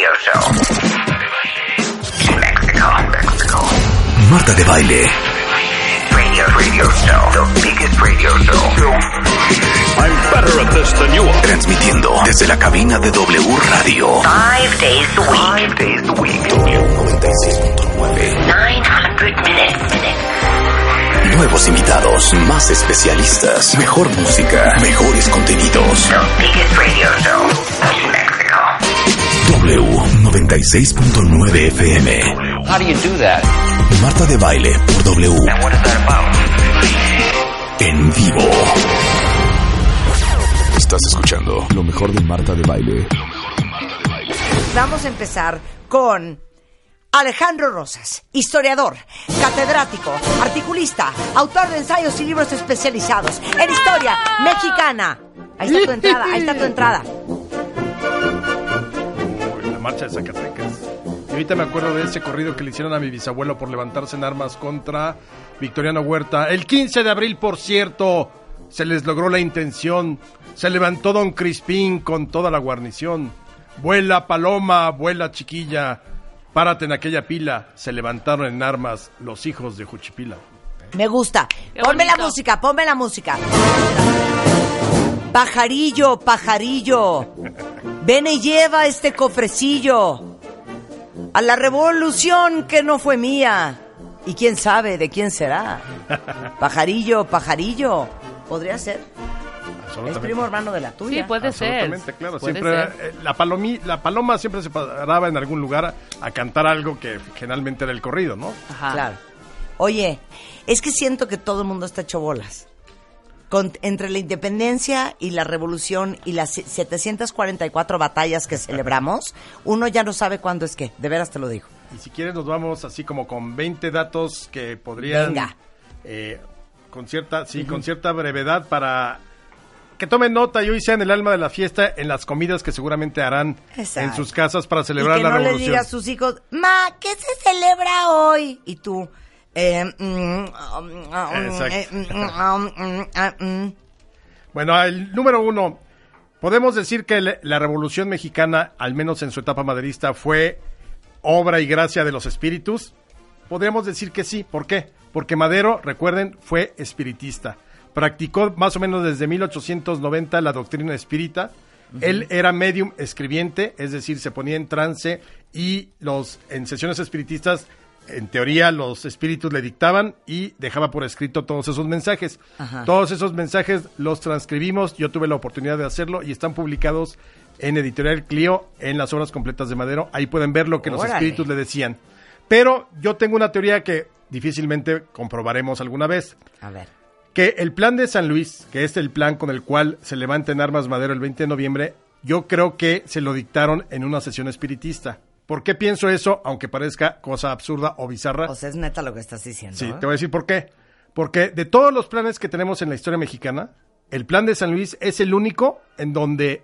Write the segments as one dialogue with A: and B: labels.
A: radio show. Mexico, Mexico.
B: Marta de Baile.
A: Radio, radio show. The biggest radio show.
C: I'm better at this than you are.
B: Transmitiendo desde la cabina de W Radio.
A: Five days a week.
B: Five days a week. W96.9.
A: 900 minutes. minutes.
B: Nuevos invitados, más especialistas, mejor música, mejores contenidos.
A: The biggest radio show. In Mexico.
B: W96.9 FM.
D: How do you do that?
B: Marta de Baile por W.
D: And what is that about?
B: En vivo. Estás escuchando lo mejor de Marta de Baile.
E: Vamos a empezar con Alejandro Rosas, historiador, catedrático, articulista, autor de ensayos y libros especializados en historia mexicana. Ahí está tu entrada, ahí está tu entrada.
F: Marcha de Zacatecas. Y ahorita me acuerdo de ese corrido que le hicieron a mi bisabuelo por levantarse en armas contra Victoriano Huerta. El 15 de abril, por cierto, se les logró la intención. Se levantó Don Crispín con toda la guarnición. Vuela paloma, vuela chiquilla, párate en aquella pila. Se levantaron en armas los hijos de Juchipila.
E: Me gusta. Ponme la música, ponme la música. Pajarillo, pajarillo. Ven y lleva este cofrecillo. A la revolución que no fue mía. Y quién sabe de quién será. Pajarillo, pajarillo. Podría ser. Es primo hermano de la tuya.
G: Sí, puede ser.
F: Absolutamente, claro.
G: Puede
F: Siempre,
G: ser.
F: eh, la, palomi- la paloma siempre se paraba en algún lugar a, a cantar algo que generalmente era el corrido, ¿no?
G: Ajá.
E: Claro. Oye, es que siento que todo el mundo está hecho bolas. Con- entre la independencia y la revolución y las 744 batallas que celebramos, uno ya no sabe cuándo es qué. De veras te lo digo.
F: Y si quieres nos vamos así como con 20 datos que podrían...
E: Venga.
F: eh, con cierta, sí, con cierta brevedad para que tomen nota y hoy sean el alma de la fiesta en las comidas que seguramente harán
E: Exacto.
F: en sus casas para
E: Y
F: celebrar
E: que
F: la
E: no le
F: revolución.
E: diga a sus hijos, ma, ¿qué se celebra hoy? Y tú,
F: Bueno, el número uno. Podemos decir que la Revolución Mexicana, al menos en su etapa maderista, fue obra y gracia de los espíritus. Podríamos decir que sí. ¿Por qué? Porque Madero, recuerden, fue espiritista. Practicó más o menos desde 1890 la doctrina espírita. Él era medium escribiente, es decir, se ponía en trance y los en sesiones espiritistas, en teoría, los espíritus le dictaban y dejaba por escrito todos esos mensajes.
E: Ajá.
F: Todos esos mensajes los transcribimos, yo tuve la oportunidad de hacerlo y están publicados en Editorial Clio en las obras completas de Madero. Ahí pueden ver lo que los espíritus le decían. Pero yo tengo una teoría que difícilmente comprobaremos alguna vez.
E: A ver.
F: Que el plan de San Luis, que es el plan con el cual se levanta en armas Madero el 20 de noviembre, yo creo que se lo dictaron en una sesión espiritista. ¿Por qué pienso eso? Aunque parezca cosa absurda o bizarra.
E: O sea, es neta lo que estás diciendo.
F: Sí,
E: ¿eh?
F: te voy a decir por qué. Porque de todos los planes que tenemos en la historia mexicana, el plan de San Luis es el único en donde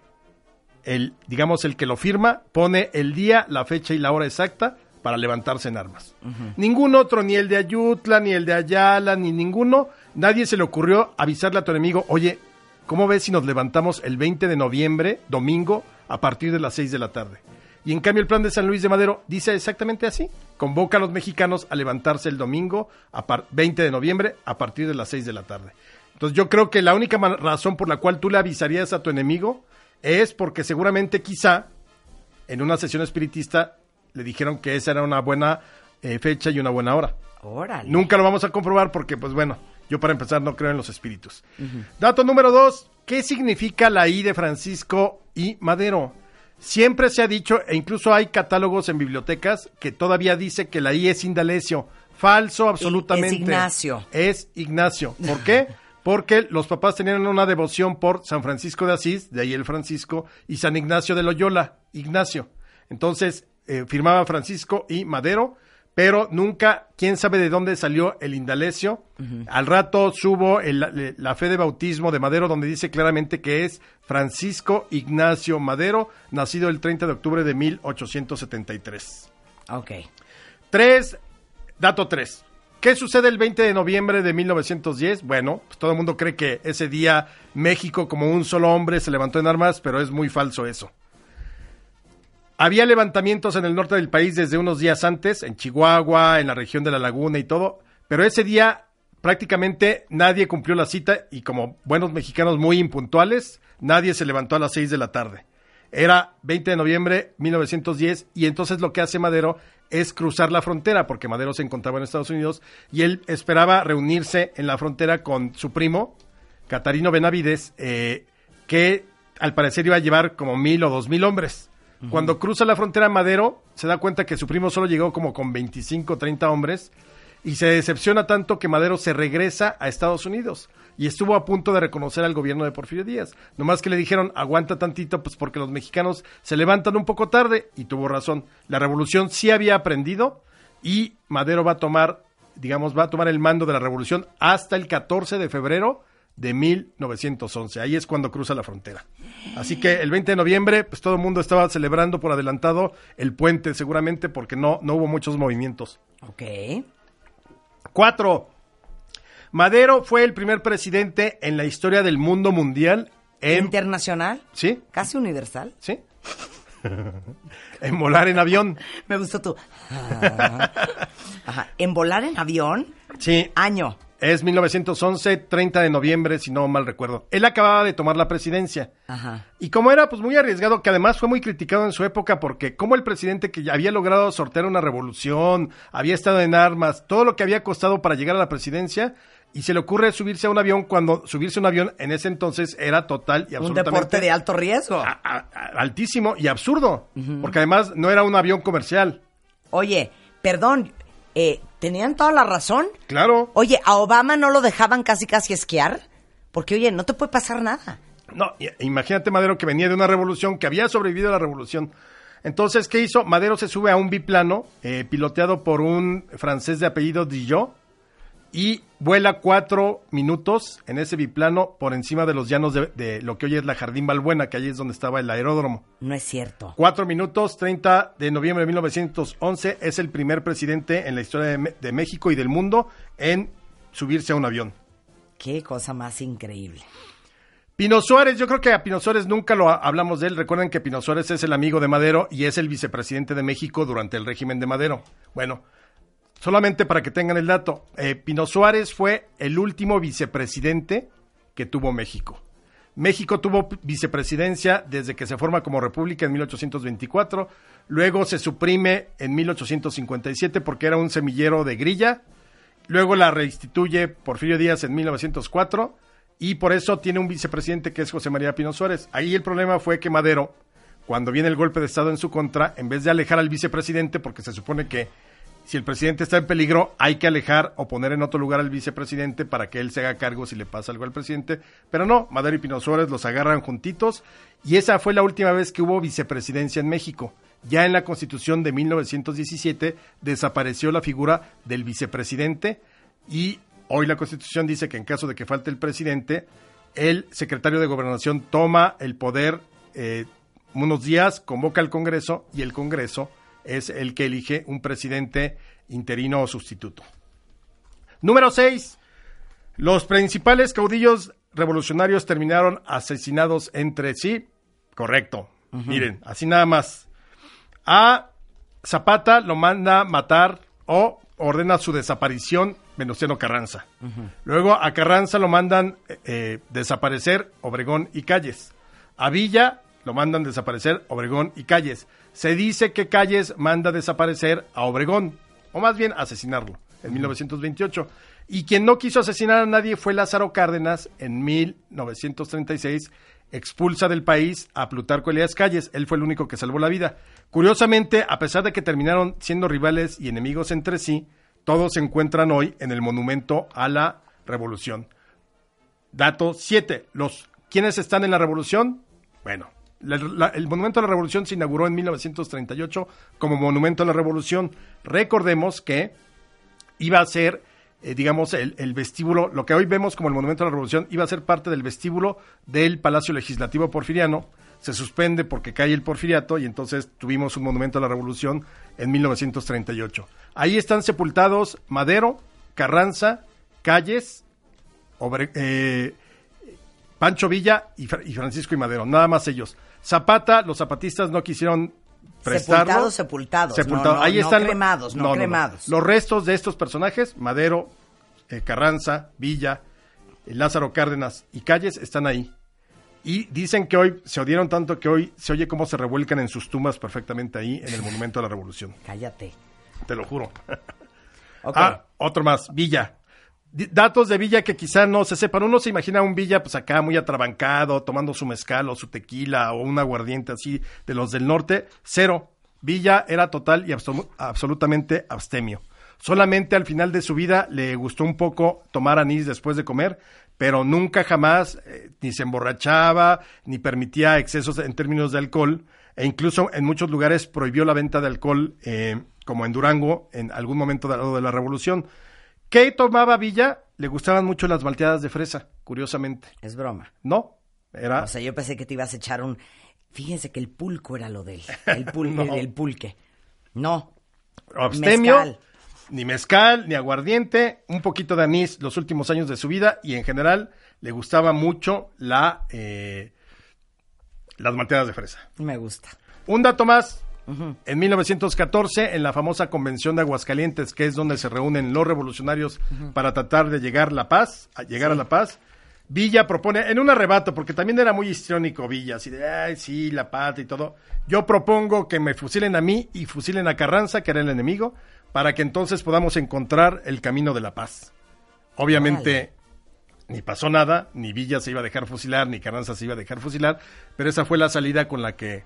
F: el, digamos, el que lo firma pone el día, la fecha y la hora exacta para levantarse en armas. Ningún otro, ni el de Ayutla, ni el de Ayala, ni ninguno, nadie se le ocurrió avisarle a tu enemigo, oye, ¿cómo ves si nos levantamos el 20 de noviembre, domingo, a partir de las 6 de la tarde? Y en cambio el plan de San Luis de Madero dice exactamente así. Convoca a los mexicanos a levantarse el domingo a par- 20 de noviembre a partir de las 6 de la tarde. Entonces yo creo que la única razón por la cual tú le avisarías a tu enemigo es porque seguramente quizá en una sesión espiritista le dijeron que esa era una buena eh, fecha y una buena hora.
E: Órale.
F: Nunca lo vamos a comprobar porque, pues bueno, yo para empezar no creo en los espíritus. Dato número dos, ¿qué significa la I de Francisco y Madero? Siempre se ha dicho, e incluso hay catálogos en bibliotecas que todavía dice que la I es Indalecio. Falso, absolutamente.
E: Ignacio.
F: Es Ignacio. ¿Por qué? Porque los papás tenían una devoción por San Francisco de Asís, de ahí el Francisco, y San Ignacio de Loyola, Ignacio. Entonces, eh, firmaba Francisco y Madero, pero nunca, quién sabe de dónde salió el Indalecio. Al rato subo el- la, la fe de bautismo de Madero, donde dice claramente que es Francisco Ignacio Madero, nacido el 30 de octubre de 1873.
E: Ok.
F: Tres, dato tres. ¿Qué sucede el 20 de noviembre de 1910? Bueno, pues todo el mundo cree que ese día México como un solo hombre se levantó en armas, pero es muy falso eso. Había levantamientos en el norte del país desde unos días antes, en Chihuahua, en la región de la Laguna y todo, pero ese día prácticamente nadie cumplió la cita y como buenos mexicanos muy impuntuales, nadie se levantó a las 6 de la tarde. Era 20 de noviembre 1910 y entonces lo que hace Madero es cruzar la frontera porque Madero se encontraba en Estados Unidos y él esperaba reunirse en la frontera con su primo, Catarino Benavides, eh, que al parecer iba a llevar como mil o dos mil hombres. Cuando cruza la frontera Madero, se da cuenta que su primo solo llegó como con 25 o 30 hombres y se decepciona tanto que Madero se regresa a Estados Unidos y estuvo a punto de reconocer al gobierno de Porfirio Díaz. Nomás que le dijeron, aguanta tantito, pues porque los mexicanos se levantan un poco tarde y tuvo razón. La revolución sí había aprendido y Madero va a tomar, digamos, va a tomar el mando de la revolución hasta el 14 de febrero de 1911. Ahí es cuando cruza la frontera. Así que el 20 de noviembre, pues todo el mundo estaba celebrando por adelantado el puente, seguramente porque no, no hubo muchos movimientos.
E: Ok.
F: Cuatro. Madero fue el primer presidente en la historia del mundo mundial en...
E: Internacional,
F: ¿Sí?
E: casi universal.
F: ¿Sí? en volar en avión.
E: Me gustó tú. Ajá. En volar en avión,
F: Sí.
E: año.
F: Es 1911, 30 de noviembre, si no mal recuerdo. Él acababa de tomar la presidencia.
E: Ajá.
F: Y como era pues muy arriesgado, que además fue muy criticado en su época porque como el presidente que había logrado sortear una revolución, había estado en armas, todo lo que había costado para llegar a la presidencia, y se le ocurre subirse a un avión cuando subirse a un avión en ese entonces era total y
E: Un
F: absolutamente
E: deporte de alto riesgo.
F: a- a- a- altísimo y absurdo, porque además no era un avión comercial.
E: Oye, perdón, eh, ¿tenían toda la razón?
F: Claro.
E: Oye, ¿a Obama no lo dejaban casi casi esquiar? Porque, oye, no te puede pasar nada.
F: No, imagínate Madero que venía de una revolución, que había sobrevivido a la revolución. Entonces, ¿qué hizo? Madero se sube a un biplano eh, piloteado por un francés de apellido Dillot y vuela cuatro minutos en ese biplano por encima de los llanos de, de lo que hoy es la Jardín Balbuena, que allí es donde estaba el aeródromo.
E: No es cierto.
F: Cuatro minutos, 30 de noviembre de 1911, es el primer presidente en la historia de, de México y del mundo en subirse a un avión.
E: Qué cosa más increíble.
F: Pino Suárez, yo creo que a Pino Suárez nunca lo ha- hablamos de él. Recuerden que Pino Suárez es el amigo de Madero y es el vicepresidente de México durante el régimen de Madero. Bueno, solamente para que tengan el dato, eh, Pino Suárez fue el último vicepresidente que tuvo México. México tuvo vicepresidencia desde que se forma como república en 1824, luego se suprime en 1857 porque era un semillero de grilla, luego la reinstituye Porfirio Díaz en 1904 y por eso tiene un vicepresidente que es José María Pino Suárez. Ahí el problema fue que Madero, cuando viene el golpe de Estado en su contra, en vez de alejar al vicepresidente, porque se supone que si el presidente está en peligro, hay que alejar o poner en otro lugar al vicepresidente para que él se haga cargo si le pasa algo al presidente. Pero no, Madero y Pino Suárez los agarran juntitos y esa fue la última vez que hubo vicepresidencia en México. Ya en la Constitución de 1917 desapareció la figura del vicepresidente y hoy la Constitución dice que en caso de que falte el presidente, el secretario de Gobernación toma el poder eh, unos días, convoca al Congreso y el Congreso es el que elige un presidente interino o sustituto. Número 6. Los principales caudillos revolucionarios terminaron asesinados entre sí. Correcto. Miren, así nada más. A Zapata lo manda matar o ordena su desaparición Venustiano Carranza. Luego a Carranza lo mandan eh, eh, desaparecer Obregón y Calles. A Villa lo mandan desaparecer Obregón y Calles. Se dice que Calles manda desaparecer a Obregón, o más bien asesinarlo, en 1928. Y quien no quiso asesinar a nadie fue Lázaro Cárdenas en 1936. Expulsa del país a Plutarco Elías Calles. Él fue el único que salvó la vida. Curiosamente, a pesar de que terminaron siendo rivales y enemigos entre sí, todos se encuentran hoy en el monumento a la revolución. Dato 7. Los ¿Quiénes están en la revolución? Bueno, el Monumento a la Revolución se inauguró en 1938 como Monumento a la Revolución. Recordemos que iba a ser, eh, digamos, el, vestíbulo, lo que hoy vemos como el Monumento a la Revolución, iba a ser parte del vestíbulo del Palacio Legislativo Porfiriano. Se suspende porque cae el porfiriato y entonces tuvimos un Monumento a la Revolución en 1938. Ahí están sepultados Madero, Carranza, Calles, eh, Pancho Villa y Francisco y Madero, nada más ellos. Zapata, los zapatistas no quisieron prestarlo.
E: Sepultados, sepultados,
F: Sepultado.
E: no, no,
F: Ahí
E: no
F: están
E: cremados, no cremados.
F: Los restos de estos personajes, Madero, eh, Carranza, Villa, eh, Lázaro Cárdenas y Calles, están ahí. Y dicen que hoy se odiaron tanto que hoy se oye cómo se revuelcan en sus tumbas perfectamente ahí en el Monumento a la Revolución.
E: Cállate.
F: Te lo juro. Ah, otro más, Villa. Datos de Villa que quizá no se sepan. Uno se imagina un Villa, pues acá muy atrabancado, tomando su mezcal o su tequila o un aguardiente así de los del norte. Cero. Villa era total y absolu- absolutamente abstemio. Solamente al final de su vida le gustó un poco tomar anís después de comer, pero nunca jamás eh, ni se emborrachaba, ni permitía excesos en términos de alcohol, e incluso en muchos lugares prohibió la venta de alcohol, eh, como en Durango, en algún momento de la revolución. ¿Qué tomaba Villa? Le gustaban mucho las malteadas de fresa, curiosamente.
E: Es broma.
F: No, era...
E: O sea, yo pensé que te ibas a echar un... Fíjense que el pulco era lo de él. El, pul-
F: No.
E: el pulque. No.
F: abstemio,
E: Mezcal.
F: ni mezcal, ni aguardiente, un poquito de anís los últimos años de su vida y en general le gustaba mucho la eh, las malteadas de fresa.
E: Me gusta.
F: Un dato más. En 1914, en la famosa Convención de Aguascalientes, que es donde se reúnen los revolucionarios para tratar de llegar la paz, a llegar a la paz, Villa propone, en un arrebato, porque también era muy histriónico Villa, así de, ay, sí, la paz y todo. Yo propongo que me fusilen a mí y fusilen a Carranza, que era el enemigo, para que entonces podamos encontrar el camino de la paz. Obviamente, ni pasó nada, ni Villa se iba a dejar fusilar, ni Carranza se iba a dejar fusilar, pero esa fue la salida con la que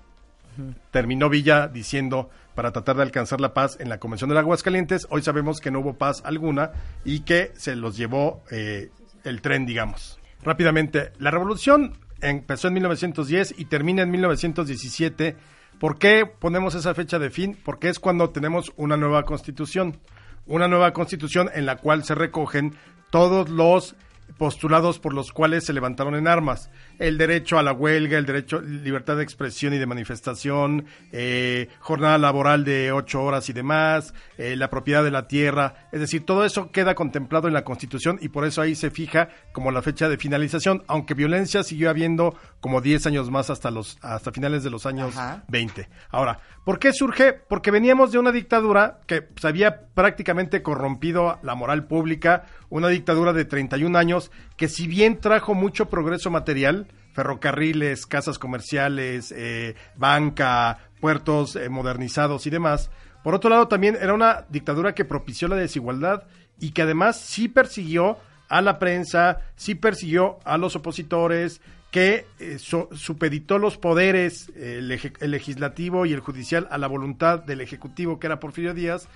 F: terminó Villa diciendo para tratar de alcanzar la paz en la Convención de Aguascalientes. Hoy sabemos que no hubo paz alguna y que se los llevó eh, el tren, digamos. Rápidamente, la revolución empezó en 1910 y termina en 1917. ¿Por qué ponemos esa fecha de fin? Porque es cuando tenemos una nueva constitución. Una nueva constitución en la cual se recogen todos los postulados por los cuales se levantaron en armas. El derecho a la huelga, el derecho, libertad de expresión y de manifestación, eh, jornada laboral de ocho horas y demás, eh, la propiedad de la tierra. Es decir, todo eso queda contemplado en la Constitución y por eso ahí se fija como la fecha de finalización, aunque violencia siguió habiendo como 10 años más hasta, los, hasta finales de los años
E: Ajá.
F: 20. Ahora, ¿por qué surge? Porque veníamos de una dictadura que pues, había prácticamente corrompido la moral pública, una dictadura de 31 años que si bien trajo mucho progreso material, ferrocarriles, casas comerciales, eh, banca, puertos eh, modernizados y demás, por otro lado también era una dictadura que propició la desigualdad y que además sí persiguió a la prensa, sí persiguió a los opositores, que eh, supeditó los poderes, el legislativo y el judicial, a la voluntad del ejecutivo, que era Porfirio Díaz,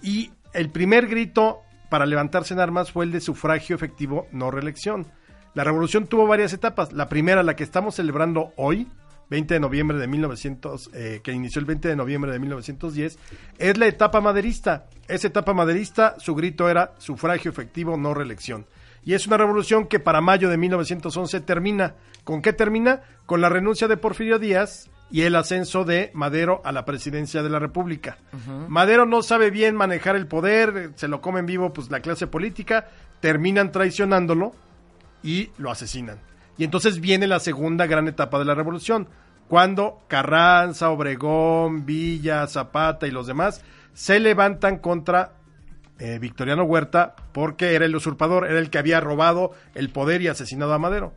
F: y el primer grito para levantarse en armas fue el de sufragio efectivo, no reelección. La revolución tuvo varias etapas. La primera, la que estamos celebrando hoy, 20 de noviembre de 1900, eh, que inició el 20 de noviembre de 1910, es la etapa maderista. Esa etapa maderista, su grito era sufragio efectivo, no reelección. Y es una revolución que para mayo de 1911 termina. ¿Con qué termina? Con la renuncia de Porfirio Díaz y el ascenso de Madero a la presidencia de la República. Madero no sabe bien manejar el poder, se lo come en vivo pues la clase política, terminan traicionándolo y lo asesinan. Y entonces viene la segunda gran etapa de la revolución, cuando Carranza, Obregón, Villa, Zapata y los demás se levantan contra eh, Victoriano Huerta porque era el usurpador, era el que había robado el poder y asesinado a Madero.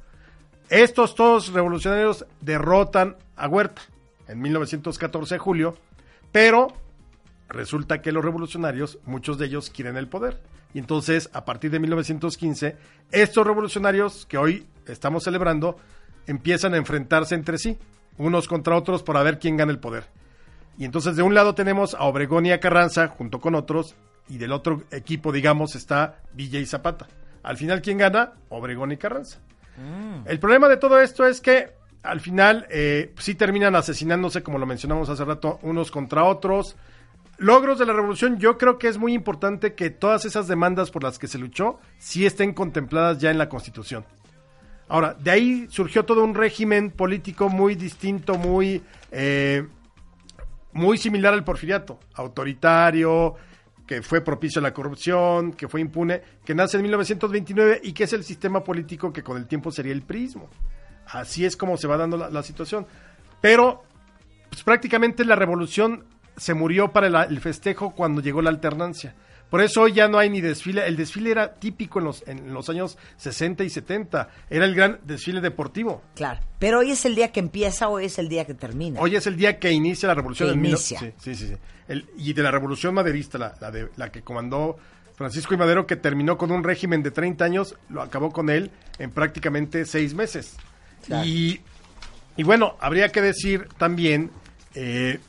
F: Estos todos revolucionarios derrotan a Huerta en 1914 de julio, pero resulta que los revolucionarios, muchos de ellos quieren el poder. Y entonces, a partir de 1915, estos revolucionarios que hoy estamos celebrando empiezan a enfrentarse entre sí, unos contra otros, para ver quién gana el poder. Y entonces, de un lado tenemos a Obregón y a Carranza, junto con otros, y del otro equipo, digamos, está Villa y Zapata. Al final, ¿quién gana? Obregón y Carranza. El problema de todo esto es que al final eh, sí terminan asesinándose, como lo mencionamos hace rato, unos contra otros. Logros de la revolución, yo creo que es muy importante que todas esas demandas por las que se luchó sí estén contempladas ya en la Constitución. Ahora, de ahí surgió todo un régimen político muy distinto, muy, eh, muy similar al porfiriato, autoritario, que fue propicio a la corrupción, que fue impune, que nace en 1929 y que es el sistema político que con el tiempo sería el prismo. Así es como se va dando la, la situación. Pero pues, prácticamente la revolución se murió para el festejo cuando llegó la alternancia. Por eso hoy ya no hay ni desfile. El desfile era típico en los, en los años 60 y 70. Era el gran desfile deportivo.
E: Claro. Pero hoy es el día que empieza, hoy es el día que termina.
F: Hoy es el día que inicia la revolución.
E: Que inicia.
F: sí, sí, sí. sí. El- y de la revolución maderista, la, la, de, la que comandó Francisco y Madero, que terminó con un régimen de 30 años, lo acabó con él en prácticamente seis meses.
E: Claro.
F: Y, y bueno, habría que decir también eh,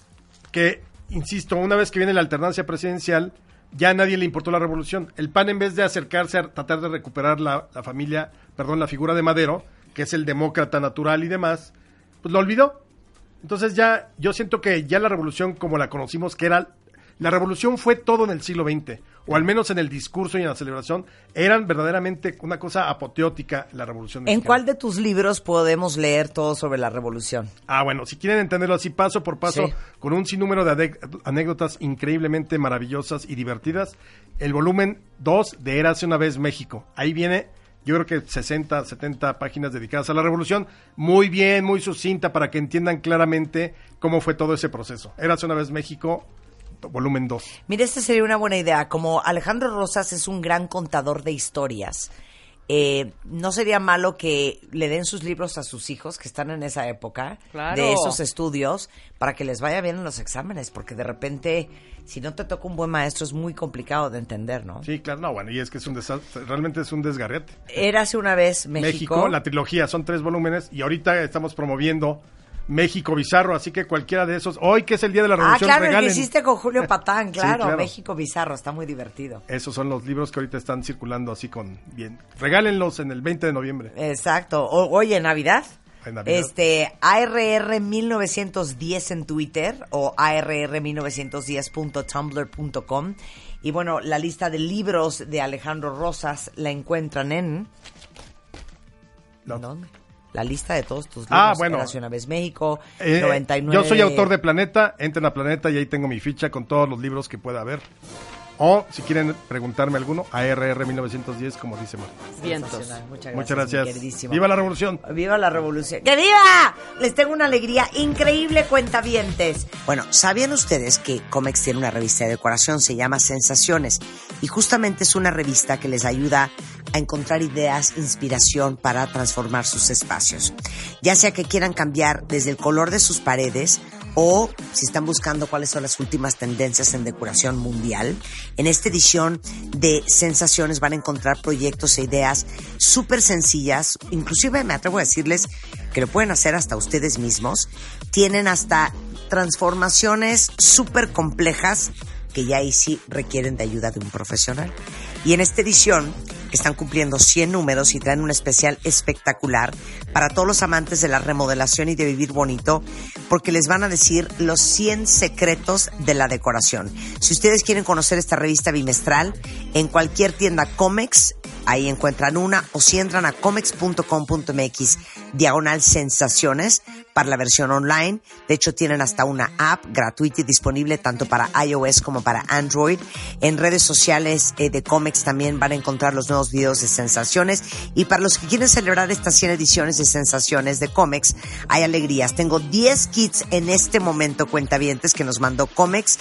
F: que, insisto, una vez que viene la alternancia presidencial, ya a nadie le importó la revolución. El PAN, en vez de acercarse a tratar de recuperar la, la familia, perdón, la figura de Madero, que es el demócrata natural y demás, pues lo olvidó. Entonces ya, yo siento que ya la revolución como la conocimos, que era, la revolución fue todo en el siglo XX, o al menos en el discurso y en la celebración, eran verdaderamente una cosa apoteótica la revolución
E: ¿En cuál de tus libros podemos leer todo sobre la revolución?
F: Ah, bueno, si quieren entenderlo así paso por paso,
E: Sí.
F: con un sinnúmero de anécdotas increíblemente maravillosas y divertidas, el volumen 2 de Érase una vez México. Ahí viene, yo creo que 60, 70 páginas dedicadas a la revolución, muy bien, muy sucinta para que entiendan claramente cómo fue todo ese proceso. Érase una vez México, volumen 2.
E: Mira, esta sería una buena idea. Como Alejandro Rosas es un gran contador de historias, eh, no sería malo que le den sus libros a sus hijos que están en esa época
G: Claro.
E: de esos estudios para que les vaya bien en los exámenes, porque de repente, si no te toca un buen maestro, es muy complicado de entender, ¿no?
F: Sí, claro, no, bueno, y es que es un desastre, realmente es un desgarrete.
E: Érase una vez México.
F: México, la trilogía, son tres volúmenes y ahorita estamos promoviendo México Bizarro, así que cualquiera de esos, hoy que es el Día de la
E: Ah,
F: Revolución,
E: claro, el
F: regalen.
E: que hiciste con Julio Patán,
F: Sí,
E: claro,
F: claro.
E: México Bizarro, está muy divertido.
F: Esos son los libros que ahorita están circulando así con bien. Regálenlos en el 20 de noviembre.
E: Exacto. O- oye, Navidad.
F: En Navidad.
E: Este, ARR 1910 en Twitter o ARR1910.tumblr.com. Y bueno, la lista de libros de Alejandro Rosas la encuentran en.
F: No.
E: ¿Dónde? La lista de todos tus libros.
F: Ah, bueno.
E: Una vez México,
F: Eh,
E: 99.
F: Yo soy autor de Planeta, entren a Planeta y ahí tengo mi ficha con todos los libros que pueda haber. O si quieren preguntarme alguno, ARR 1910, como dice Marta.
G: Vientos.
E: Muchas gracias.
F: Muchas gracias. ¡Viva la revolución!
E: ¡Viva la revolución! ¡Que viva! Les tengo una alegría increíble, cuentavientes. Bueno, ¿sabían ustedes que Comex tiene una revista de decoración? Se llama Sensaciones. Y justamente es una revista que les ayuda a encontrar ideas, inspiración para transformar sus espacios. Ya sea que quieran cambiar desde el color de sus paredes o si están buscando cuáles son las últimas tendencias en decoración mundial. En esta edición de Sensaciones van a encontrar proyectos e ideas súper sencillas, inclusive me atrevo a decirles que lo pueden hacer hasta ustedes mismos. Tienen hasta transformaciones súper complejas que ya ahí sí requieren de ayuda de un profesional. Y en esta edición están cumpliendo 100 números y traen un especial espectacular para todos los amantes de la remodelación y de vivir bonito, porque les van a decir los 100 secretos de la decoración. Si ustedes quieren conocer esta revista bimestral, en cualquier tienda Comex, ahí encuentran una, o si entran a comex.com.mx, diagonal sensaciones, para la versión online. De hecho, tienen hasta una app gratuita y disponible tanto para iOS como para Android. En redes sociales eh, de Comex también van a encontrar los nuevos videos de sensaciones. Y para los que quieren celebrar estas 100 ediciones de sensaciones de Comex, hay alegrías. Tengo 10 kits en este momento, cuentavientes, que nos mandó Comex.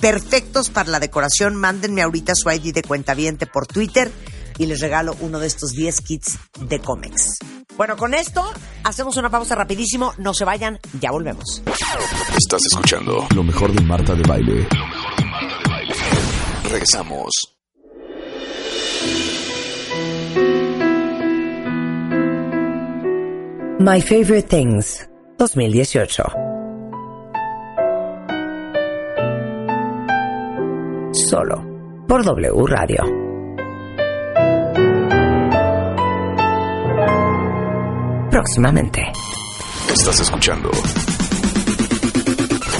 E: Perfectos para la decoración. Mándenme ahorita su ID de cuentaviente por Twitter y les regalo uno de estos 10 kits de Comex. Bueno, con esto hacemos una pausa rapidísimo. No se vayan, ya volvemos.
B: Estás escuchando lo mejor de Marta de Baile. Regresamos.
E: My Favorite Things 2018. Solo por W Radio. Próximamente.
B: Estás escuchando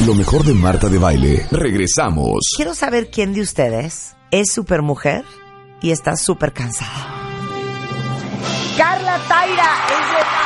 B: lo mejor de Marta de Baile. Regresamos.
E: Quiero saber quién de ustedes es super mujer y está súper cansada. Carla Taira es de.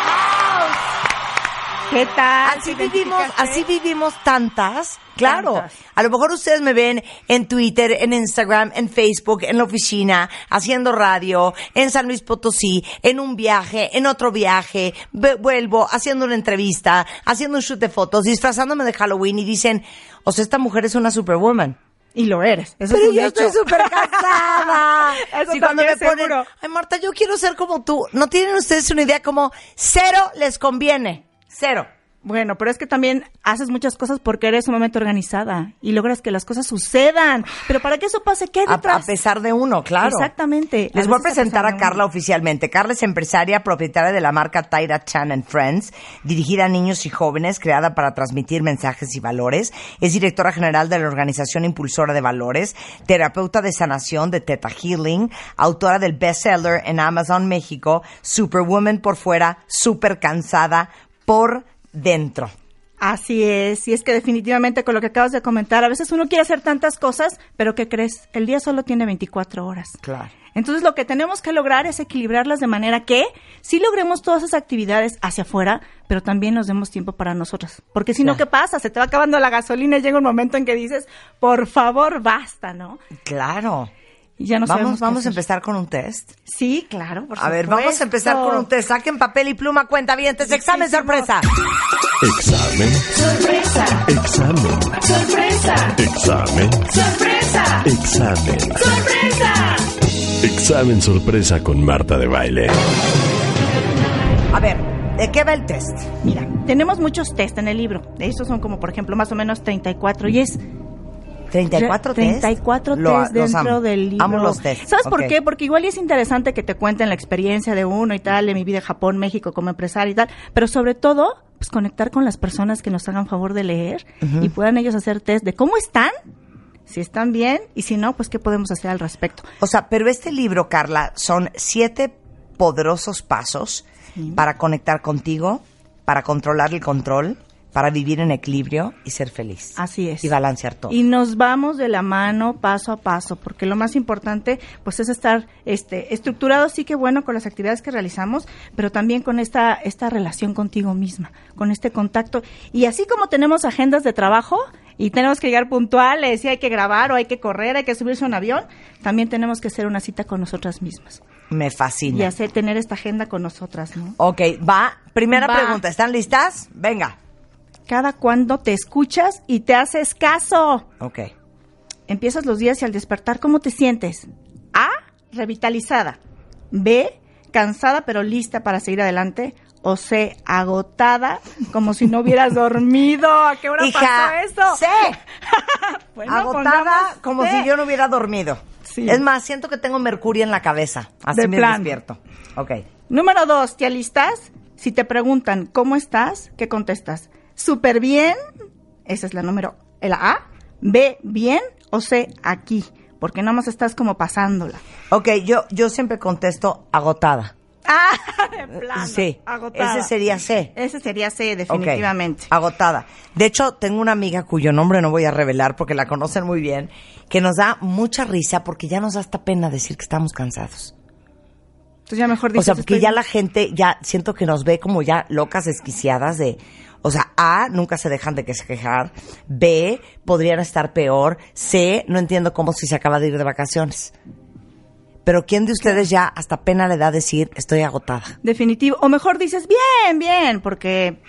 G: ¿Qué tal?
E: Así
G: ¿Te
E: vivimos, así vivimos tantas. Claro.
G: Tantas.
E: A lo mejor ustedes me ven en Twitter, en Instagram, en Facebook, en la oficina, haciendo radio, en San Luis Potosí, en un viaje, en otro viaje, vuelvo, haciendo una entrevista, haciendo un shoot de fotos, disfrazándome de Halloween y dicen, o sea, esta mujer es una superwoman.
G: Y lo eres. Eso
E: Pero
G: es un
E: yo
G: hecho.
E: estoy súper cansada.
G: Eso
E: Sí, cuando me ponen, ay Marta, yo quiero ser como tú. No tienen ustedes una idea como cero les conviene. Cero.
G: Bueno, pero es que también haces muchas cosas porque eres sumamente organizada y logras que las cosas sucedan. Pero para que eso pase, ¿qué hay detrás?
E: a pesar de uno, claro.
G: Exactamente.
E: Les
G: A
E: voy a presentar a Carla oficialmente. Carla es empresaria, propietaria de la marca Taira Chan and Friends, dirigida a niños y jóvenes, creada para transmitir mensajes y valores. Es directora general de la organización Impulsora de Valores, terapeuta de sanación de Teta Healing, autora del bestseller en Amazon México, Superwoman por fuera, super cansada por dentro.
G: Así es, y es que definitivamente con lo que acabas de comentar, a veces uno quiere hacer tantas cosas, pero ¿qué crees? El día solo tiene 24 horas.
E: Claro.
G: Entonces lo que tenemos que lograr es equilibrarlas de manera que sí logremos todas esas actividades hacia afuera, pero también nos demos tiempo para nosotras. Porque si no, ¿qué pasa? Se te va acabando la gasolina y llega un momento en que dices, por favor, basta, ¿no?
E: Claro.
G: Y ya no
E: vamos vamos a empezar con un test.
G: Sí, claro, por
E: A ver, vamos a empezar con un test. Saquen papel y pluma, cuenta bien. examen sorpresa.
A: Examen. Sorpresa. Examen. Sorpresa. Examen. Sorpresa. Examen. Sorpresa. Examen sorpresa con Marta de baile.
E: A ver, ¿de qué va el test?
G: Mira, tenemos muchos test en el libro. Estos son como, por ejemplo, más o menos 34 y es
E: 34 test.
G: 34
E: Lo-
G: test dentro
E: amo.
G: del libro.
E: Amo los test.
G: ¿Sabes por qué? Porque igual es interesante que te cuenten la experiencia de uno y tal, de mi vida en Japón, México como empresaria y tal, pero sobre todo, pues conectar con las personas que nos hagan favor de leer y puedan ellos hacer test de cómo están, si están bien y si no, pues qué podemos hacer al respecto.
E: O sea, pero este libro, Carla, son siete poderosos pasos para conectar contigo, para controlar el control, para vivir en equilibrio y ser feliz.
G: Así es.
E: Y balancear todo.
G: Y nos vamos de la mano paso a paso, porque lo más importante pues es estar este estructurado sí que bueno con las actividades que realizamos, pero también con esta esta relación contigo misma, con este contacto y así como tenemos agendas de trabajo y tenemos que llegar puntuales y hay que grabar o hay que correr, hay que subirse a un avión, también tenemos que hacer una cita con nosotras mismas
E: Me
G: y
E: fascina.
G: hacer tener esta agenda con nosotras, ¿no?
E: Ok, va. Primera
G: Va.
E: pregunta. ¿Están listas? Venga.
G: Cada cuando te escuchas y te haces caso.
E: Ok.
G: Empiezas los días y al despertar, ¿cómo te sientes? A, revitalizada. B, cansada pero lista para seguir adelante. O C, agotada, como si no hubieras dormido. ¿A qué hora
E: Hija,
G: pasó eso? Bueno,
E: Agotada como
G: C.
E: si yo no hubiera dormido.
G: Sí.
E: Es más, siento que tengo mercurio en la cabeza. Así
G: De
E: me despierto. Ok.
G: Número dos, ¿te alistas? Si te preguntan cómo estás, ¿qué contestas? Súper bien. Esa es la número, la A. B, bien. O C, aquí. Porque nada más estás como pasándola.
E: Ok, yo, yo siempre contesto agotada.
G: Ah, de plano.
E: Sí.
G: Agotada.
E: Ese sería C.
G: Ese sería C, definitivamente.
E: Agotada. De hecho, tengo una amiga cuyo nombre no voy a revelar porque la conocen muy bien, que nos da mucha risa porque ya nos da hasta pena decir que estamos cansados.
G: Entonces ya mejor
E: O
G: dices,
E: sea, porque
G: estoy-
E: ya la gente, ya siento que nos ve como ya locas, desquiciadas de... O sea, A, nunca se dejan de que se quejar. B, podrían estar peor. C, no entiendo cómo si se acaba de ir de vacaciones. Pero ¿quién de ustedes ya hasta pena le da decir estoy agotada?
G: Definitivo. O mejor dices, bien, bien, porque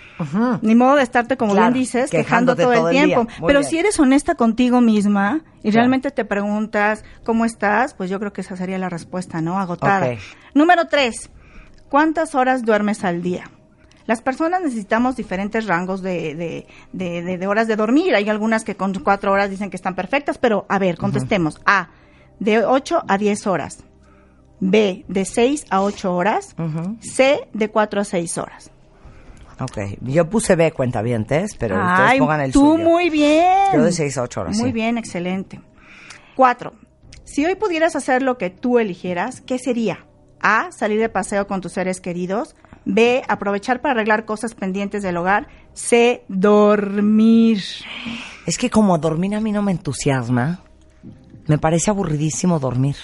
G: ni modo de estarte, como
E: Claro,
G: bien dices, quejando todo,
E: todo
G: el tiempo. Pero
E: bien.
G: si eres honesta contigo misma y
E: Claro.
G: realmente te preguntas cómo estás, pues yo creo que esa sería la respuesta, ¿no? Agotada. Número tres, ¿cuántas horas duermes al día? Las personas necesitamos diferentes rangos de, de, de, horas de dormir. Hay algunas que con cuatro horas dicen que están perfectas, pero a ver, contestemos. A, de 8 a 10 horas. B, de 6 a 8 horas. C, de 4 a 6 horas.
E: Ok, yo puse B cuentavientes, pero ustedes pongan el
G: tú muy bien.
E: Yo de seis a ocho horas,
G: Muy bien, excelente. Cuatro. Si hoy pudieras hacer lo que tú eligieras, ¿qué sería? A, salir de paseo con tus seres queridos. B, aprovechar para arreglar cosas pendientes del hogar. C, dormir.
E: Es que como dormir a mí no me entusiasma, me parece aburridísimo dormir.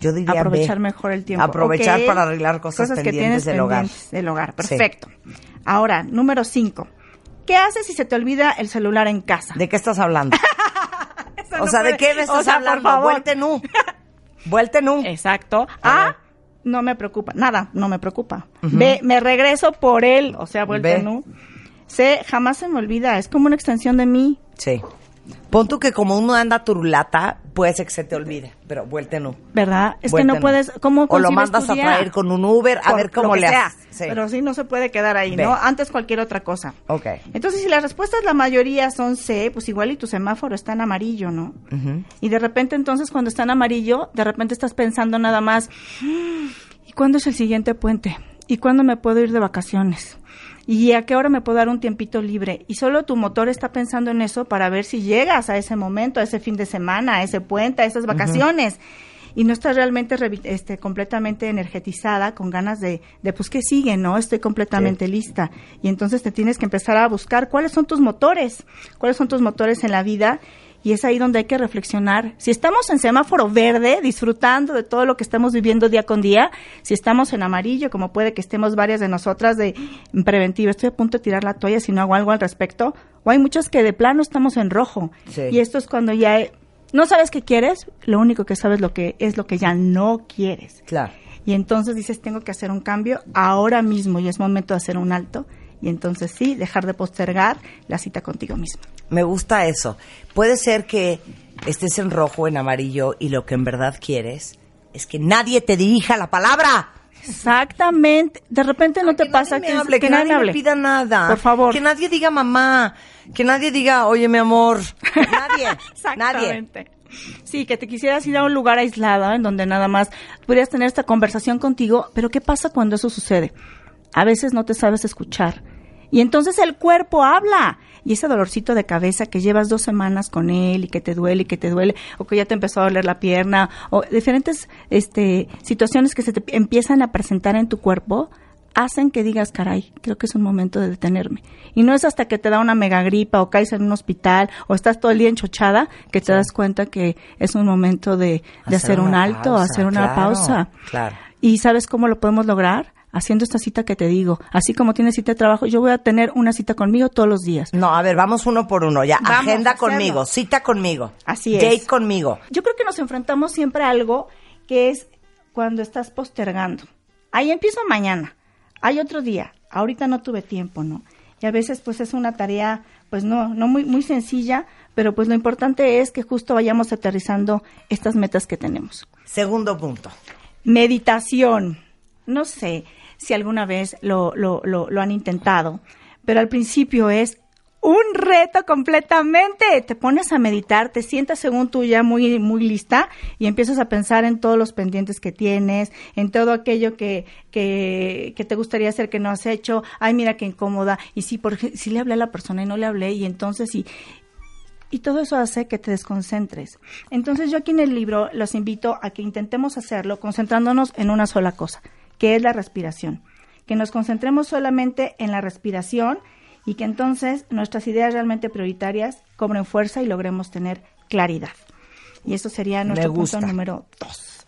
E: Yo diría
G: Aprovechar
E: B.
G: mejor el tiempo.
E: Aprovechar para arreglar cosas, pendientes del hogar.
G: del hogar.
E: Sí.
G: Perfecto. Ahora, número 5. ¿Qué haces si se te olvida el celular en casa?
E: ¿De qué estás hablando? O
G: no
E: sea, ¿de qué me estás
G: o sea, por
E: hablando?
G: favor.
E: Vuelte nu. Vuelte nu.
G: Exacto.
E: A ver.
G: A, no me preocupa. Nada, no me preocupa. B, me regreso por él. O sea, vuelta nu. C, jamás se me olvida. Es como una extensión de mí.
E: Sí. Pon tú que como uno anda turulata, puede ser que se te olvide, pero vuelte nu.
G: ¿Verdad? Es que no puedes. ¿Cómo
E: O lo mandas a traer con un Uber, a
G: Por
E: ver cómo le haces. Sí.
G: Pero sí, no se puede quedar ahí,
E: Ve.
G: ¿no? Antes cualquier otra cosa.
E: Ok.
G: Entonces, si las respuestas, la mayoría son C, pues igual y tu semáforo está en amarillo, ¿no? Y de repente, entonces, cuando está en amarillo, de repente estás pensando nada más, "Mm, ¿y cuándo es el siguiente puente? ¿Y cuándo me puedo ir de vacaciones? ¿Y a qué hora me puedo dar un tiempito libre? Y solo tu motor está pensando en eso para ver si llegas a ese momento, a ese fin de semana, a ese puente, a esas vacaciones. Y no estás realmente este, completamente energetizada, con ganas de, de, pues, ¿qué sigue? No, estoy completamente lista. Y entonces te tienes que empezar a buscar cuáles son tus motores, cuáles son tus motores en la vida. Y es ahí donde hay que reflexionar. Si estamos en semáforo verde, disfrutando de todo lo que estamos viviendo día con día, si estamos en amarillo, como puede que estemos varias de nosotras de en preventiva, estoy a punto de tirar la toalla si no hago algo al respecto, o hay muchos que de plano estamos en rojo.
E: Sí.
G: Y esto es cuando ya no sabes qué quieres, lo único que sabes lo que es lo que ya no quieres.
E: Claro.
G: Y entonces dices, tengo que hacer un cambio ahora mismo y es momento de hacer un alto. Y entonces sí, dejar de postergar la cita contigo mismo.
E: Me gusta eso. Puede ser que estés en rojo, en amarillo, y lo que en verdad quieres es que nadie te dirija la palabra.
G: Exactamente. De repente no te
E: que
G: pasa
E: nadie me hable, que, nadie, me pida nada.
G: Por favor.
E: Que nadie diga mamá, que nadie diga, oye, mi amor. Nadie, nadie.
G: Exactamente. Sí, que te quisieras ir a un lugar aislado en donde nada más pudieras tener esta conversación contigo, pero ¿qué pasa cuando eso sucede? A veces no te sabes escuchar. Y entonces el cuerpo habla. Y ese dolorcito de cabeza que llevas dos semanas con él y que te duele y que te duele, o que ya te empezó a doler la pierna, o diferentes este, situaciones que se te empiezan a presentar en tu cuerpo, hacen que digas, caray, creo que es un momento de detenerme. Y no es hasta que te da una mega gripa o caes en un hospital o estás todo el día enchochada que te das cuenta que es un momento de, de hacer, un alto,
E: pausa,
G: hacer una
E: claro,
G: pausa.
E: claro.
G: ¿Y sabes cómo lo podemos lograr? Haciendo esta cita que te digo. Así como tienes cita de trabajo, yo voy a tener una cita conmigo todos los días.
E: No, a ver, vamos uno por uno. Ya,
G: Vamos
E: agenda conmigo, cita conmigo.
G: Así es.
E: Date conmigo.
G: Yo creo que nos enfrentamos siempre a algo que es cuando estás postergando. Ahí empiezo mañana, hay otro día, ahorita no tuve tiempo, ¿no? Y a veces pues es una tarea pues no, no muy, muy sencilla, pero pues lo importante es que justo vayamos aterrizando estas metas que tenemos.
E: Segundo punto.
G: Meditación. No sé si alguna vez lo, lo, lo, han intentado, pero al principio es un reto completamente. Te pones a meditar, te sientas según tú ya muy, muy lista y empiezas a pensar en todos los pendientes que tienes, en todo aquello que, que, que te gustaría hacer que no has hecho. Ay, mira qué incómoda. Y si, por, ej- si le hablé a la persona y no le hablé, y entonces, y, y todo eso hace que te desconcentres. Entonces yo aquí en el libro los invito a que intentemos hacerlo concentrándonos en una sola cosa, que es la respiración. Que nos concentremos solamente en la respiración y que entonces nuestras ideas realmente prioritarias cobren fuerza y logremos tener claridad. Y eso sería nuestro punto número dos.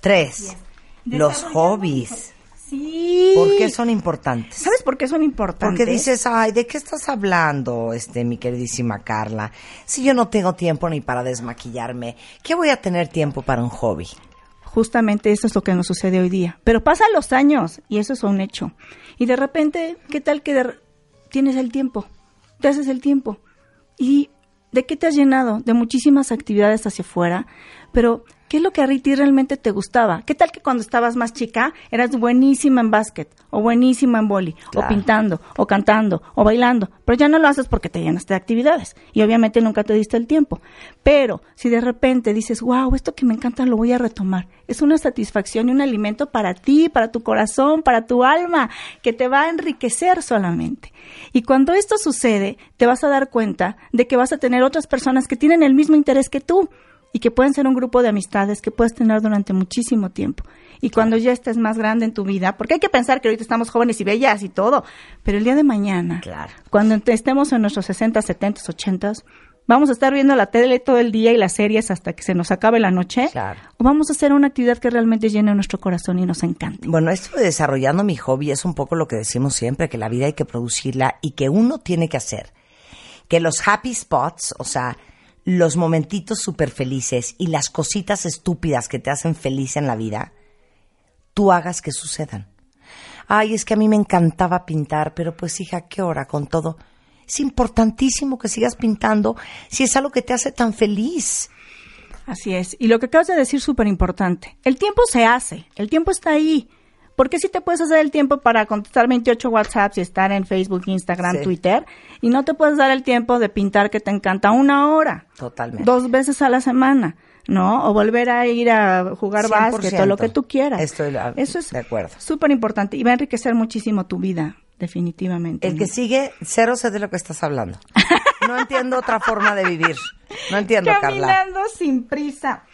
E: Tres. Los hobbies.
G: Sí.
E: ¿Por qué son importantes?
G: ¿Sabes por qué son importantes?
E: Porque dices, ay, ¿de qué estás hablando, este, mi queridísima Carla? Si yo no tengo tiempo ni para desmaquillarme, ¿qué voy a tener tiempo para un hobby?
G: Justamente eso es lo que nos sucede hoy día. Pero pasan los años y eso es un hecho. Y de repente, ¿qué tal que tienes el tiempo? Te haces el tiempo. ¿Y de qué te has llenado? De muchísimas actividades hacia afuera. Pero, ¿qué es lo que a ti realmente te gustaba? ¿Qué tal que cuando estabas más chica eras buenísima en básquet, o buenísima en boli,
E: Claro.
G: o pintando, o cantando, o bailando? Pero ya no lo haces porque te llenaste de actividades y obviamente nunca te diste el tiempo. Pero si de repente dices, wow, esto que me encanta lo voy a retomar, es una satisfacción y un alimento para ti, para tu corazón, para tu alma, que te va a enriquecer solamente. Y cuando esto sucede, te vas a dar cuenta de que vas a tener otras personas que tienen el mismo interés que tú y que pueden ser un grupo de amistades que puedes tener durante muchísimo tiempo. Y cuando ya estés más grande en tu vida, porque hay que pensar que ahorita estamos jóvenes y bellas y todo, pero el día de mañana,
E: Claro.
G: cuando te- estemos en nuestros 60, 70, 80, ¿Vamos a estar viendo la tele todo el día y las series hasta que se nos acabe la noche?
E: Claro.
G: ¿O vamos a hacer una actividad que realmente llene nuestro corazón y nos encante?
E: Bueno, esto de desarrollando mi hobby es un poco lo que decimos siempre, que la vida hay que producirla y que uno tiene que hacer. Que los happy spots, o sea, los momentitos súper felices y las cositas estúpidas que te hacen feliz en la vida, tú hagas que sucedan. Ay, es que a mí me encantaba pintar, pero pues hija, ¿qué hora con todo? Es importantísimo que sigas pintando si es algo que te hace tan feliz.
G: Así es. Y lo que acabas de decir súper importante. El tiempo se hace, el tiempo está ahí. ¿Por qué si te puedes hacer el tiempo para contestar 28 WhatsApps y estar en Facebook, Instagram,
E: Sí.
G: Twitter? Y no te puedes dar el tiempo de pintar que te encanta una hora.
E: Totalmente.
G: Dos veces a la semana, ¿no? O volver a ir a jugar
E: 100%.
G: básquet o lo que tú quieras.
E: Estoy la-
G: Eso es
E: de acuerdo.
G: súper importante y va a enriquecer muchísimo tu vida, definitivamente.
E: El que sigue, cero sé de lo que estás hablando. No entiendo otra forma de vivir. No entiendo, Carla.
G: Caminando sin prisa.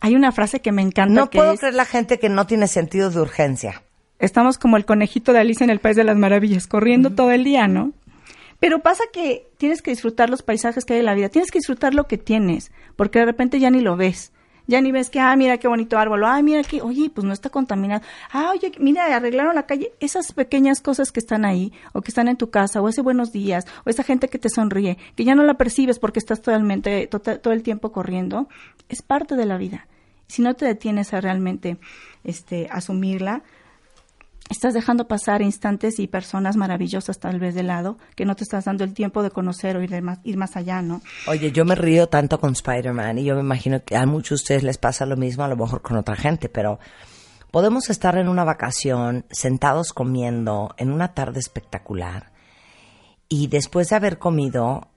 G: Hay una frase que me encanta
E: No
G: que
E: puedo
G: es,
E: creer la gente que no tiene sentido de urgencia.
G: Estamos como el conejito de Alicia en el País de las Maravillas, corriendo todo el día, ¿no? Pero pasa que tienes que disfrutar los paisajes que hay en la vida, tienes que disfrutar lo que tienes, porque de repente ya ni lo ves. Ya ni ves que, ah, mira qué bonito árbol, ah, mira que, oye, pues no está contaminado, ah, oye, mira, arreglaron la calle. Esas pequeñas cosas que están ahí, o que están en tu casa, o ese buenos días, o esa gente que te sonríe, que ya no la percibes porque estás totalmente, tota- todo el tiempo corriendo, es parte de la vida. Si no te detienes a realmente este, asumirla, estás dejando pasar instantes y personas maravillosas tal vez de lado que no te estás dando el tiempo de conocer o ir, más, ir más allá, ¿no?
E: Oye, yo me río tanto con Spider-Man y yo me imagino que a muchos de ustedes les pasa lo mismo, a lo mejor con otra gente, pero podemos estar en una vacación, sentados comiendo, en una tarde espectacular, y después de haber comido,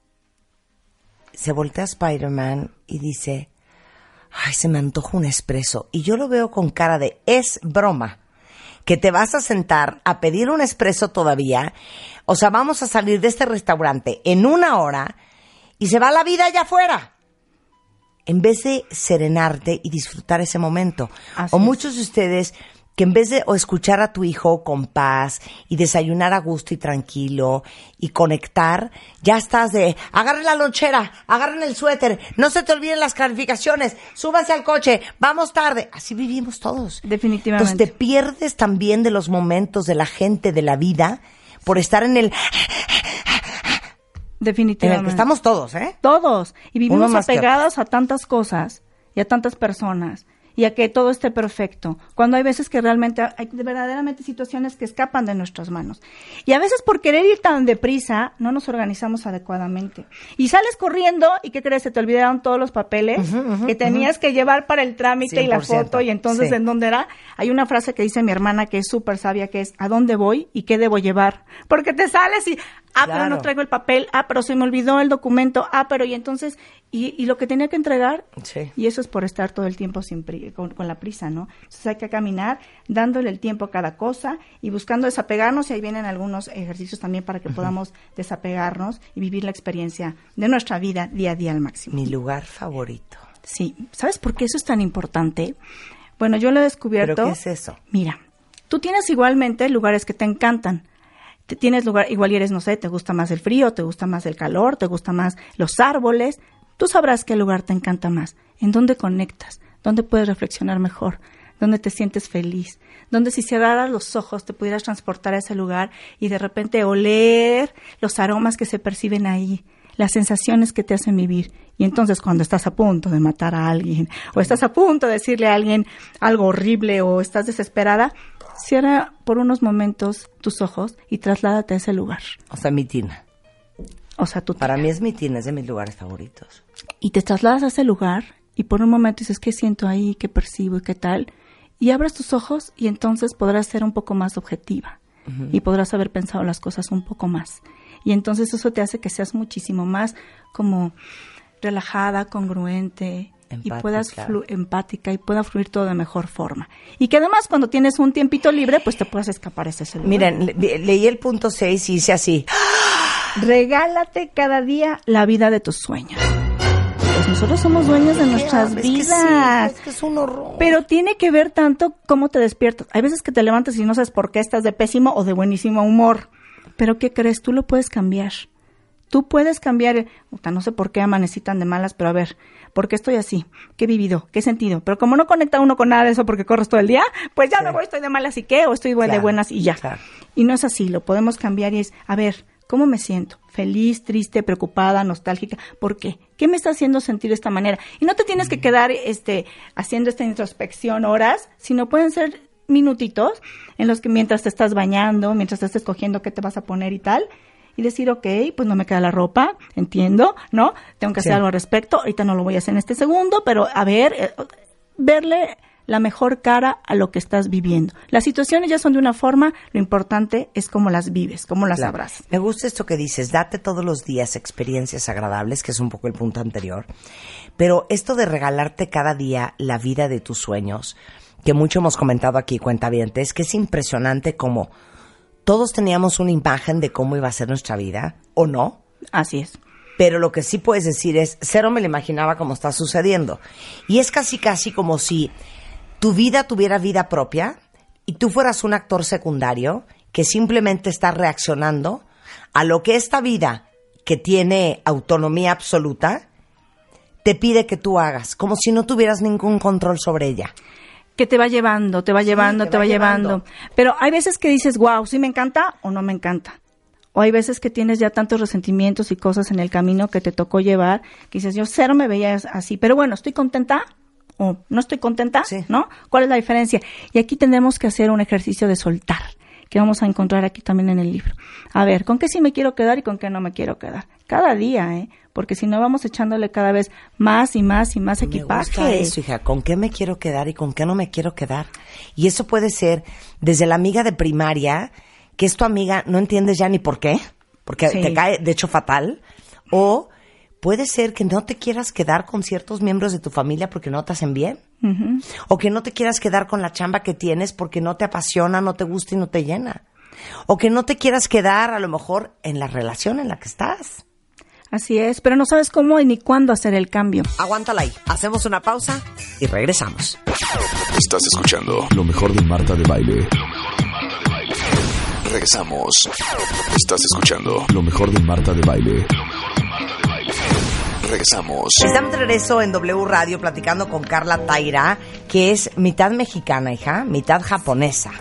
E: se voltea Spider-Man y dice, ay, se me antoja un espresso. Y yo lo veo con cara de, es broma, que te vas a sentar a pedir un espresso todavía. O sea, vamos a salir de este restaurante en una hora y se va la vida allá afuera. En vez de serenarte y disfrutar ese momento.
G: Así
E: o
G: es.
E: muchos de ustedes que en vez de o escuchar a tu hijo con paz y desayunar a gusto y tranquilo y conectar, ya estás de agarren la lonchera, agarren el suéter, no se te olviden las calificaciones, súbanse al coche, vamos tarde. Así vivimos todos.
G: Definitivamente.
E: Entonces te pierdes también de los momentos de la gente, de la vida, por estar en el, en
G: Definitivamente.
E: el que estamos todos, ¿eh?
G: Todos. Y vivimos apegados a tantas cosas y a tantas personas y a que todo esté perfecto. Cuando hay veces que realmente hay verdaderamente situaciones que escapan de nuestras manos. Y a veces por querer ir tan deprisa no nos organizamos adecuadamente. Y sales corriendo y ¿qué crees? Se te olvidaron todos los papeles que tenías que llevar para el trámite y la
E: 100%,
G: foto y entonces
E: sí.
G: ¿en dónde era? Hay una frase que dice mi hermana que es súper sabia que es ¿a dónde voy y qué debo llevar? Porque te sales y ah, pero no traigo el papel, ah, pero se me olvidó el documento, ah, pero y entonces, y, y lo que tenía que entregar,
E: Sí.
G: y eso es por estar todo el tiempo sin pri- con, con la prisa, ¿no? Entonces hay que caminar dándole el tiempo a cada cosa y buscando desapegarnos, y ahí vienen algunos ejercicios también para que podamos desapegarnos y vivir la experiencia de nuestra vida día a día al máximo.
E: Mi lugar favorito.
G: Sí, ¿sabes por qué eso es tan importante? Bueno, yo lo he descubierto.
E: ¿Pero qué es eso?
G: Mira, tú tienes igualmente lugares que te encantan. Tienes lugar, igual eres, no sé, te gusta más el frío, te gusta más el calor, te gusta más los árboles. Tú sabrás qué lugar te encanta más, en dónde conectas, dónde puedes reflexionar mejor, dónde te sientes feliz, dónde si cerraras los ojos te pudieras transportar a ese lugar y de repente oler los aromas que se perciben ahí, las sensaciones que te hacen vivir. Y entonces cuando estás a punto de matar a alguien o estás a punto de decirle a alguien algo horrible o estás desesperada, cierra por unos momentos tus ojos y trasládate a ese lugar.
E: O sea, mi tina.
G: O sea, tú
E: Para mí es mi tina, es de mis lugares favoritos.
G: y te trasladas a ese lugar y por un momento dices, ¿qué siento ahí? ¿Qué percibo? ¿Y qué tal? Y abres tus ojos y entonces podrás ser un poco más objetiva y podrás haber pensado las cosas un poco más. Y entonces eso te hace que seas muchísimo más como relajada, congruente y
E: Empática.
G: puedas flu- empática y pueda fluir todo de mejor forma. Y que además cuando tienes un tiempito libre, pues te puedas escapar ese lugar.
E: Miren, le- leí el punto 6 y dice así.
G: Regálate cada día la vida de tus sueños. Pues nosotros somos dueños de nuestras
E: Es que sí,
G: vidas.
E: es que es un horror.
G: Pero tiene que ver tanto cómo te despiertas. Hay veces que te levantas y no sabes por qué estás de pésimo o de buenísimo humor. Pero ¿qué crees? Tú lo puedes cambiar. Tú puedes cambiar, no sé por qué amanecí tan de malas, pero a ver, ¿por qué estoy así? ¿Qué he vivido? ¿Qué he sentido? Pero como no conecta uno con nada de eso porque corres todo el día, pues ya voy, estoy de malas y qué, o estoy de
E: Claro,
G: buenas y ya.
E: claro.
G: Y no es así, lo podemos cambiar y es, a ver, ¿cómo me siento? Feliz, triste, preocupada, nostálgica. ¿Por qué? ¿Qué me está haciendo sentir de esta manera? Y no te tienes que quedar este, haciendo esta introspección horas, sino pueden ser minutitos en los que mientras te estás bañando, mientras te estás escogiendo qué te vas a poner y tal, y decir, ok, pues no me queda la ropa, entiendo, ¿no? Tengo que hacer
E: Sí.
G: algo al respecto, ahorita no lo voy a hacer en este segundo, pero a ver, eh, verle la mejor cara a lo que estás viviendo. Las situaciones ya son de una forma, lo importante es cómo las vives, cómo las
E: Claro.
G: abrazas.
E: Me gusta esto que dices, date todos los días experiencias agradables, que es un poco el punto anterior. Pero esto de regalarte cada día la vida de tus sueños, que mucho hemos comentado aquí, cuenta es que es impresionante como todos teníamos una imagen de cómo iba a ser nuestra vida, o no,
G: Así es.
E: pero lo que sí puedes decir es, cero me lo imaginaba como está sucediendo. Y es casi casi como si tu vida tuviera vida propia y tú fueras un actor secundario que simplemente está reaccionando a lo que esta vida, que tiene autonomía absoluta, te pide que tú hagas, como si no tuvieras ningún control sobre ella.
G: Que te va llevando, te va llevando,
E: te
G: te,
E: va
G: va llevando.
E: llevando.
G: Pero hay veces que dices, wow, sí me encanta o no me encanta. O hay veces que tienes ya tantos resentimientos y cosas en el camino que te tocó llevar, que dices, yo cero me veía así, pero bueno, estoy contenta o no estoy contenta,
E: Sí.
G: ¿no? ¿Cuál es la diferencia? Y aquí tenemos que hacer un ejercicio de soltar, que vamos a encontrar aquí también en el libro. A ver, ¿con qué sí me quiero quedar y con qué no me quiero quedar? Cada día, ¿eh? Porque si no vamos echándole cada vez más y más y más
E: Me
G: equipaje.
E: gusta eso, hija. ¿Con qué me quiero quedar y con qué no me quiero quedar? Y eso puede ser desde la amiga de primaria, que es tu amiga, no entiendes ya ni por qué, porque
G: Sí.
E: te cae, de hecho, fatal. O puede ser que no te quieras quedar con ciertos miembros de tu familia porque no te hacen bien. O que no te quieras quedar con la chamba que tienes porque no te apasiona, no te gusta y no te llena. O que no te quieras quedar a lo mejor en la relación en la que estás.
G: Así es, pero no sabes cómo y ni cuándo hacer el cambio.
E: Aguántala ahí. Hacemos una pausa y regresamos.
B: Estás escuchando lo mejor de Marta de Baile. Regresamos. Estás escuchando lo mejor de Marta de Baile. Regresamos.
E: Estamos de regreso en W Radio platicando con Carla Taira, que es mitad mexicana, hija, mitad japonesa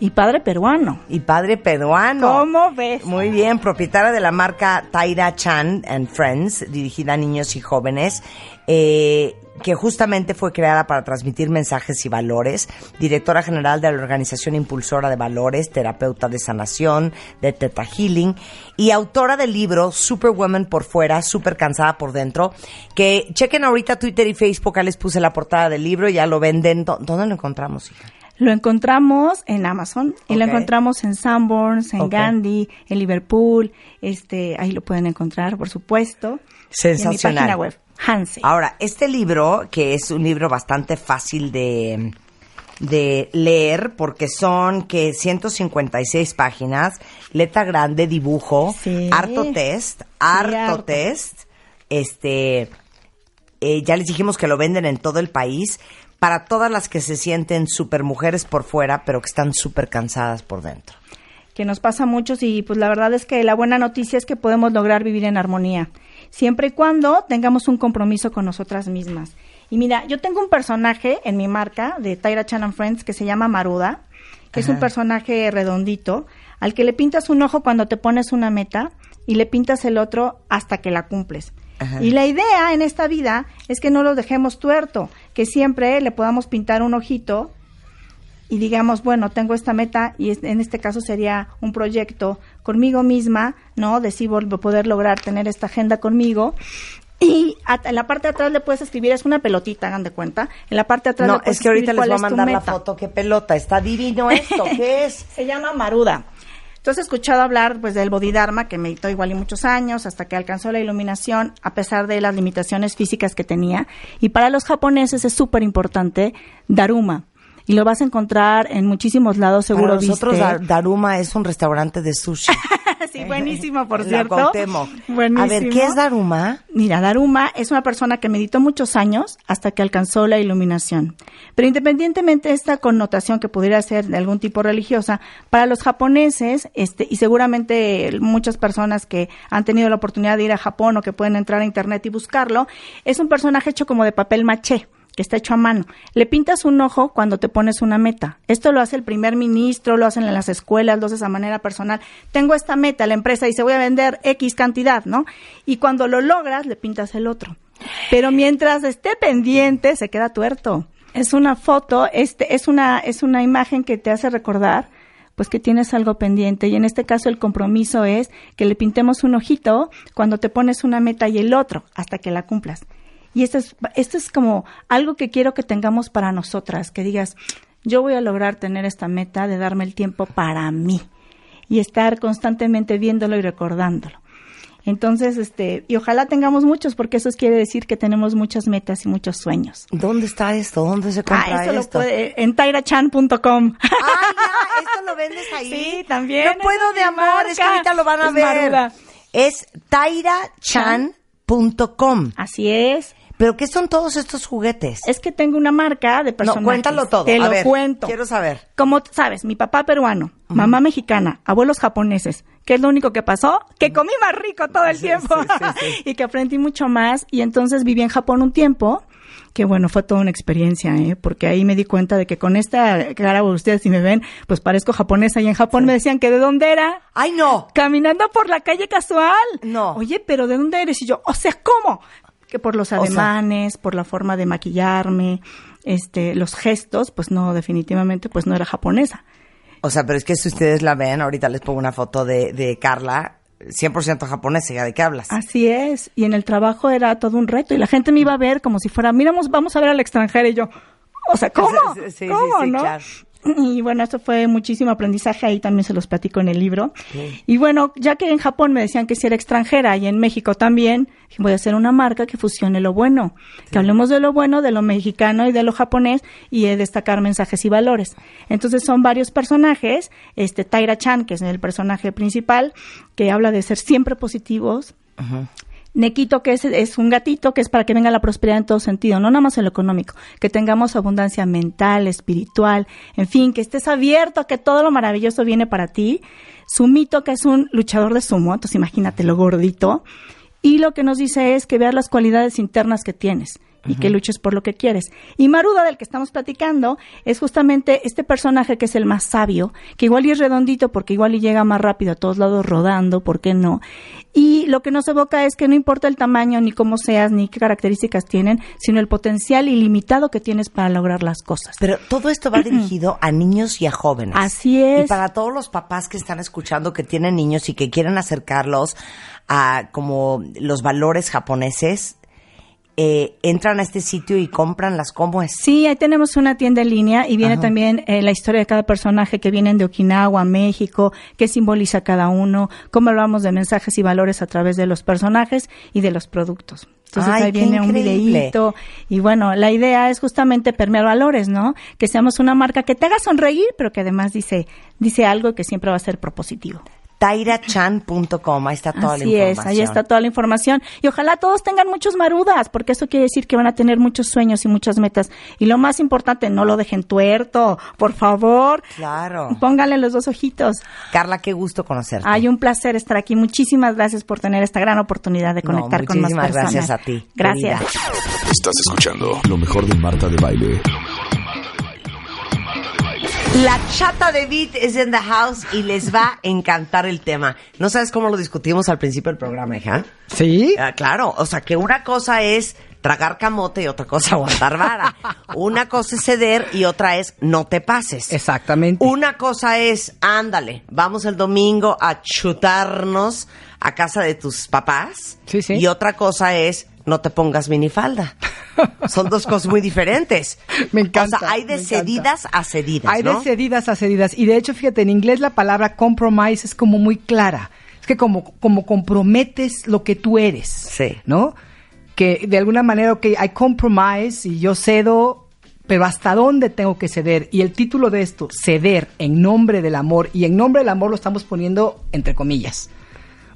G: Y padre peruano.
E: y padre peruano.
G: ¿Cómo ves?
E: Muy bien, propietaria de la marca Taira Chan and Friends, dirigida a niños y jóvenes, eh, que justamente fue creada para transmitir mensajes y valores, directora general de la Organización Impulsora de Valores, terapeuta de sanación, de Teta Healing, y autora del libro Superwoman por fuera, super cansada por dentro, que chequen ahorita Twitter y Facebook, ahí les puse la portada del libro, ya lo venden. ¿Dó- ¿Dónde lo encontramos, hija?
G: Lo encontramos en Amazon y lo encontramos en Sanborns, en. Gandhi, en Liverpool. Este, ahí lo pueden encontrar, por supuesto. En mi
E: Sensacional.
G: página web, Hanse.
E: Ahora, este libro, que es un libro bastante fácil de, de leer, porque son que 156 páginas, letra grande, dibujo,
G: Sí.
E: harto test, harto,
G: harto.
E: test. Este, eh, ya les dijimos que lo venden en todo el país para todas las que se sienten super mujeres por fuera, pero que están súper cansadas por dentro.
G: que nos pasa a muchos y pues la verdad es que la buena noticia es que podemos lograr vivir en armonía, siempre y cuando tengamos un compromiso con nosotras mismas. Y mira, yo tengo un personaje en mi marca de Tyra Chan and Friends que se llama Maruda, que es un personaje redondito, al que le pintas un ojo cuando te pones una meta y le pintas el otro hasta que la cumples. Y la idea en esta vida es que no lo dejemos tuerto, que siempre le podamos pintar un ojito y digamos, bueno, tengo esta meta y en este caso sería un proyecto conmigo misma, ¿no? De sí vol- poder lograr tener esta agenda conmigo. Y at- en la parte de atrás le puedes escribir, es una pelotita, hagan de cuenta. En la parte de atrás le
E: No,
G: puedes
E: es que ahorita les voy a mandar la foto. ¿Qué pelota? Está divino esto. ¿Qué es?
G: Se llama Maruda. Tú has escuchado hablar pues del Bodhidharma, que meditó igual y muchos años, hasta que alcanzó la iluminación, a pesar de las limitaciones físicas que tenía. Y para los japoneses es súper importante Daruma. Y lo vas a encontrar en muchísimos lados, seguro
E: Para nosotros
G: viste.
E: Daruma es un restaurante de sushi.
G: sí, buenísimo, por
E: la
G: cierto. Buenísimo.
E: A ver, ¿qué es Daruma?
G: Mira, Daruma es una persona que meditó muchos años hasta que alcanzó la iluminación. Pero independientemente de esta connotación que pudiera ser de algún tipo religiosa, para los japoneses, este, y seguramente muchas personas que han tenido la oportunidad de ir a Japón o que pueden entrar a internet y buscarlo, es un personaje hecho como de papel maché que está hecho a mano. Le pintas un ojo cuando te pones una meta. Esto lo hace el primer ministro, lo hacen en las escuelas, lo haces a manera personal. Tengo esta meta, la empresa dice voy a vender X cantidad, ¿no? Y cuando lo logras, le pintas el otro. Pero mientras esté pendiente, se queda tuerto. Es una foto, este, es una, es una imagen que te hace recordar pues que tienes algo pendiente y en este caso el compromiso es que le pintemos un ojito cuando te pones una meta y el otro hasta que la cumplas. Y esto es, esto es como algo que quiero que tengamos para nosotras, que digas, yo voy a lograr tener esta meta de darme el tiempo para mí y estar constantemente viéndolo y recordándolo. Entonces, este, y ojalá tengamos muchos, porque eso quiere decir que tenemos muchas metas y muchos sueños.
E: ¿Dónde está esto? ¿Dónde se compra
G: Ah, esto lo
E: esto?
G: puede, en tairachan.com.
E: Ah, ya, esto lo vendes ahí.
G: Sí, también,
E: No puedo de amor, es que ahorita lo van a
G: Es
E: ver.
G: Maruda.
E: Es tairachan.com.
G: Así es.
E: ¿Pero qué son todos estos juguetes?
G: Es que tengo una marca de personajes.
E: no, cuéntalo todo.
G: Te
E: A
G: lo
E: ver,
G: cuento.
E: Quiero saber.
G: Como sabes, mi papá peruano, mamá mexicana, abuelos japoneses. ¿Qué es lo único que pasó? Que comí más rico todo el tiempo y que aprendí mucho más. Y entonces viví en Japón un tiempo. Que bueno, fue toda una experiencia, ¿eh? porque ahí me di cuenta de que con esta cara, ustedes si me ven, pues parezco japonesa. Y en Japón me decían que de dónde era.
E: ¡Ay, no!
G: Caminando por la calle casual.
E: No.
G: Oye, pero ¿de dónde eres? Y yo, o sea, ¿cómo? Que por los
E: sea-
G: ademanes, por la forma de maquillarme, este, los gestos, pues no, definitivamente, pues no era japonesa.
E: O sea, pero es que si ustedes la ven, ahorita les pongo una foto de, de Carla, 100% japonesa, ¿ya ¿de qué hablas?
G: Así es. Y en el trabajo era todo un reto. Y la gente me iba a ver como si fuera, miramos, vamos a ver al extranjero. Y yo, o sea, ¿cómo?
E: Sí, sí,
G: ¿Cómo,
E: sí,
G: no?
E: claro.
G: Y bueno, esto fue muchísimo aprendizaje, ahí también se los platico en el libro. Y bueno, ya que en Japón me decían que si era extranjera y en México también, voy a hacer una marca que fusione lo bueno, que hablemos de lo bueno, de lo mexicano y de lo japonés y de destacar mensajes y valores. Entonces son varios personajes, este Taira Chan, que es el personaje principal, que habla de ser siempre positivos, Nequito, que es, es un gatito, que es para que venga la prosperidad en todo sentido, no nada más en lo económico, que tengamos abundancia mental, espiritual, en fin, que estés abierto a que todo lo maravilloso viene para ti. Sumito, que es un luchador de sumo, entonces imagínate lo gordito. Y lo que nos dice es que veas las cualidades internas que tienes y que luches por lo que quieres. Y Maruda, del que estamos platicando, es justamente este personaje que es el más sabio, que igual y es redondito porque igual y llega más rápido a todos lados rodando, ¿por qué no? Y lo que nos evoca es que no importa el tamaño, ni cómo seas, ni qué características tienen, sino el potencial ilimitado que tienes para lograr las cosas.
E: Pero todo esto va dirigido a niños y a jóvenes.
G: Así es.
E: Y para todos los papás que están escuchando que tienen niños y que quieren acercarlos a como los valores japoneses, eh, entran a este sitio y compran las cómo es.
G: Sí, ahí tenemos una tienda en línea y viene también eh, la historia de cada personaje que vienen de Okinawa, México, qué simboliza cada uno, cómo hablamos de mensajes y valores a través de los personajes y de los productos. Entonces
E: Ay,
G: ahí viene un videíto y bueno, la idea es justamente permear valores, ¿no? Que seamos una marca que te haga sonreír, pero que además dice dice algo que siempre va a ser propositivo.
E: Tairachan.com, ahí está toda
G: Así
E: la
G: es,
E: información.
G: ahí está toda la información. Y ojalá todos tengan muchos marudas, porque eso quiere decir que van a tener muchos sueños y muchas metas. Y lo más importante, no lo dejen tuerto, por favor.
E: Claro.
G: Pónganle los dos ojitos.
E: Carla, qué gusto conocerte.
G: Hay un placer estar aquí. Muchísimas gracias por tener esta gran oportunidad de
E: No,
G: conectar con más
E: muchísimas
G: personas.
E: gracias a ti,
G: Gracias.
E: querida.
B: Estás escuchando lo mejor de Marta de Baile.
E: La chata de Beat es in the house y les va a encantar el tema. ¿No sabes cómo lo discutimos al principio del programa, hija?
H: ¿Sí?
E: Ah, claro, o sea que una cosa es tragar camote y otra cosa aguantar vara. Una cosa es ceder y otra es no te pases.
H: Exactamente.
E: Una cosa es, ándale, vamos el domingo a chutarnos a casa de tus papás.
H: Sí, sí.
E: Y otra cosa es, no te pongas minifalda. Son dos cosas muy diferentes.
H: Me encanta,
E: O sea, hay de cedidas a cedidas,
H: Hay
E: ¿no?
H: de cedidas a cedidas. Y de hecho, fíjate, en inglés la palabra compromise es como muy clara. Es que como, como comprometes lo que tú eres.
E: Sí.
H: ¿No? Que de alguna manera, ok, I compromise y yo cedo pero ¿hasta dónde tengo que ceder? Y el título de esto, ceder en nombre del amor, y en nombre del amor lo estamos poniendo entre comillas.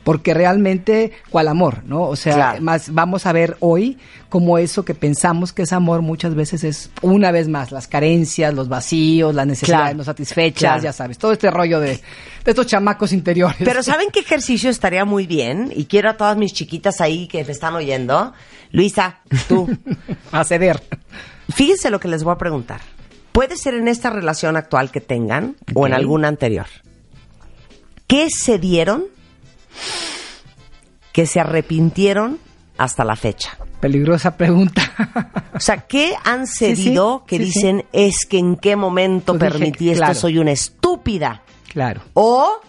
H: Porque realmente, ¿cuál amor? ¿No? O sea,
E: Claro.
H: más vamos a ver hoy cómo eso que pensamos que es amor muchas veces es, una vez más, las carencias, los vacíos, las necesidades
E: Claro.
H: no satisfechas,
E: Claro.
H: ya sabes, todo este rollo de, de estos chamacos interiores.
E: Pero ¿saben qué ejercicio estaría muy bien? Y quiero a todas mis chiquitas ahí que me están oyendo. Luisa, tú,
H: a ceder.
E: fíjense lo que les voy a preguntar. Puede ser en esta relación actual que tengan o en alguna anterior. ¿Qué se dieron que se arrepintieron hasta la fecha?
H: Peligrosa pregunta.
E: O sea, ¿qué han
H: Sí, sí,
E: cedido que
H: sí,
E: dicen es que en qué momento
H: Pues dije,
E: permití esto?
H: claro.
E: Soy una estúpida.
H: claro.
E: O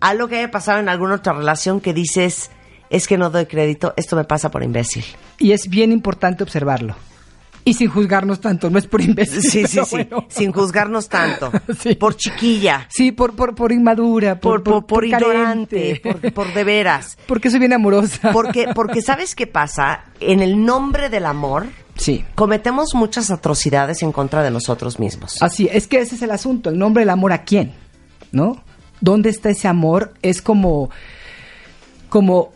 E: algo que haya pasado en alguna otra relación que dices es que no doy crédito, esto me pasa por imbécil.
H: Y es bien importante observarlo. Y sin juzgarnos tanto, no es por imbécil.
E: Sí, sí, sí.
H: bueno.
E: Sin juzgarnos tanto.
H: Sí.
E: Por chiquilla.
H: Sí, por, por, por inmadura,
E: Por, por, por ignorante.
H: carente.
E: Por, por de veras.
H: Porque soy bien amorosa.
E: Porque, porque ¿sabes qué pasa? En el nombre del amor,
H: Sí.
E: cometemos muchas atrocidades en contra de nosotros mismos.
H: Así, es que ese es el asunto, el nombre del amor a quién, ¿no? ¿Dónde está ese amor? Es como, como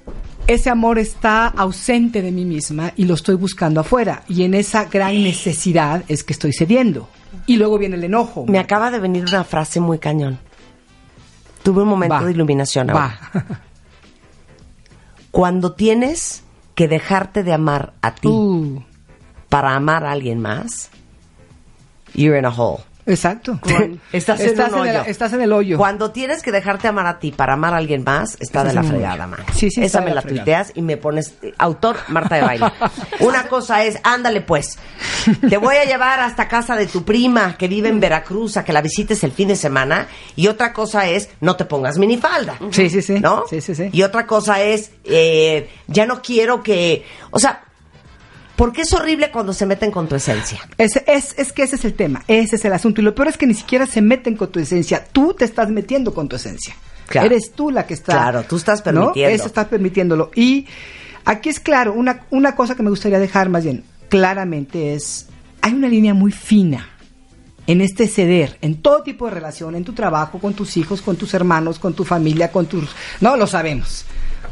H: ese amor está ausente de mí misma y lo estoy buscando afuera. Y en esa gran necesidad es que estoy cediendo. Y luego viene el enojo.
E: Me acaba de venir una frase muy cañón. Tuve un momento
H: Va.
E: de iluminación ahora.
H: Va.
E: Cuando tienes que dejarte de amar a ti
H: Uh,
E: para amar a alguien más, you're in a hole.
H: Exacto.
E: Estás, en
H: el,
E: hoyo.
H: estás en el hoyo.
E: Cuando tienes que dejarte amar a ti para amar a alguien más, está
H: Estás
E: de la fregada, man.
H: Sí, sí,
E: Esa me
H: la
E: tuiteas y me pones eh, autor Marta de baile. Una cosa es, ándale pues, te voy a llevar hasta casa de tu prima que vive en Veracruz a que la visites el fin de semana. Y otra cosa es, no te pongas minifalda.
H: Sí, sí, sí.
E: ¿No?
H: Sí, sí, sí.
E: Y otra cosa es, eh, ya no quiero que, o sea, porque es horrible cuando se meten con tu esencia.
H: Es, es, es que ese es el tema, ese es el asunto. Y lo peor es que ni siquiera se meten con tu esencia, tú te estás metiendo con tu esencia.
E: Claro.
H: Eres tú la que está.
E: Claro, tú estás
H: ¿no?
E: permitiendo.
H: Eso estás permitiéndolo. Y aquí es claro, una, una cosa que me gustaría dejar más bien claramente es, hay una línea muy fina en este ceder, en todo tipo de relación, en tu trabajo, con tus hijos, con tus hermanos, con tu familia, con tus... No, lo sabemos.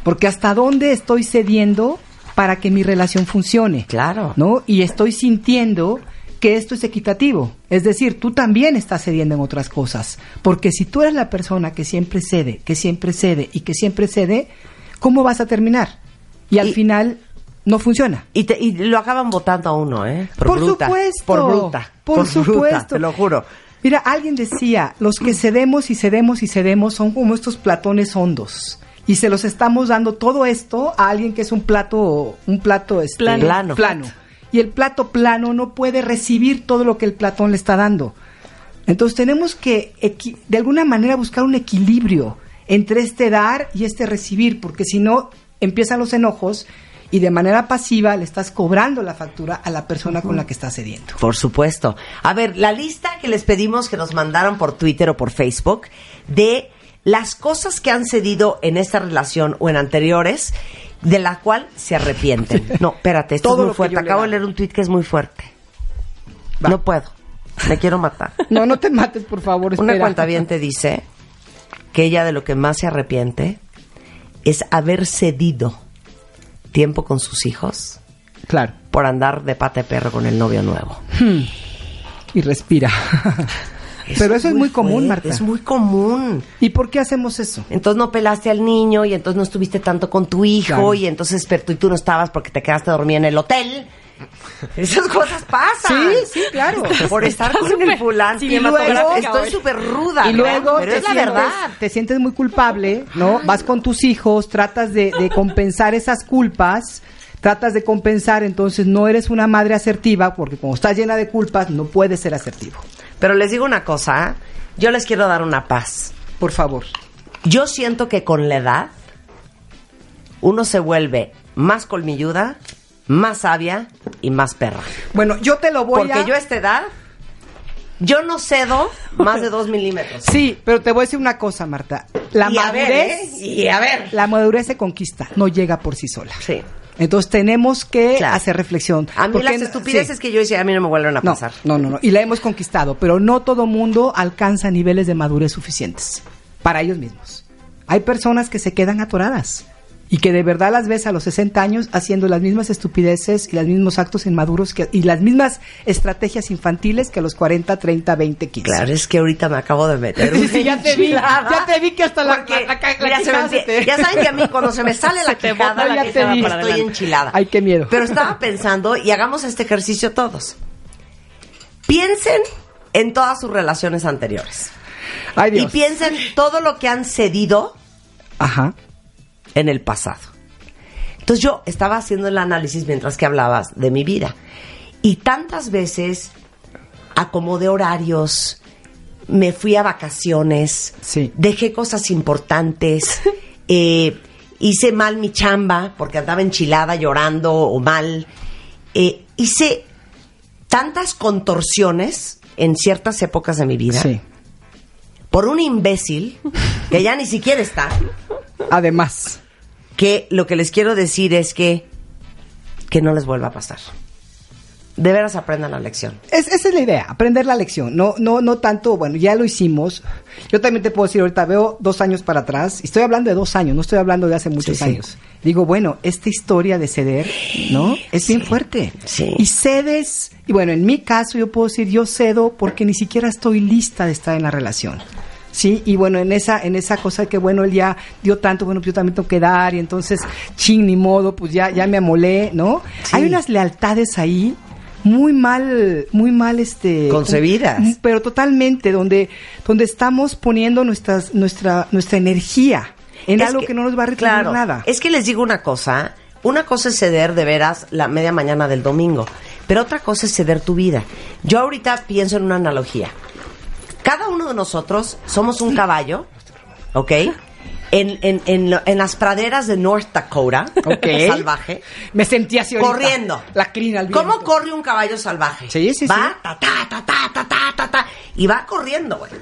H: Porque hasta dónde estoy cediendo para que mi relación funcione.
E: Claro.
H: ¿No? Y estoy sintiendo que esto es equitativo. Es decir, tú también estás cediendo en otras cosas. Porque si tú eres la persona que siempre cede, que siempre cede y que siempre cede, ¿cómo vas a terminar? Y al final no funciona.
E: Y, te- y lo acaban votando a uno, ¿eh?
H: Por
E: bruta.
H: supuesto.
E: Por bruta.
H: Por
E: bruta,
H: supuesto.
E: te lo juro.
H: Mira, alguien decía, los que cedemos y cedemos y cedemos son como estos platones hondos. Y se los estamos dando todo esto a alguien que es un plato, un plato este,
E: Plano.
H: plano. Y el plato plano no puede recibir todo lo que el platón le está dando. Entonces tenemos que, de alguna manera, buscar un equilibrio entre este dar y este recibir, porque si no, empiezan los enojos y de manera pasiva le estás cobrando la factura a la persona con la que estás cediendo.
E: Por supuesto. A ver, la lista que les pedimos que nos mandaron por Twitter o por Facebook de las cosas que han cedido en esta relación o en anteriores, de la cual se arrepienten. No, espérate, esto
H: Todo
E: es muy fuerte. Acabo de leer un tweet que es muy fuerte.
H: Va.
E: No puedo. Me quiero matar.
H: No, no te mates, por favor.
E: Una cuenta bien te dice que ella de lo que más se arrepiente es haber cedido tiempo con sus hijos
H: Claro.
E: por andar de pata de perro con el novio nuevo.
H: Y respira. Pero eso es muy común,
E: fuerte,
H: Marta.
E: Es muy común.
H: ¿Y por qué hacemos eso?
E: Entonces no pelaste al niño y entonces no estuviste tanto con tu hijo
H: Claro.
E: y entonces pero tú, y tú no estabas porque te quedaste dormida en el hotel. Esas cosas pasan.
H: Sí, sí, claro.
E: Por estar con el fulano.
H: Y luego-
E: estoy súper ruda.
H: Y luego
E: pero
H: te,
E: es la
H: sientes,
E: verdad.
H: te sientes muy culpable, ¿no? Vas con tus hijos, tratas de, de compensar esas culpas, tratas de compensar, entonces no eres una madre asertiva, porque como estás llena de culpas, no puedes ser asertivo.
E: Pero les digo una cosa, ¿eh? yo les quiero dar una paz.
H: Por favor.
E: Yo siento que con la edad uno se vuelve más colmilluda, más sabia y más perra.
H: Bueno, yo te lo voy
E: Porque
H: a...
E: yo a esta edad, yo no cedo más de dos milímetros.
H: Sí, pero te voy a decir una cosa, Marta. La
E: y a ver,
H: madurez...
E: ¿eh? Y a ver.
H: La madurez se conquista, no llega por sí sola.
E: Sí.
H: Entonces tenemos que
E: Claro.
H: hacer reflexión.
E: A mí las estupideces
H: sí.
E: que yo hice, a mí no me vuelven a
H: No,
E: pasar.
H: no, no, no. Y la hemos conquistado, pero no todo mundo alcanza niveles de madurez suficientes para ellos mismos. Hay personas que se quedan atoradas y que de verdad las ves a los 60 años haciendo las mismas estupideces y los mismos actos inmaduros que, y las mismas estrategias infantiles que a los 40, 30, 20, 15.
E: Claro, es que ahorita me acabo de meter.
H: Sí, sí, ya te vi, ya te vi que hasta la,
E: Porque,
H: la, la- la
E: mira, se me Ya saben que a mí cuando se me sale la quijada,
H: bota,
E: la quijada, estoy enchilada.
H: Ay, qué miedo.
E: Pero estaba pensando, y hagamos este ejercicio todos. Piensen en todas sus relaciones anteriores.
H: Ay,
E: Y
H: Dios.
E: piensen todo lo que han cedido
H: Ajá.
E: En el pasado. Entonces yo estaba haciendo el análisis mientras que hablabas de mi vida. Y tantas veces acomodé horarios, me fui a vacaciones,
H: Sí.
E: dejé cosas importantes, eh, hice mal mi chamba porque andaba enchilada, llorando o mal. Eh, hice tantas contorsiones en ciertas épocas de mi vida
H: Sí.
E: por un imbécil que ya ni siquiera está
H: Además.
E: Que lo que les quiero decir es que que no les vuelva a pasar. De veras aprendan la lección.
H: Es, esa es la idea, aprender la lección. No, no, no tanto, bueno, ya lo hicimos. Yo también te puedo decir ahorita, veo dos años para atrás, y estoy hablando de dos años, no estoy hablando de hace muchos
E: Sí, sí.
H: años. Digo, bueno, esta historia de ceder, ¿no? Es bien fuerte.
E: sí.
H: Y cedes, y bueno, en mi caso yo puedo decir, yo cedo porque ni siquiera estoy lista de estar en la relación. Sí, y bueno, en esa, en esa cosa que bueno, él ya dio tanto, bueno, pues yo también tengo que dar, y entonces, ching, ni modo, pues ya, ya me amolé, ¿no?
E: Sí.
H: Hay unas lealtades ahí muy mal, muy mal este
E: Concebidas.
H: pero totalmente, donde, donde estamos poniendo nuestras, nuestra, nuestra energía en
E: Es
H: algo que, no nos va a retribuir
E: claro,
H: nada.
E: Es que les digo una cosa, una cosa es ceder de veras la media mañana del domingo, pero otra cosa es ceder tu vida. Yo ahorita pienso en una analogía. Cada uno de nosotros somos un caballo, ¿ok? En, en, en, en las praderas de North Dakota,
H: Ok.
E: salvaje,
H: Me sentí así ahorita.
E: corriendo.
H: La crina al viento.
E: ¿Cómo corre un caballo salvaje?
H: Sí, sí,
E: va,
H: sí.
E: ta, ta, ta, ta, ta, ta, ta, ta, y va corriendo, güey.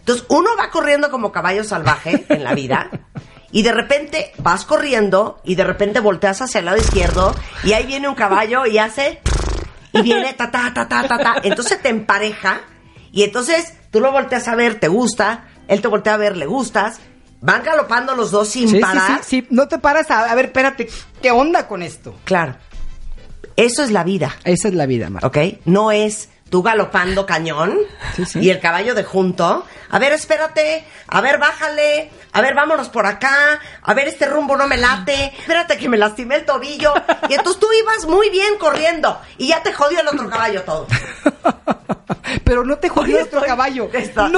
E: Entonces, uno va corriendo como caballo salvaje en la vida, y de repente vas corriendo, y de repente volteas hacia el lado izquierdo, y ahí viene un caballo y hace, y viene ta, ta, ta, ta, ta, ta. Entonces te empareja, y entonces tú lo volteas a ver, te gusta, él te voltea a ver, le gustas, van galopando los dos sin
H: Sí, sí,
E: parar.
H: sí, sí. No te paras a, a ver, espérate, ¿qué onda con esto?
E: Claro. Eso es la vida.
H: Esa es la vida, Marta.
E: ¿ok? No es tú galopando cañón
H: Sí, sí.
E: y el caballo de junto. A ver, espérate, a ver, bájale, a ver, vámonos por acá, a ver, este rumbo no me late, espérate que me lastimé el tobillo. Y entonces tú ibas muy bien corriendo y ya te jodió el otro caballo todo.
H: Pero no te jodió el otro caballo. no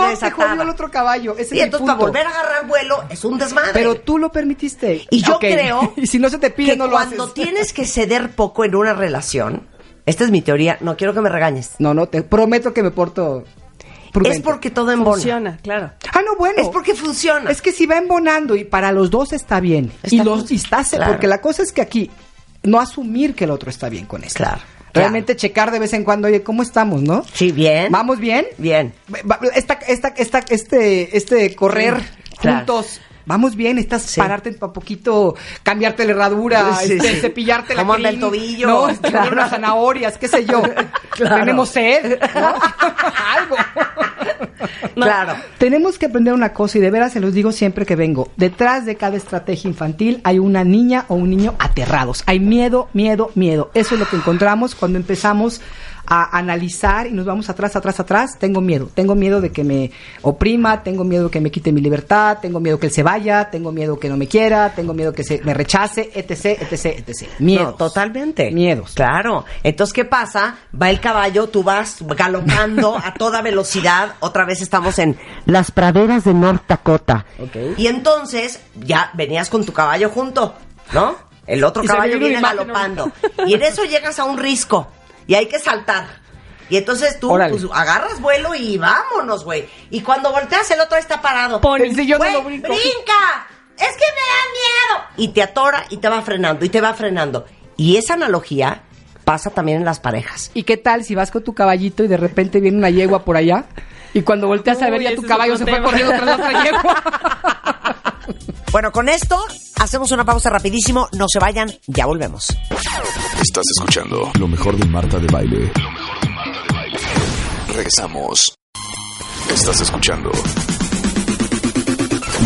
H: te
E: desatada.
H: jodió el otro caballo. Ese
E: Y
H: es
E: entonces para
H: punto.
E: volver a agarrar vuelo es un desmadre.
H: Pero tú lo permitiste.
E: Y yo creo
H: y si no se te pide,
E: que
H: no lo
E: cuando
H: haces.
E: tienes que ceder poco en una relación, esta es mi teoría, no quiero que me regañes.
H: No, no, te prometo que me porto prudente.
E: Es porque todo embona.
I: Funciona, claro.
H: Ah, no, bueno.
E: Es porque funciona.
H: Es que si va embonando y para los dos está bien.
E: Está
H: y los y está
E: Claro.
H: porque la cosa es que aquí no asumir que el otro está bien con esto.
E: Claro,
H: Realmente checar de vez en cuando, oye, ¿cómo estamos, no?
E: Sí, bien.
H: ¿Vamos bien?
E: Bien.
H: Esta, esta, esta, este, este correr
E: claro.
H: juntos. Vamos bien, estás
E: Sí.
H: pararte un poquito, cambiarte la herradura,
E: Sí,
H: este,
E: sí.
H: cepillarte la
E: ¿Cómo anda el
H: crin,
E: tobillo?
H: No,
E: Claro.
H: unas zanahorias, qué sé yo.
E: Claro.
H: Tenemos sed, ¿no? Algo.
E: Claro.
H: Tenemos que aprender una cosa y de veras se los digo siempre que vengo. Detrás de cada estrategia infantil hay una niña o un niño aterrados. Hay miedo, miedo, miedo. Eso es lo que encontramos cuando empezamos a analizar y nos vamos atrás, atrás, atrás. Tengo miedo. Tengo miedo de que me oprima, tengo miedo de que me quite mi libertad, tengo miedo que él se vaya, tengo miedo que no me quiera, tengo miedo que se me rechace, etc, etc, etc. Miedos.
E: No, totalmente.
H: Miedos.
E: Claro. Entonces, ¿qué pasa? Va el caballo, tú vas galopando a toda velocidad. Otra vez estamos en las praderas de North Dakota.
H: Ok.
E: Y entonces, ya venías con tu caballo junto, ¿no? El otro
H: Y
E: caballo viene galopando. Y en eso llegas a un risco. Y hay que saltar. Y entonces tú pues, agarras vuelo y vámonos, güey. Y cuando volteas, el otro está parado.
H: El sillón lo brinco.
E: brinca. Es que me da miedo. Y te atora y te va frenando y te va frenando. Y esa analogía pasa también en las parejas.
H: ¿Y qué tal si vas con tu caballito y de repente viene una yegua por allá? Y cuando volteas a ver
I: Uy,
H: ya tu caballo se fue
I: tema.
H: corriendo tras la otra yegua.
E: Bueno, con esto hacemos una pausa rapidísimo. No se vayan, ya volvemos.
B: Estás escuchando lo mejor de Marta de Baile. Lo mejor de Marta de Baile. Regresamos. Estás escuchando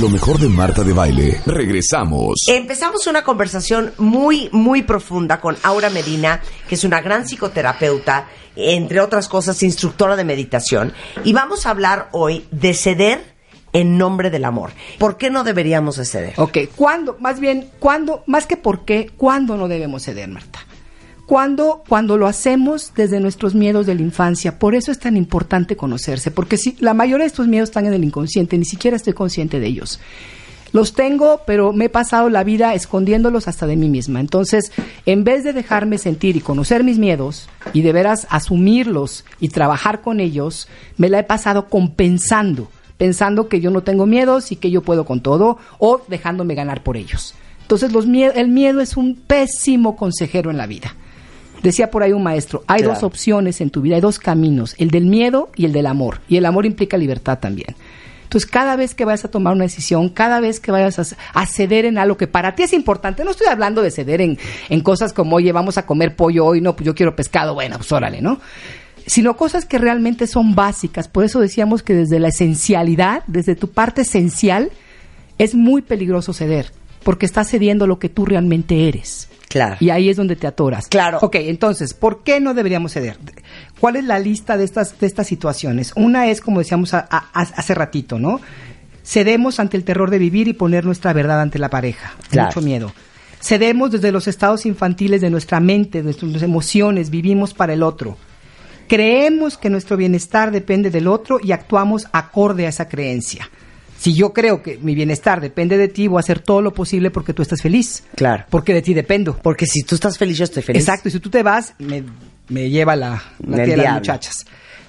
B: lo mejor de Marta de Baile. Regresamos.
E: Empezamos una conversación muy, muy profunda con Aura Medina, que es una gran psicoterapeuta, entre otras cosas, instructora de meditación. Y vamos a hablar hoy de ceder en nombre del amor. ¿Por qué no deberíamos de ceder?
H: Ok, ¿cuándo? Más bien, ¿cuándo? Más que por qué, ¿cuándo no debemos ceder, Marta? Cuando, cuando lo hacemos desde nuestros miedos de la infancia, por eso es tan importante conocerse, porque si la mayoría de estos miedos están en el inconsciente, ni siquiera estoy consciente de ellos. Los tengo, pero me he pasado la vida escondiéndolos hasta de mí misma. Entonces, en vez de dejarme sentir y conocer mis miedos y de veras asumirlos y trabajar con ellos, me la he pasado compensando, pensando que yo no tengo miedos y que yo puedo con todo o dejándome ganar por ellos. Entonces, los el miedo es un pésimo consejero en la vida. Decía por ahí un maestro, hay
E: Claro.
H: dos opciones en tu vida, hay dos caminos, el del miedo y el del amor. Y el amor implica libertad también. Entonces, cada vez que vayas a tomar una decisión, cada vez que vayas a, a ceder en algo que para ti es importante, no estoy hablando de ceder en, en cosas como, oye, vamos a comer pollo hoy, no, pues yo quiero pescado, bueno, pues órale, ¿no? Sino cosas que realmente son básicas. Por eso decíamos que desde la esencialidad, desde tu parte esencial, es muy peligroso ceder, porque estás cediendo lo que tú realmente eres.
E: Claro.
H: Y ahí es donde te atoras.
E: Claro.
H: Ok, entonces, ¿por qué no deberíamos ceder? ¿Cuál es la lista de estas, de estas situaciones? Una es, como decíamos a- a- hace ratito, ¿no? Cedemos ante el terror de vivir y poner nuestra verdad ante la pareja.
E: Claro.
H: Mucho miedo. Cedemos desde los estados infantiles de nuestra mente, de nuestras emociones, vivimos para el otro. Creemos que nuestro bienestar depende del otro y actuamos acorde a esa creencia. Si yo creo que mi bienestar depende de ti, voy a hacer todo lo posible porque tú estés feliz.
E: Claro.
H: Porque de ti dependo.
E: Porque si tú estás feliz, yo estoy feliz.
H: Exacto, y si tú te vas, me, me lleva la, la tía de las muchachas.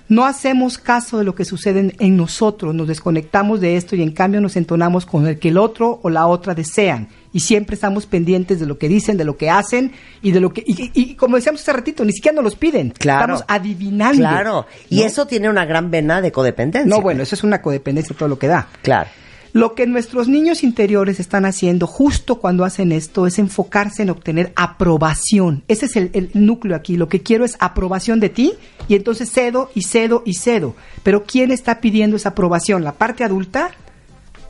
H: No hacemos caso de lo que sucede en, en nosotros, nos desconectamos de esto y en cambio nos entonamos con el que el otro o la otra desean. Y siempre estamos pendientes de lo que dicen, de lo que hacen y de lo que. Y, y- y como decíamos hace ratito, ni siquiera nos los piden.
E: Claro.
H: Estamos adivinando.
E: Claro. Y
H: ¿no?
E: eso tiene una gran vena de codependencia.
H: No, bueno, eso es una codependencia todo lo que da.
E: Claro.
H: Lo que nuestros niños interiores están haciendo justo cuando hacen esto es enfocarse en obtener aprobación. Ese es el, el núcleo aquí. Lo que quiero es aprobación de ti y entonces cedo y cedo y cedo. Pero ¿quién está pidiendo esa aprobación? ¿La parte adulta?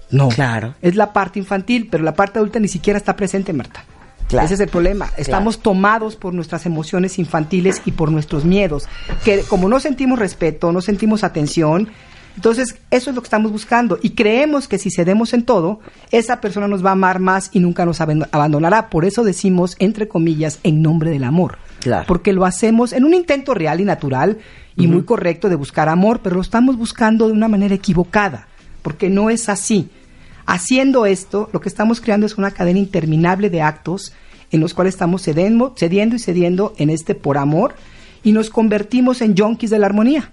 H: No.
E: Claro.
H: Es la parte infantil, pero la parte adulta ni siquiera está presente, Marta.
E: Claro.
H: Ese es el problema. Estamos tomados por nuestras emociones infantiles y por nuestros miedos. Que como no sentimos respeto, no sentimos atención, entonces eso es lo que estamos buscando. Y creemos que si cedemos en todo, esa persona nos va a amar más y nunca nos abandonará. Por eso decimos, entre comillas, en nombre del amor.
E: Claro.
H: Porque lo hacemos en un intento real y natural y muy correcto de buscar amor, pero lo estamos buscando de una manera equivocada. Porque no es así. Haciendo esto, lo que estamos creando es una cadena interminable de actos en los cuales estamos cedendo, cediendo y cediendo en este por amor y nos convertimos en junkies de la armonía.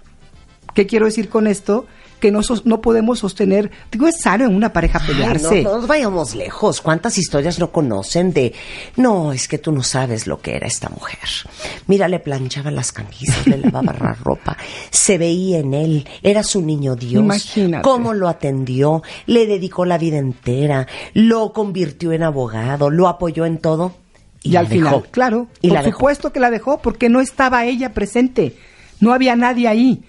H: ¿Qué quiero decir con esto? Que no, sos- no podemos sostener, digo, es sano en una pareja
E: Ay,
H: pelearse.
E: no, no nos vayamos lejos. ¿Cuántas historias no conocen de, no, es que tú no sabes lo que era esta mujer? Mira, le planchaba las camisas, le lavaba la ropa, se veía en él, era su niño Dios.
H: Imagínate.
E: Cómo lo atendió, le dedicó la vida entera, lo convirtió en abogado, lo apoyó en todo. Y,
H: al final,
E: dejó.
H: claro,
E: Y
H: por
E: la dejó.
H: supuesto que la dejó porque no estaba ella presente, no había nadie ahí.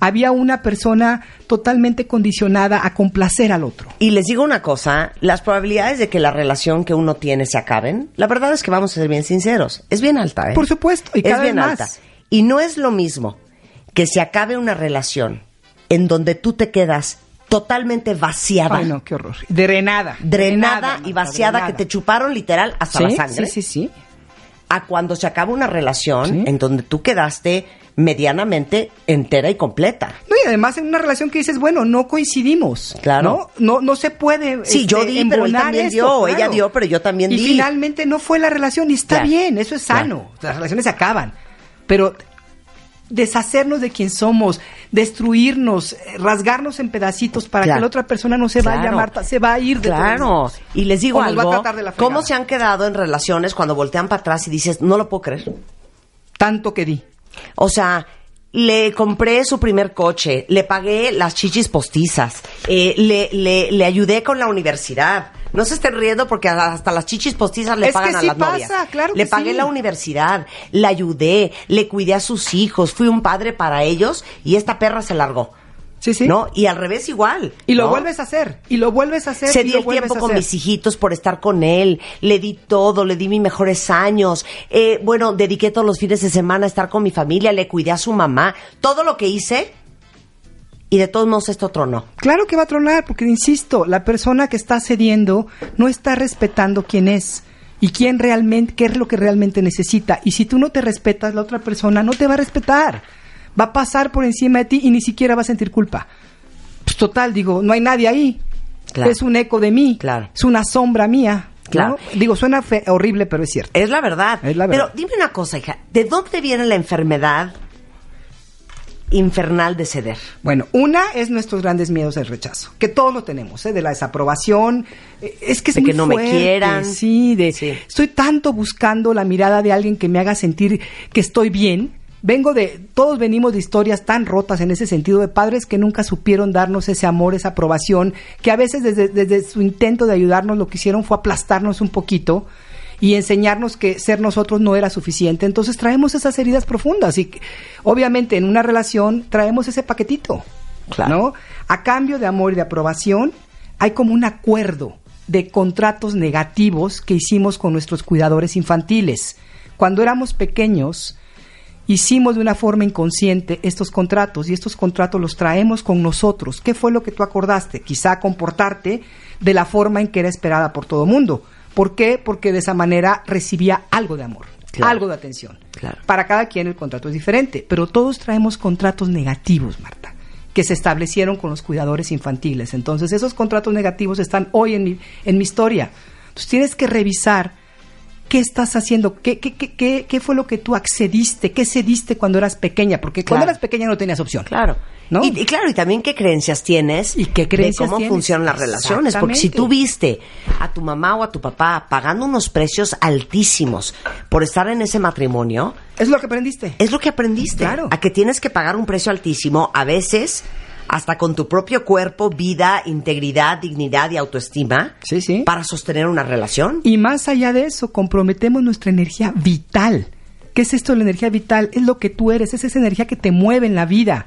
H: Había una persona totalmente condicionada a complacer al otro.
E: Y les digo una cosa, las probabilidades de que la relación que uno tiene se acaben, la verdad es que vamos a ser bien sinceros, es bien alta, ¿eh?
H: Por supuesto, y
E: es
H: vez
E: bien
H: más.
E: alta. Y no es lo mismo que se acabe una relación en donde tú te quedas totalmente vaciada,
H: Ay, no, qué horror. Drenada.
E: drenada y vaciada,
H: drenada.
E: que te chuparon literal hasta
H: ¿Sí?
E: la sangre,
H: Sí, sí, sí.
E: a cuando se acaba una relación
H: Sí.
E: en donde tú quedaste medianamente entera y completa.
H: No, y además en una relación que dices, bueno, no coincidimos.
E: Claro.
H: No, no, no se puede.
E: Sí, yo di, pero él también
H: esto,
E: dio,
H: claro.
E: ella dio, pero yo también
H: y
E: di.
H: finalmente no fue la relación y está
E: Claro.
H: bien, eso es sano. Las relaciones se acaban. Pero deshacernos de quien somos, destruirnos, rasgarnos en pedacitos para
E: Claro.
H: que la otra persona no se vaya,
E: Claro.
H: Marta, se va a ir de
E: Claro. Y les digo
H: O nos va a
E: algo,
H: tratar de la.
E: ¿cómo se han quedado en relaciones cuando voltean para atrás y dices, no lo puedo creer?
H: Tanto que di.
E: O sea, le compré su primer coche, le pagué las chichis postizas, eh, le, le, le ayudé con la universidad, No se estén riendo porque hasta las chichis postizas le
H: Es
E: pagan
H: que
E: a las
H: pasa,
E: novias.
H: claro
E: le
H: que
E: pagué
H: sí.
E: la universidad, le ayudé, le cuidé a sus hijos, fui un padre para ellos y esta perra se largó.
H: Sí, sí.
E: ¿No? Y al revés igual.
H: Y lo
E: ¿no?
H: vuelves a hacer. Y lo vuelves a hacer.
E: Se di el tiempo con mis hijitos por estar con él, le di todo, le di mis mejores años. Eh, bueno, dediqué todos los fines de semana a estar con mi familia, le cuidé a su mamá, todo lo que hice. Y de todos modos esto tronó.
H: Claro que va a tronar, porque insisto, la persona que está cediendo no está respetando quién es y quién realmente, qué es lo que realmente necesita. Y si tú no te respetas, la otra persona no te va a respetar. Va a pasar por encima de ti y ni siquiera va a sentir culpa. Pues total, digo, no hay nadie ahí.
E: Claro.
H: Es un eco de mí.
E: Claro.
H: Es una sombra mía. ¿no?
E: Claro.
H: Digo, suena fe- horrible, pero es cierto.
E: Es la verdad.
H: Es la verdad.
E: Pero dime una cosa, hija, ¿de dónde viene la enfermedad infernal de ceder?
H: Bueno, una es nuestros grandes miedos del rechazo, que todos lo tenemos, ¿eh? de la desaprobación. Es que es
E: De
H: muy
E: que no me quieran.
H: Sí, de
E: Sí.
H: estoy tanto buscando la mirada de alguien que me haga sentir que estoy bien. Vengo de, todos venimos de historias tan rotas en ese sentido, de padres que nunca supieron darnos ese amor, esa aprobación, que a veces desde, desde su intento de ayudarnos lo que hicieron fue aplastarnos un poquito y enseñarnos que ser nosotros no era suficiente. Entonces traemos esas heridas profundas y obviamente en una relación traemos ese paquetito,
E: Claro.
H: ¿no? A cambio de amor y de aprobación hay como un acuerdo de contratos negativos que hicimos con nuestros cuidadores infantiles. Cuando éramos pequeños, hicimos de una forma inconsciente estos contratos y estos contratos los traemos con nosotros. ¿Qué fue lo que tú acordaste? Quizá comportarte de la forma en que era esperada por todo mundo. ¿Por qué? Porque de esa manera recibía algo de amor,
E: Claro.
H: algo de atención.
E: Claro.
H: Para cada quien el contrato es diferente, pero todos traemos contratos negativos, Marta, que se establecieron con los cuidadores infantiles. Entonces, esos contratos negativos están hoy en mi, en mi historia. Entonces, tienes que revisar qué estás haciendo, qué, qué, qué, qué, qué fue lo que tú accediste, qué cediste cuando eras pequeña, porque cuando eras pequeña no tenías opción.
E: Claro.
H: ¿No?
E: Y, y claro, y también qué creencias tienes
H: ¿Y qué creencias
E: de cómo
H: tienes?
E: funcionan las relaciones. Porque si tú viste a tu mamá o a tu papá pagando unos precios altísimos por estar en ese matrimonio,
H: Es lo que aprendiste.
E: es lo que aprendiste.
H: Claro.
E: A que tienes que pagar un precio altísimo, a veces hasta con tu propio cuerpo, vida, integridad, dignidad y autoestima,
H: Sí, sí.
E: para sostener una relación.
H: Y más allá de eso, comprometemos nuestra energía vital. ¿Qué es esto de la energía vital? Es lo que tú eres, es esa energía que te mueve en la vida.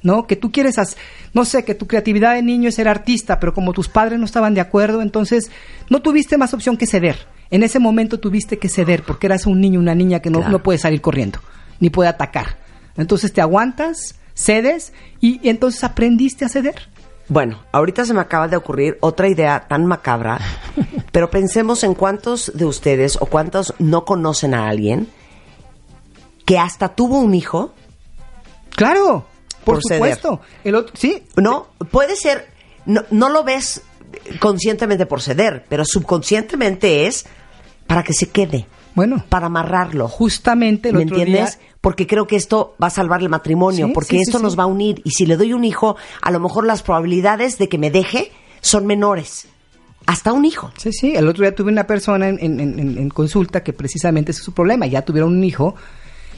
H: ¿No? Que tú quieres, haz- no sé, que tu creatividad de niño es ser artista, pero como tus padres no estaban de acuerdo, entonces no tuviste más opción que ceder. En ese momento tuviste que ceder porque eras un niño, una niña que no,
E: Claro.
H: no puede salir corriendo, ni puede atacar. Entonces te aguantas, cedes y, entonces aprendiste a ceder.
E: Bueno, ahorita se me acaba de ocurrir otra idea tan macabra, pero pensemos en cuántos de ustedes o cuántos no conocen a alguien que hasta tuvo un hijo,
H: Claro, por,
E: Por ceder.
H: supuesto. El otro, sí,
E: ¿no? Puede ser, no, no lo ves conscientemente por ceder, pero subconscientemente es para que se quede,
H: bueno,
E: para amarrarlo.
H: justamente el
E: ¿Me
H: otro
E: entiendes?
H: día
E: Porque creo que esto va a salvar el matrimonio,
H: Sí,
E: porque
H: sí,
E: esto
H: sí.
E: nos va a unir. Y si le doy un hijo, a lo mejor las probabilidades de que me deje son menores. Hasta un hijo.
H: Sí, sí. El otro día tuve una persona en, en- en- en consulta que precisamente ese es su problema. Ya tuvieron un hijo,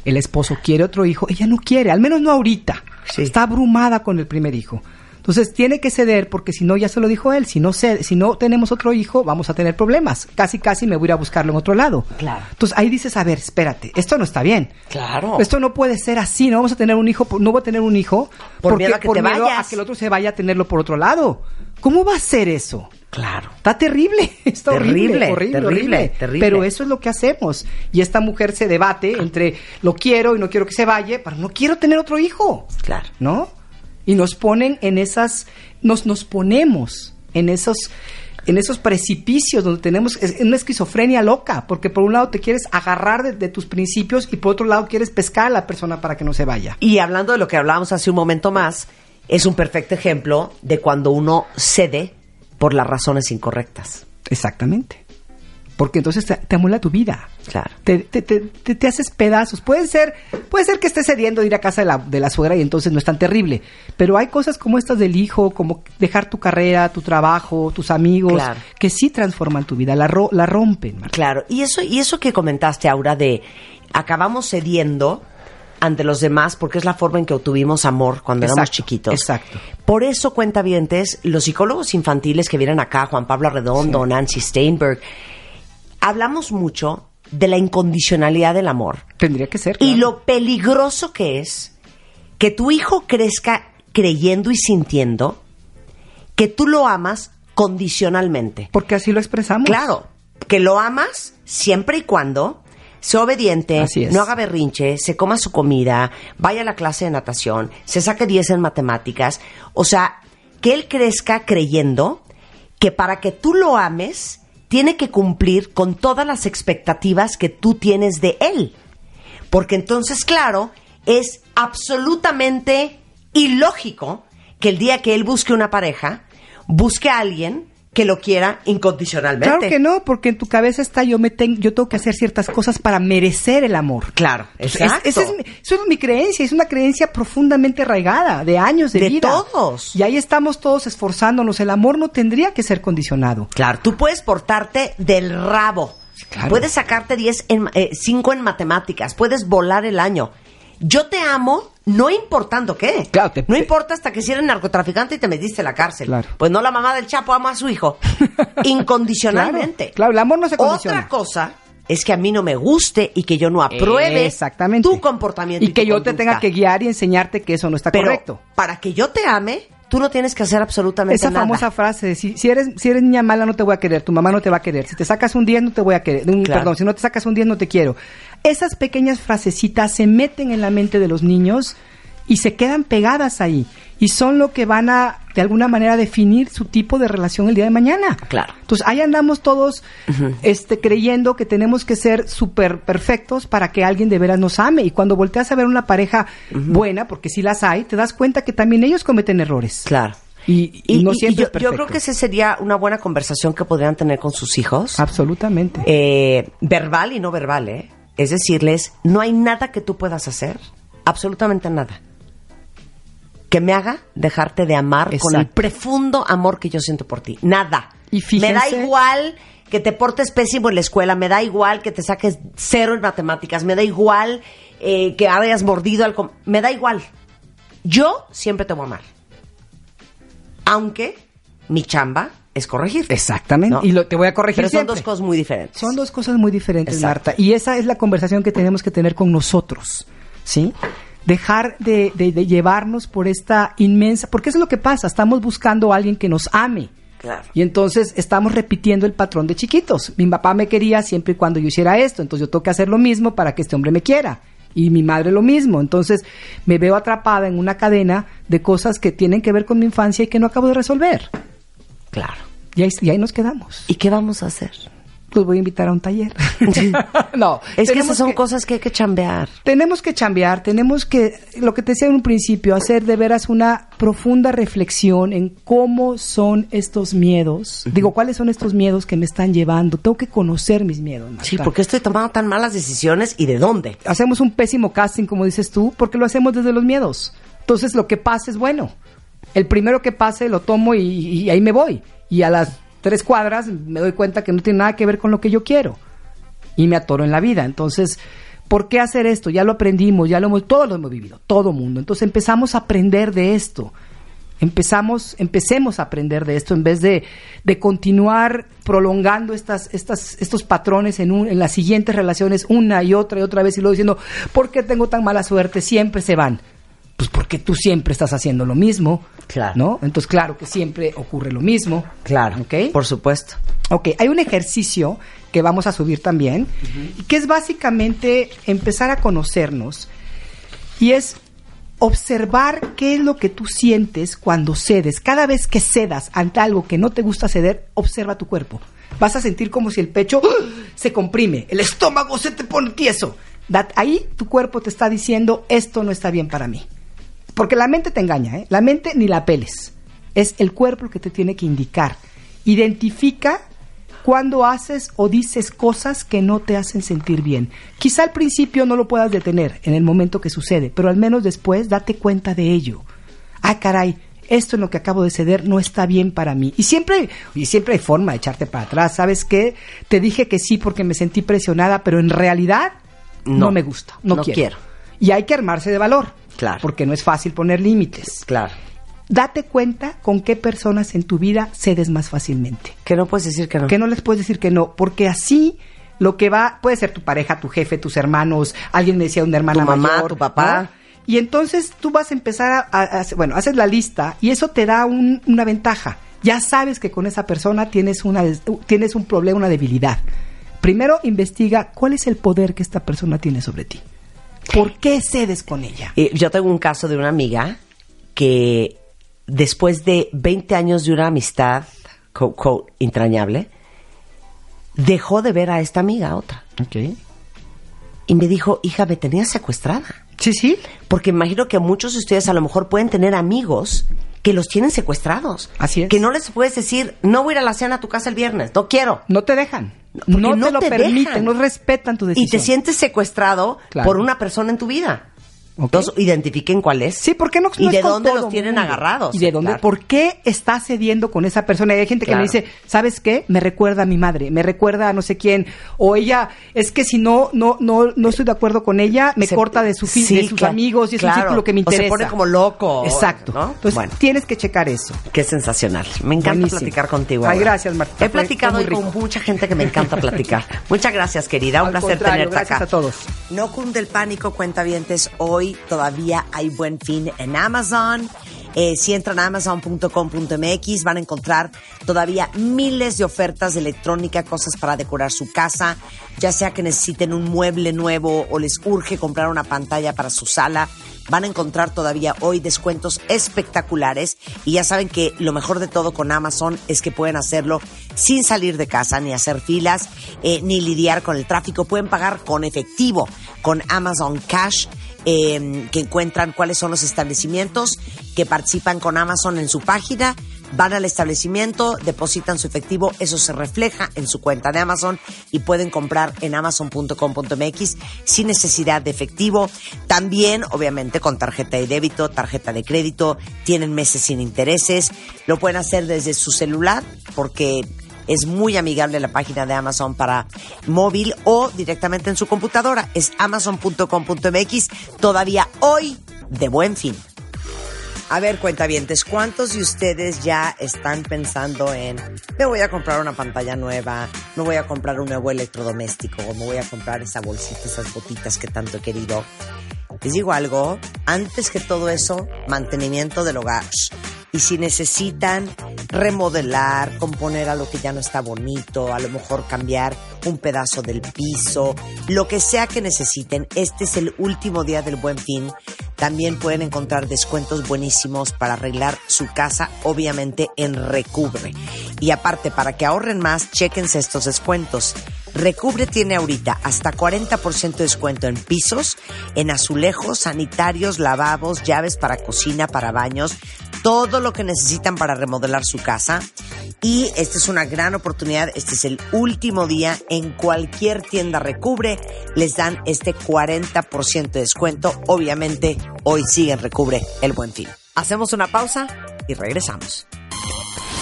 H: el esposo quiere otro hijo, ella no quiere, al menos no ahorita.
E: Sí.
H: Está abrumada con el primer hijo. Entonces tiene que ceder porque si no, ya se lo dijo él, si no, cede- si no tenemos otro hijo, vamos a tener problemas. Casi, casi me voy a ir a buscarlo en otro lado.
E: Claro.
H: Entonces ahí dices, a ver, espérate, esto no está bien.
E: Claro.
H: Esto no puede ser así, no vamos a tener un hijo, no voy a tener un hijo
E: Por
H: porque
E: miedo a que
H: por
E: te
H: miedo
E: vayas.
H: a que el otro se vaya a tenerlo por otro lado. ¿Cómo va a ser eso?
E: Claro.
H: Está terrible, está
E: Terrible,
H: horrible, horrible,
E: terrible,
H: horrible.
E: terrible.
H: Pero eso es lo que hacemos. Y esta mujer se debate entre lo quiero y no quiero que se vaya, pero no quiero tener otro hijo,
E: Claro.
H: ¿no? Y nos ponen en esas, nos, nos ponemos en esos, en esos precipicios donde tenemos es una esquizofrenia loca, porque por un lado te quieres agarrar de, de tus principios y por otro lado quieres pescar a la persona para que no se vaya.
E: Y hablando de lo que hablábamos hace un momento más, es un perfecto ejemplo de cuando uno cede por las razones incorrectas.
H: Exactamente. Porque entonces te, te amola tu vida.
E: Claro.
H: te, te, te, te- te haces pedazos. Puede ser, puede ser que estés cediendo de ir a casa de la, de la suegra y entonces no es tan terrible. Pero hay cosas como estas del hijo, como dejar tu carrera, tu trabajo, tus amigos,
E: Claro.
H: que sí transforman tu vida, la, ro- la rompen. Marta.
E: Claro. Y eso, y eso que comentaste, Aura, de acabamos cediendo ante los demás porque es la forma en que obtuvimos amor cuando éramos chiquitos.
H: exacto.
E: Por eso, cuentavientes, los psicólogos infantiles que vienen acá, Juan Pablo Arredondo, Nancy Steinberg, hablamos mucho de la incondicionalidad del amor
H: Tendría que ser.
E: y lo peligroso que es que tu hijo crezca creyendo y sintiendo que tú lo amas condicionalmente.
H: Porque así lo expresamos.
E: Claro, que lo amas siempre y cuando sea obediente, no haga berrinche, se coma su comida, vaya a la clase de natación, se saque 10 en matemáticas. O sea, que él crezca creyendo que para que tú lo ames, tiene que cumplir con todas las expectativas que tú tienes de él. Porque entonces, claro, es absolutamente ilógico que el día que él busque una pareja, busque a alguien que lo quiera incondicionalmente.
H: Claro que no, porque en tu cabeza está yo me tengo, yo tengo que hacer ciertas cosas para merecer el amor.
E: Claro, exacto.
H: esa es mi- eso es mi creencia, es una creencia profundamente arraigada, de años de,
E: De
H: vida.
E: todos.
H: Y ahí estamos todos esforzándonos. El amor no tendría que ser condicionado.
E: Claro, tú puedes portarte del rabo.
H: Claro.
E: Puedes sacarte 10 en, 5 en matemáticas, puedes volar el año. Yo te amo, no importando qué.
H: Claro, te-
E: no importa hasta que si eres narcotraficante y te metiste en la cárcel.
H: Claro.
E: Pues no la mamá del Chapo ama a su hijo. Incondicionalmente.
H: Claro, claro, el amor no se condiciona.
E: Otra cosa es que a mí no me guste y que yo no apruebe
H: Exactamente.
E: tu comportamiento.
H: Y que yo te tenga que guiar y enseñarte que eso no está
E: Pero
H: correcto.
E: para que yo te ame, tú no tienes que hacer absolutamente
H: Esa
E: nada.
H: famosa frase de si, si eres si eres niña mala no te voy a querer, tu mamá no te va a querer, si te sacas un 10 no te voy a querer, un-
E: Claro.
H: perdón, si no te sacas un 10 no te quiero. Esas pequeñas frasecitas se meten en la mente de los niños y se quedan pegadas ahí y son lo que van a de alguna manera definir su tipo de relación el día de mañana.
E: Claro.
H: Entonces ahí andamos todos este creyendo que tenemos que ser súper perfectos para que alguien de veras nos ame y cuando volteas a ver una pareja buena, porque si las hay, te das cuenta que también ellos cometen errores.
E: Claro.
H: Y, y no siempre
E: yo,
H: es perfecto.
E: yo creo que esa sería una buena conversación que podrían tener con sus hijos.
H: Absolutamente.
E: Eh, verbal y no verbal, ¿eh? Es decirles, no hay nada que tú puedas hacer, absolutamente nada, que me haga dejarte de amar con el profundo amor que yo siento por ti. Nada.
H: Y
E: me da igual que te portes pésimo en la escuela, me da igual que te saques cero en matemáticas, me da igual eh, que hayas mordido al... com- Me da igual. Yo siempre te voy a amar. Aunque mi chamba es corregir.
H: Exactamente.
E: ¿no?
H: Y lo, te voy a corregir
E: Pero son
H: siempre.
E: dos cosas muy diferentes.
H: Son dos cosas muy diferentes,
E: Exacto.
H: Marta. Y esa es la conversación que tenemos que tener con nosotros, ¿sí? Dejar de, de- de llevarnos por esta inmensa... Porque eso es lo que pasa. Estamos buscando a alguien que nos ame.
E: Claro.
H: Y entonces estamos repitiendo el patrón de chiquitos. Mi papá me quería siempre y cuando yo hiciera esto, entonces yo tengo que hacer lo mismo para que este hombre me quiera. Y mi madre lo mismo. Entonces me veo atrapada en una cadena de cosas que tienen que ver con mi infancia y que no acabo de resolver.
E: Claro.
H: Y ahí, y ahí nos quedamos.
E: ¿Y qué vamos a hacer?
H: Los voy a invitar a un taller. no,
E: Es que esas son cosas que hay que chambear.
H: Tenemos que chambear, tenemos que, lo que te decía en un principio, hacer de veras una profunda reflexión en cómo son estos miedos. Digo, ¿cuáles son estos miedos que me están llevando? Tengo que conocer mis miedos.
E: Sí, ¿por qué estoy tomando tan malas decisiones y de dónde?
H: Hacemos un pésimo casting, como dices tú, porque lo hacemos desde los miedos. Entonces, lo que pasa es bueno. El primero que pase lo tomo y, ahí me voy. Y a las tres cuadras me doy cuenta que no tiene nada que ver con lo que yo quiero. Y me atoro en la vida. Entonces, ¿por qué hacer esto? Ya lo aprendimos, ya lo hemos, todos lo hemos vivido, todo mundo. Entonces empezamos a aprender de esto. Empezamos, empecemos a aprender de esto en vez de, de continuar prolongando estas, estas, estos patrones en, un, en las siguientes relaciones una y otra y otra vez y luego diciendo, ¿por qué tengo tan mala suerte? Siempre se van. Pues porque tú siempre estás haciendo lo mismo.
E: Claro.
H: ¿No? Entonces, claro que siempre ocurre lo mismo.
E: Claro.
H: ¿Ok?
E: Por supuesto.
H: Ok, hay un ejercicio que vamos a subir también, y que es básicamente empezar a conocernos y es observar qué es lo que tú sientes cuando cedes. Cada vez que cedas ante algo que no te gusta ceder, observa tu cuerpo. Vas a sentir como si el pecho ¡ah! se comprime, el estómago se te pone tieso. Ahí tu cuerpo te está diciendo, esto no está bien para mí. Porque la mente te engaña, ¿eh? La mente ni la peles. Es el cuerpo el que te tiene que indicar. Identifica cuando haces o dices cosas que no te hacen sentir bien. Quizá al principio no lo puedas detener en el momento que sucede, pero al menos después date cuenta de ello. Ah, caray, esto en lo que acabo de ceder no está bien para mí. Y siempre, y siempre hay forma de echarte para atrás. ¿Sabes qué? Te dije que sí porque me sentí presionada, pero en realidad no,
E: No,
H: me gusta, no,
E: no
H: quiero.
E: quiero.
H: Y hay que armarse de valor.
E: Claro.
H: Porque no es fácil poner límites.
E: Claro.
H: Date cuenta con qué personas en tu vida cedes más fácilmente.
E: Que no puedes decir que no.
H: Que no les puedes decir que no, porque así lo que va, puede ser tu pareja, tu jefe, tus hermanos, alguien me decía una hermana
E: Tu mamá,
H: mayor,
E: tu papá.
H: ¿no? Y entonces tú vas a empezar a, a- a- bueno, haces la lista y eso te da un- una ventaja. Ya sabes que con esa persona tienes una tienes un problema, una debilidad. Primero investiga cuál es el poder que esta persona tiene sobre ti. ¿Por qué cedes con ella?
E: Y yo tengo un caso de una amiga que después de 20 años de una amistad, quote, quote, entrañable, dejó de ver a esta amiga, a otra. Y me dijo, hija, me tenías secuestrada.
H: Sí, sí.
E: Porque imagino que muchos de ustedes a lo mejor pueden tener amigos que los tienen secuestrados.
H: Así es.
E: Que no les puedes decir, no voy a ir a la cena a tu casa el viernes, no quiero.
H: No te dejan.
E: Porque
H: No,
E: no
H: te lo
E: te
H: permiten,
E: dejan.
H: no respetan tu decisión.
E: Y te sientes secuestrado
H: Claro.
E: por una persona en tu vida. Entonces, identifiquen cuál es.
H: Sí, ¿por qué no?
E: ¿Y
H: no
E: de dónde los tienen
H: mundo?
E: agarrados?
H: ¿Y de dónde?
E: Claro.
H: ¿Por qué estás cediendo con esa persona? Y hay gente que me dice, ¿sabes qué? Me recuerda a mi madre, me recuerda a no sé quién. O ella, es que si no, no, no, no estoy de acuerdo con ella, me
E: Se-
H: corta de, su
E: Sí,
H: de sus
E: claro,
H: amigos y es un círculo que me
E: O se
H: interesa.
E: pone como loco,
H: Exacto.
E: ¿no?
H: Entonces
E: Bueno.
H: tienes que checar eso.
E: Qué sensacional. Me encanta
H: Buenísimo.
E: platicar contigo.
H: Ay,
E: ahora.
H: gracias, Marta.
E: He
H: Fue-
E: platicado
H: fue
E: hoy con mucha gente que me encanta platicar. Muchas gracias, querida. Un
H: Al
E: placer tenerte acá.
H: a todos.
E: No cunde el pánico, cuentavientes. Hoy todavía hay buen fin en Amazon. Eh, si entran a amazon.com.mx van a encontrar todavía miles de ofertas de electrónica, cosas para decorar su casa, ya sea que necesiten un mueble nuevo o les urge comprar una pantalla para su sala. Van a encontrar todavía hoy descuentos espectaculares y ya saben que lo mejor de todo con Amazon es que pueden hacerlo sin salir de casa, ni hacer filas, eh, ni lidiar con el tráfico. Pueden pagar con efectivo, con Amazon Cash eh, que encuentran cuáles son los establecimientos que participan con Amazon en su página. Van al establecimiento, depositan su efectivo, eso se refleja en su cuenta de Amazon y pueden comprar en amazon.com.mx sin necesidad de efectivo. También, obviamente, con tarjeta de débito, tarjeta de crédito, tienen meses sin intereses. Lo pueden hacer desde su celular porque es muy amigable la página de Amazon para móvil o directamente en su computadora. Es amazon.com.mx. Todavía hoy de buen fin. A ver, cuentavientes, ¿cuántos de ustedes ya están pensando en me voy a comprar una pantalla nueva, me voy a comprar un nuevo electrodoméstico, me voy a comprar esa bolsita, esas botitas que tanto he querido? Les digo algo, antes que todo eso, mantenimiento del hogar. Y si necesitan remodelar, componer a lo que ya no está bonito, a lo mejor cambiar un pedazo del piso, lo que sea que necesiten, este es el último día del buen fin. También pueden encontrar descuentos buenísimos para arreglar su casa, obviamente en Recubre. Y aparte, para que ahorren más, chéquense estos descuentos. Recubre tiene ahorita hasta 40% de descuento en pisos, en azulejos, sanitarios, lavabos, llaves para cocina, para baños, todo lo que necesitan para remodelar su casa. Y esta es una gran oportunidad, este es el último día en cualquier tienda Recubre, les dan este 40% de descuento. Obviamente, hoy siguen Recubre el buen fin. Hacemos una pausa y regresamos.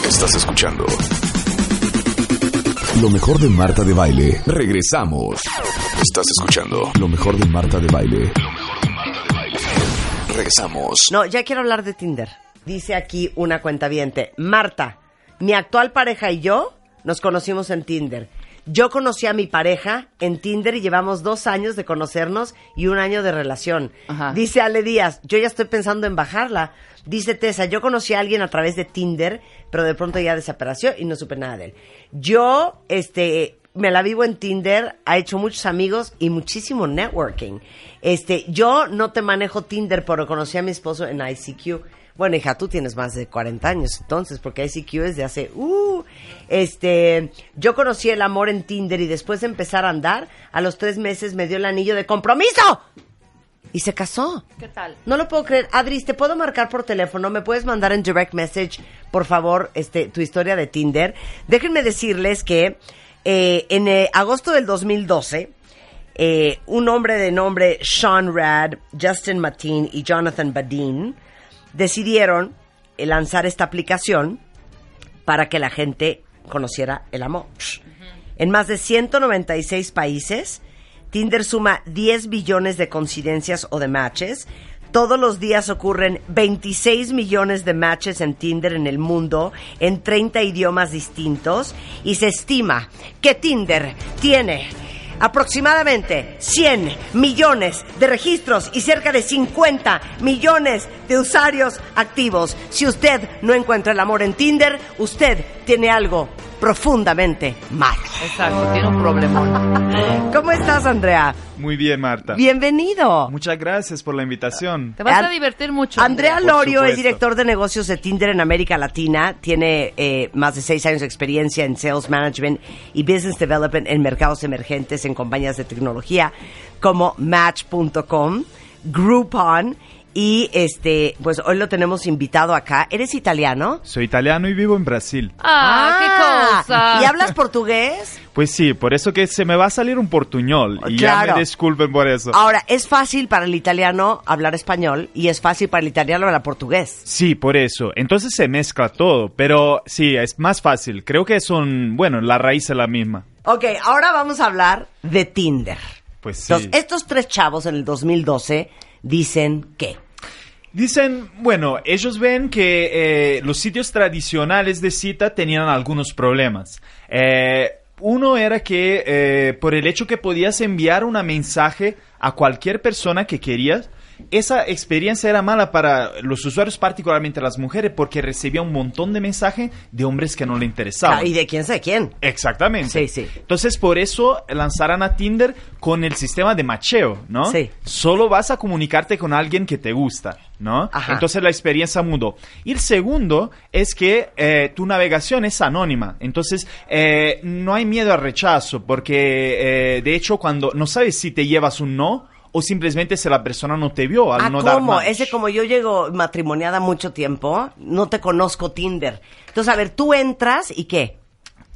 B: Estás escuchando lo mejor de Marta de Baile. Regresamos. Estás escuchando lo mejor de Marta de Baile. Lo mejor de Marta de Baile. Regresamos.
E: No, ya quiero hablar de Tinder. Dice aquí una cuenta Marta, mi actual pareja y yo nos conocimos en Tinder. Yo conocí a mi pareja en Tinder y llevamos dos años de conocernos y un año de relación.
I: Ajá.
E: Dice Ale Díaz, yo ya estoy pensando en bajarla. Dice Tessa, yo conocí a alguien a través de Tinder, pero de pronto ya desapareció y no supe nada de él. Yo, este, me la vivo en Tinder, ha hecho muchos amigos y muchísimo networking. Este, yo no te manejo Tinder, pero conocí a mi esposo en ICQ. Bueno, hija, tú tienes más de 40 años entonces, porque ICQ es de hace, uh, este, yo conocí el amor en Tinder y después de empezar a andar, a los tres meses me dio el anillo de compromiso. Y se casó.
I: ¿Qué tal?
E: No lo puedo creer. Adris, ¿te puedo marcar por teléfono? ¿Me puedes mandar en direct message, por favor, este, tu historia de Tinder? Déjenme decirles que eh, en eh, agosto del 2012, eh, un hombre de nombre Sean Rad, Justin Mateen y Jonathan Badin decidieron eh, lanzar esta aplicación para que la gente conociera el amor. En más de 196 países Tinder suma 10 billones de coincidencias o de matches. Todos los días ocurren 26 millones de matches en Tinder en el mundo en 30 idiomas distintos y se estima que Tinder tiene aproximadamente 100 millones de registros y cerca de 50 millones de usuarios activos. Si usted no encuentra el amor en Tinder, usted tiene algo profundamente malo.
I: Exacto, tiene un problemón.
E: ¿Cómo estás, Andrea?
J: Muy bien, Marta.
E: Bienvenido.
J: Muchas gracias por la invitación.
I: Te vas a divertir mucho.
E: Andrea Lorio es director de negocios de Tinder en América Latina. Tiene eh, más de seis años de experiencia en sales management y business development en mercados emergentes en compañías de tecnología como Match.com, Groupon y este, pues hoy lo tenemos invitado acá. ¿Eres italiano?
J: Soy italiano y vivo en Brasil.
I: Ah, qué cosa.
E: ¿Y hablas portugués?
J: Pues sí, por eso que se me va a salir un portuñol. Y ya
E: Claro.
J: me disculpen por eso.
E: Ahora, es fácil para el italiano hablar español y es fácil para el italiano hablar portugués.
J: Sí, por eso. Entonces se mezcla todo. Pero sí, es más fácil. Creo que son, bueno, la raíz es la misma.
E: Ok, ahora vamos a hablar de Tinder.
J: Pues sí.
E: Entonces, estos tres chavos en el 2012 dicen que.
J: Dicen, bueno, ellos ven que eh, los sitios tradicionales de cita tenían algunos problemas. Eh, uno era que eh, por el hecho que podías enviar una mensaje a cualquier persona que querías, esa experiencia era mala para los usuarios, particularmente las mujeres, porque recibía un montón de mensajes de hombres que no le interesaban.
E: Ah, y de quién sabe quién.
J: Exactamente.
E: Sí, sí.
J: Entonces, por eso lanzaron a Tinder con el sistema de macheo, ¿no?
E: Sí.
J: Solo vas a comunicarte con alguien que te gusta, ¿no?
E: Ajá.
J: Entonces la experiencia mudó. Y el segundo es que eh, tu navegación es anónima. Entonces, eh, no hay miedo al rechazo, porque eh, de hecho, cuando no sabes si te llevas un no o simplemente si la persona no te vio al
E: Ah,
J: no dar
E: ¿cómo?
J: match.
E: Ese como yo llego matrimoniada mucho tiempo, no te conozco Tinder. Entonces, a ver, tú entras y qué?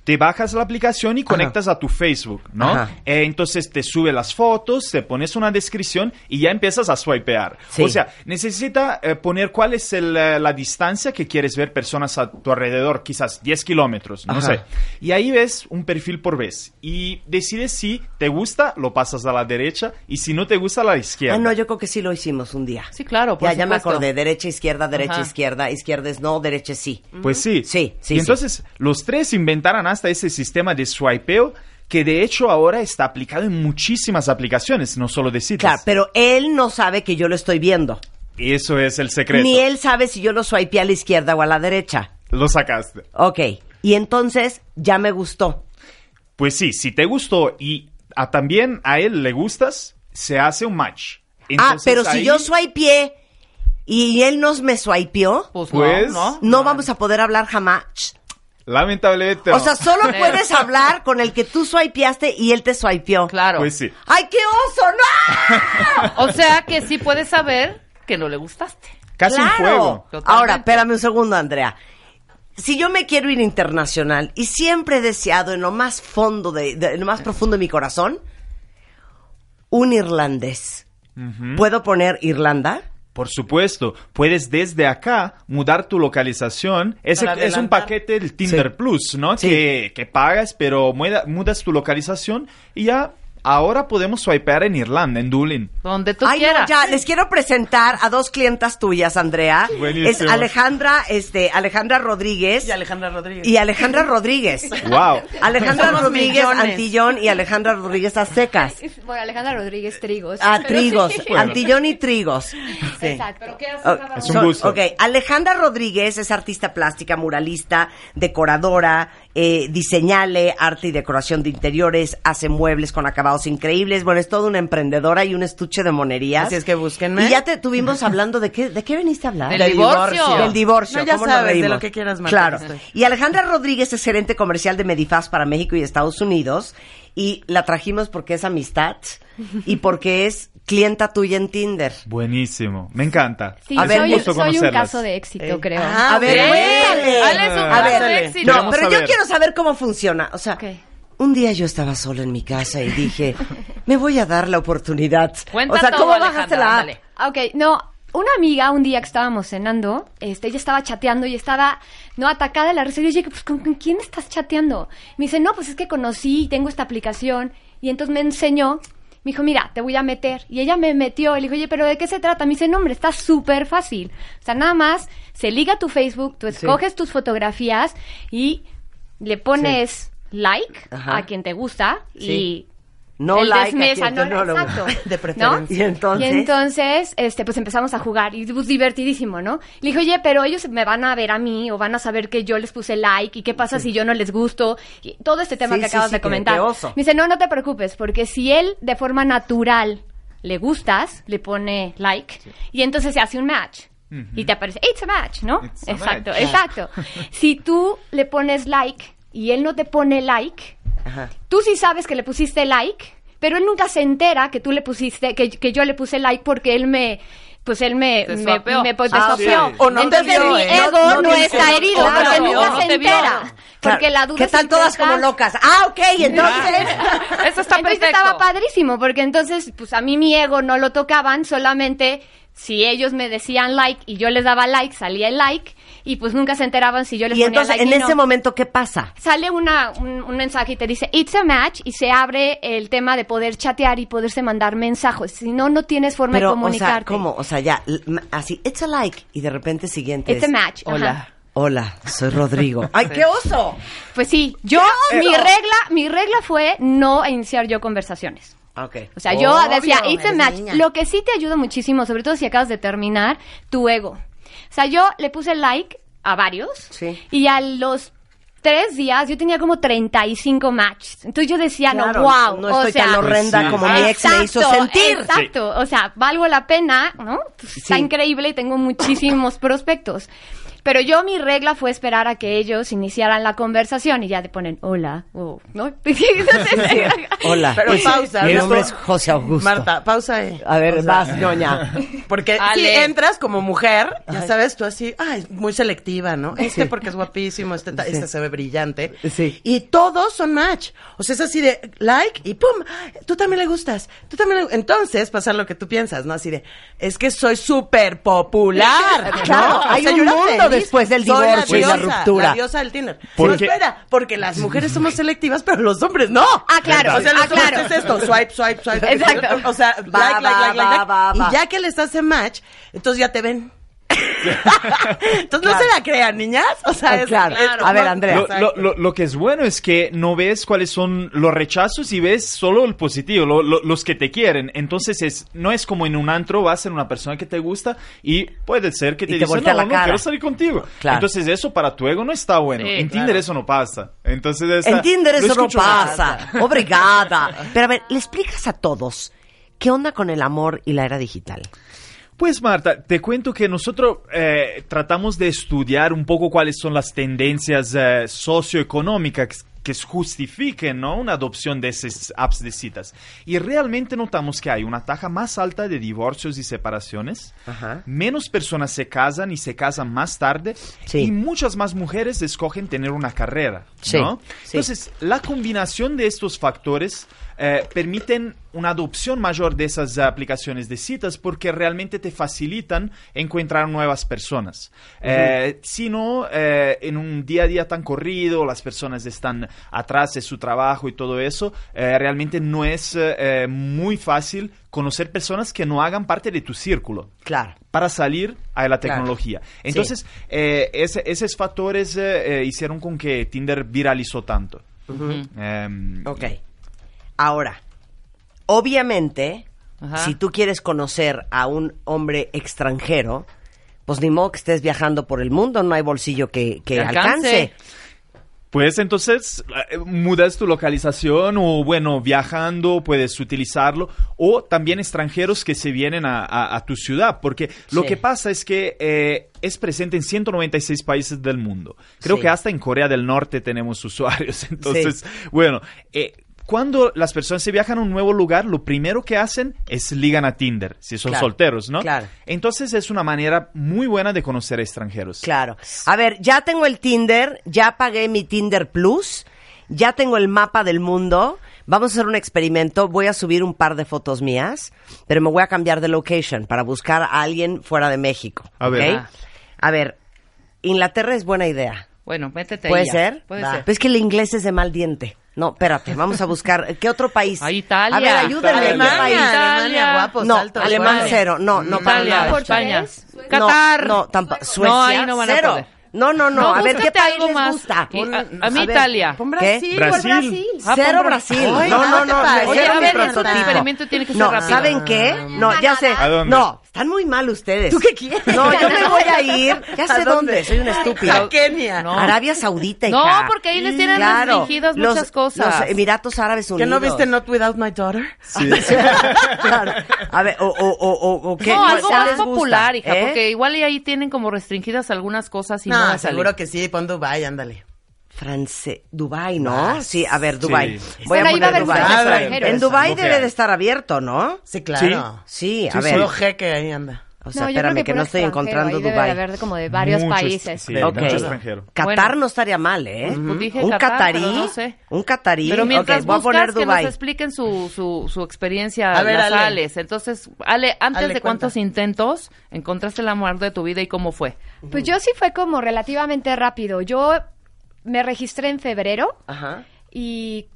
J: Te bajas la aplicación y conectas a tu Facebook, ¿no?
E: Ajá.
J: Eh, entonces te sube las fotos, te pones una descripción y ya empiezas a swipear.
E: Sí.
J: O sea, necesita eh, poner cuál es el, eh, la distancia que quieres ver personas a tu alrededor, quizás 10 kilómetros, no
E: Ajá.
J: sé. Y ahí ves un perfil por vez y decides si te gusta, lo pasas a la derecha y si no te gusta, a la izquierda.
E: Ah, no, yo creo que sí lo hicimos un día.
I: Sí, claro, por
E: Ya, ya me acordé. Derecha, izquierda, derecha,
I: Ajá.
E: izquierda. Izquierda es no, derecha es sí.
J: Pues sí.
E: Sí, sí,
J: Y entonces los tres inventaron hasta ese sistema de swipeo que de hecho ahora está aplicado en muchísimas aplicaciones, no solo de citas.
E: Claro, pero él no sabe que yo lo estoy viendo.
J: Eso es el secreto.
E: Ni él sabe si yo lo swipeé a la izquierda o a la derecha.
J: Lo sacaste.
E: Ok. Y entonces ya me gustó.
J: Pues sí, si te gustó y a, también a él le gustas, se hace un match.
E: ah,
J: Entonces,
E: pero si
J: ahí-
E: yo swipeé y él nos me swipeó,
I: Pues,
J: Pues-
I: no, no.
E: no vamos a poder hablar jamás.
J: Lamentablemente.
E: O
J: no.
E: sea, solo puedes hablar con el que tú swipeaste y él te swipeó.
I: Claro.
J: Pues sí.
E: ¡Ay, qué oso! ¡No!
I: O sea que sí puedes saber que no le gustaste.
J: Casi un
E: ¡Claro!
J: juego.
I: Totalmente.
E: Ahora, espérame un segundo, Andrea. Si yo me quiero ir internacional y siempre he deseado en lo más fondo de, de- en lo más profundo de mi corazón un irlandés. ¿Puedo poner Irlanda?
J: Por supuesto, puedes desde acá mudar tu localización. Ese
I: Para
J: es un paquete del Tinder
E: Sí.
J: Plus, ¿no?
E: Sí.
J: Que, que pagas, pero muda- mudas tu localización y ya ahora podemos swipear en Irlanda, en Dublín.
I: Donde tú
E: Ay, no,
I: quieras.
E: ya, les quiero presentar a dos clientas tuyas, Andrea.
J: Buenísimo.
E: Es Alejandra, este, Alejandra Rodríguez.
I: Y Alejandra Rodríguez.
E: Y Alejandra Rodríguez.
J: ¡Wow!
E: Alejandra
I: Somos
E: Rodríguez
I: millones.
E: Antillón y Alejandra Rodríguez Aztecas.
K: Bueno, Alejandra Rodríguez Trigos.
E: Ah,
K: Pero
E: Trigos.
K: sí.
E: Antillón y Trigos. Sí.
K: Exacto.
E: Oh,
J: Es un
E: so-
J: gusto.
E: Ok, Alejandra Rodríguez es artista plástica, muralista, decoradora, eh, diseñale arte y decoración de interiores, hace muebles con acabados increíbles. Bueno, es toda una emprendedora y un estuche de monerías.
I: Así es que búsquenme.
E: Y ya te tuvimos hablando de qué, ¿de qué veniste a hablar?
I: Del divorcio.
E: Del divorcio.
I: No, ya
E: ¿cómo nos
I: sabes, de
E: reímos?
I: lo que quieras, Marta,
E: Claro.
I: estoy.
E: Y Alejandra Rodríguez es gerente comercial de Medifaz para México y Estados Unidos. Y la trajimos porque es amistad y porque es clienta tuya en Tinder.
J: Buenísimo, me encanta.
K: Sí,
E: A ver,
K: soy,
J: gusto
K: soy un caso de éxito,
I: Eh.
K: creo.
E: a ver,
I: ok.
E: cuéntale.
I: Ale es un
E: A
I: caso
E: ver,
I: de éxito.
E: No, pero yo quiero saber cómo funciona. O sea,
K: Ok.
E: Un día yo estaba sola en mi casa y dije, me voy a dar la oportunidad.
I: Cuenta
E: o sea,
I: todo,
E: ¿cómo
I: Alejandra,
E: bajaste la app?
K: Ok, no, una amiga un día que estábamos cenando, este, ella estaba chateando y estaba, no, atacada de la risa. Y yo dije, pues, ¿con, con quién estás chateando? Me dice, no, pues es que conocí y tengo esta aplicación. Y entonces me enseñó Me dijo, mira, te voy a meter. Y ella me metió. Le dijo, oye, ¿pero de qué se trata? Me dice, no, hombre, está súper fácil. O sea, nada más se liga tu Facebook, tú escoges tus fotografías y le pones like
E: Ajá.
K: a quien te gusta
E: Sí.
K: y
E: No
K: el
E: like a
K: desmesa,
E: quien te-
K: no,
E: no,
K: exacto.
E: De
K: ¿no?
E: preferencia. Y entonces-
K: Y entonces, este, pues empezamos a jugar y pues divertidísimo, ¿no? Le dije, oye, pero ellos me van a ver a mí o van a saber que yo les puse like y qué pasa si yo no les gusto y todo este tema
E: Sí,
K: que acabas
E: sí,
K: de comentar. Me dice, no, no te preocupes, porque si él de forma natural le gustas, le pone like y entonces se hace un match. Y te aparece, it's a match, ¿no?
J: It's a
K: exacto,
J: match.
K: exacto. si tú le pones like y él no te pone like,
E: Ajá.
K: tú sí sabes que le pusiste like, pero él nunca se entera que tú le pusiste, que, que yo le puse like porque él me, pues él me, me,
I: swapeó.
K: me, pues,
E: Ah, sí. O no te
K: Entonces
E: vio,
K: mi
E: ¿eh?
K: ego
E: No-
K: no,
E: no
K: está herido,
E: Claro,
K: porque nunca
I: no
K: se
I: te vio.
K: entera. Porque la duda
E: ¿Qué tal
K: siempre
E: todas como locas? Ah, ok, entonces...
I: Eso está
K: entonces
I: perfecto.
K: estaba padrísimo, porque entonces, pues a mí mi ego no lo tocaban, solamente si ellos me decían like y yo les daba like, salía el like, y pues nunca se enteraban si yo les
E: y
K: ponía
E: entonces,
K: like
E: en
K: y
E: ese
K: no.
E: momento, ¿qué pasa?
K: Sale una, un, un mensaje y te dice, it's a match, y se abre el tema de poder chatear y poderse mandar mensajes. Si no, no tienes forma
E: Pero,
K: de
E: o sea,
K: comunicarte.
E: ¿cómo? O sea, ya, así, it's a like, y de repente siguiente
K: It's a match. ajá.
I: Hola.
E: Hola, soy Rodrigo. ¡Ay, qué oso!
K: Pues sí, yo, mi regla, mi regla fue no iniciar yo conversaciones.
E: Ok.
K: O sea, yo
E: Obvio,
K: decía, it's a match.
E: niña.
K: Lo que sí te ayuda muchísimo, sobre todo si acabas de terminar, tu ego. O sea, yo le puse like a varios.
E: Sí.
K: Y a los tres días yo tenía como 35 matches. Entonces yo decía,
E: Claro,
K: no, wow.
E: no
K: o
E: estoy
K: sea,
E: tan horrenda
J: sí.
E: como mi ex me hizo sentir.
K: Exacto, o sea, valgo la pena, ¿no? Pues, Está
E: Sí.
K: increíble y tengo muchísimos prospectos. Pero yo mi regla fue esperar a que ellos iniciaran la conversación y ya te ponen hola, o, ¿no? Entonces,
E: Hola.
L: Pero
E: Pues,
L: pausa,
E: Mi
L: ¿no?
E: nombre es José Augusto.
L: Marta, pausa ahí.
E: A ver, vas, ñoña.
L: Porque si entras como mujer, ya sabes, tú así, ay, muy selectiva, ¿no? Este
E: Sí.
L: porque es guapísimo, este, ta-
E: Sí.
L: este se ve brillante.
E: Sí.
L: Y todos son match. O sea, es así de like y pum, tú también le gustas, tú también le... Entonces pasa lo que tú piensas, ¿no? Así de, es que soy súper popular. ¿no?
E: Claro,
L: O
E: hay
L: sea,
E: un mundo después del
L: Soy
E: divorcio y la
L: diosa,
E: ruptura.
L: La diosa del Tinder.
J: Porque-
L: No, espera, porque las mujeres somos selectivas, pero los hombres no.
K: Ah, claro,
L: O sea, los
K: ah, claro.
L: es esto, swipe, swipe, swipe.
K: Exacto.
L: O sea,
E: Va,
L: like, like,
E: va,
L: like, like,
E: va.
L: Y ya que les hace match, entonces ya te ven. Entonces no se la crean, niñas. O sea,
E: Ah,
L: es,
E: claro.
L: es-
E: A ver, Andrea.
J: Lo, lo- lo- lo que es bueno es que no ves cuáles son los rechazos y ves solo el positivo, lo- lo- los que te quieren. Entonces es, no es como en un antro, vas en una persona que te gusta y puede ser que te,
E: te
J: no,
E: la
J: no
E: cara".
J: quiero salir contigo.
E: Claro.
J: Entonces eso para tu ego no está bueno.
I: Sí,
J: en Tinder
I: claro.
J: eso no pasa. Entonces
E: En Tinder eso no pasa. Obrigada. Pero a ver, ¿le explicas a todos qué onda con el amor y la era digital?
J: Pues Marta, te cuento que nosotros eh, tratamos de estudiar un poco cuáles son las tendencias eh, socioeconómicas que justifiquen ¿no? una adopción de esas apps de citas. Y realmente notamos que hay una tasa más alta de divorcios y separaciones,
E: Ajá.
J: menos personas se casan y se casan más tarde,
E: Sí.
J: y muchas más mujeres escogen tener una carrera.
E: Sí,
J: ¿no?
E: sí.
J: Entonces, la combinación de estos factores eh, permiten una adopción mayor de esas aplicaciones de citas porque realmente te facilitan encontrar nuevas personas. Eh, si no, eh, en un día a día tan corrido, las personas están atrás de su trabajo y todo eso, realmente no es muy fácil conocer personas que no hagan parte de tu círculo
E: Claro.
J: para salir a la
E: Claro.
J: tecnología. Entonces, ese- esos factores hicieron con que Tinder viralizó tanto. Em,
E: Ok. Ahora, obviamente,
I: Ajá.
E: si tú quieres conocer a un hombre extranjero, pues ni modo que estés viajando por el mundo, no hay bolsillo que, que alcance.
I: alcance.
J: Pues entonces eh, mudas tu localización o bueno, viajando puedes utilizarlo o también extranjeros que se vienen a, a- a tu ciudad porque lo
E: Sí.
J: que pasa es que eh, es presente en 196 países del mundo. Creo
E: Sí.
J: que hasta en Corea del Norte tenemos usuarios. Entonces, bueno, eh, cuando las personas se viajan a un nuevo lugar, lo primero que hacen es ligan a Tinder, si son
E: Claro,
J: solteros, ¿no?
E: claro.
J: Entonces es una manera muy buena de conocer a extranjeros.
E: Claro. A ver, ya tengo el Tinder, ya pagué mi Tinder Plus, ya tengo el mapa del mundo. Vamos a hacer un experimento. Voy a subir un par de fotos mías, pero me voy a cambiar de location para buscar a alguien fuera de México.
J: A ver.
E: ¿ok? A ver, Inglaterra es buena idea.
I: Bueno, métete
E: ¿Puede ser?
I: Puede
E: Va.
I: ser.
E: Pero es que el inglés es de mal diente. No, espérate, vamos a buscar. ¿Qué otro país?
I: A Italia.
E: A ver, ayúdenme. ¿qué
L: Alemania,
E: país?
L: Alemania, guapos,
E: No,
L: altos,
E: alemán
L: guapos.
E: cero. No, no, para
I: Italia,
E: nada.
I: España.
E: No,
I: Qatar.
E: No, tampoco. Suecia,
I: No, ahí no van a
E: cero.
I: poder.
E: No, no, no.
I: No,
E: a ver, ¿qué país
I: algo
E: les
I: más.
E: gusta?
I: A- a mí
E: ver,
I: Italia.
L: Pon
E: ¿Qué?
L: Brasil,
J: Brasil.
L: pon Brasil.
I: Ah,
E: Cero
I: pon
E: Brasil.
L: Ay,
E: no,
L: no,
E: no,
L: ¿qué
E: no. no,
I: Oye,
E: cero
I: a
E: mi
I: ver, el
E: prototipo.
I: experimento tiene que ser
E: No,
I: rápido.
E: ¿saben qué? No, ya sé.
J: ¿A dónde?
E: No, están muy mal ustedes.
L: ¿Tú qué quieres?
E: No, yo me voy a ir. Ya
L: ¿A
E: sé
L: dónde?
E: dónde. Soy una estúpida.
L: A Kenia.
I: No.
E: Arabia Saudita,
I: No,
E: hija.
I: porque ahí les tienen
E: Claro.
I: restringidas
E: Los-
I: muchas cosas.
E: Los Emiratos Árabes
L: ¿Que
E: Unidos.
L: no viste Not Without My Daughter?
J: Sí.
E: claro. A ver, o, o, o, o, o qué.
I: No, algo
E: ¿Cuál
I: más
E: gusta?
I: popular, hija,
E: ¿Eh?
I: porque igual y ahí tienen como restringidas algunas cosas y no,
L: No, seguro que sí, pon Dubai, ándale.
E: France, Dubai, ¿no? Sí, a ver, Dubai.
J: Sí.
E: Voy a
K: Bueno, ahí va a
E: poner
K: haber
E: Dubai.
K: muchos
L: Ah,
K: extranjeros.
E: En Dubai
J: que
E: debe de estar abierto, ¿no?
L: Sí, claro.
E: Sí, a
J: Sí,
E: ver.
L: Puro jeque ahí anda.
E: O sea,
K: No, yo creo
E: espérame, que,
K: puro
E: no estoy encontrando
K: ahí debe
E: Dubai.
K: de haber como de varios
J: Muchos,
K: países.
J: sí,
E: Ok.
J: mucho extranjero.
E: Qatar
I: Bueno.
E: no estaría mal, ¿eh?
I: Pues dije
E: un catarí.
I: no sé.
E: Un catarí.
I: Pero mientras
E: Ok, voy a
I: buscas
E: poner
I: que
E: Dubai.
I: nos expliquen su, su, su experiencia
L: A ver,
I: las
L: Ale.
I: Ales. Entonces, Ale, antes
L: Ale,
I: de cuántos
L: cuenta.
I: intentos encontraste el amor de tu vida y cómo fue.
K: Pues yo sí fue como relativamente rápido. Yo me registré en febrero
E: Ajá.
K: y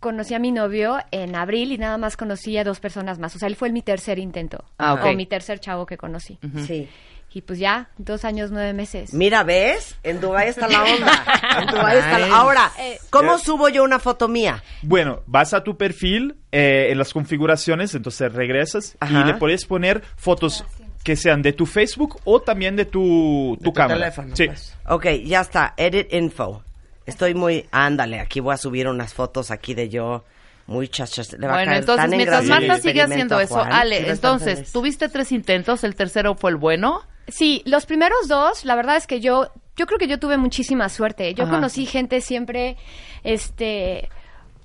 K: conocí a mi novio en abril y nada más conocí a dos personas más. O sea, él fue mi tercer intento.
I: Ah, ok.
K: O mi tercer chavo que conocí.
E: Sí.
K: Y pues ya, dos años, nueve meses.
E: Mira, ¿ves? En Dubai está la onda. En Dubai está la... Ahora,
K: Eh,
E: ¿cómo subo yo una foto mía?
J: Bueno, vas a tu perfil eh, en las configuraciones, entonces regresas
E: Ajá.
J: y le puedes poner fotos que sean de tu Facebook o también de tu, tu
L: tu
J: cámara.
L: teléfono,
J: sí.
L: pues.
E: Ok, ya está. Edit info. Estoy muy... Ándale, aquí voy a subir unas fotos aquí de yo muy chachas. Le va a
I: Bueno,
E: caer
I: entonces,
E: tan en
I: mientras Marta sigue haciendo eso,
E: Juan.
I: Ale, entonces, tuviste tres intentos, el tercero fue el bueno.
K: Sí, los primeros dos, la verdad es que yo, yo creo que yo tuve muchísima suerte. Yo
I: Ajá.
K: conocí gente siempre, este,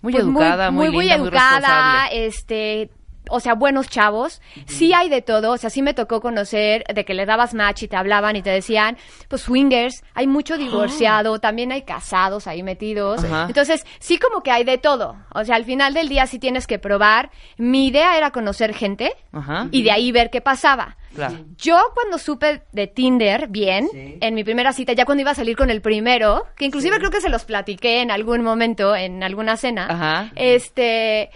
I: Muy
K: pues,
I: educada, muy,
K: muy,
I: linda, muy
K: educada,
I: responsable.
K: este, o sea, buenos chavos. Sí hay de todo, o sea, sí me tocó conocer de que le dabas match y te hablaban y te decían, pues swingers, hay mucho divorciado, también hay casados ahí metidos.
I: Ajá.
K: Entonces, sí como que hay de todo. O sea, al final del día sí tienes que probar. Mi idea era conocer gente y de ahí ver qué pasaba.
I: Claro.
K: Yo cuando supe de Tinder bien, en mi primera cita, ya cuando iba a salir con el primero, que inclusive creo que se los platiqué en algún momento, en alguna cena, este,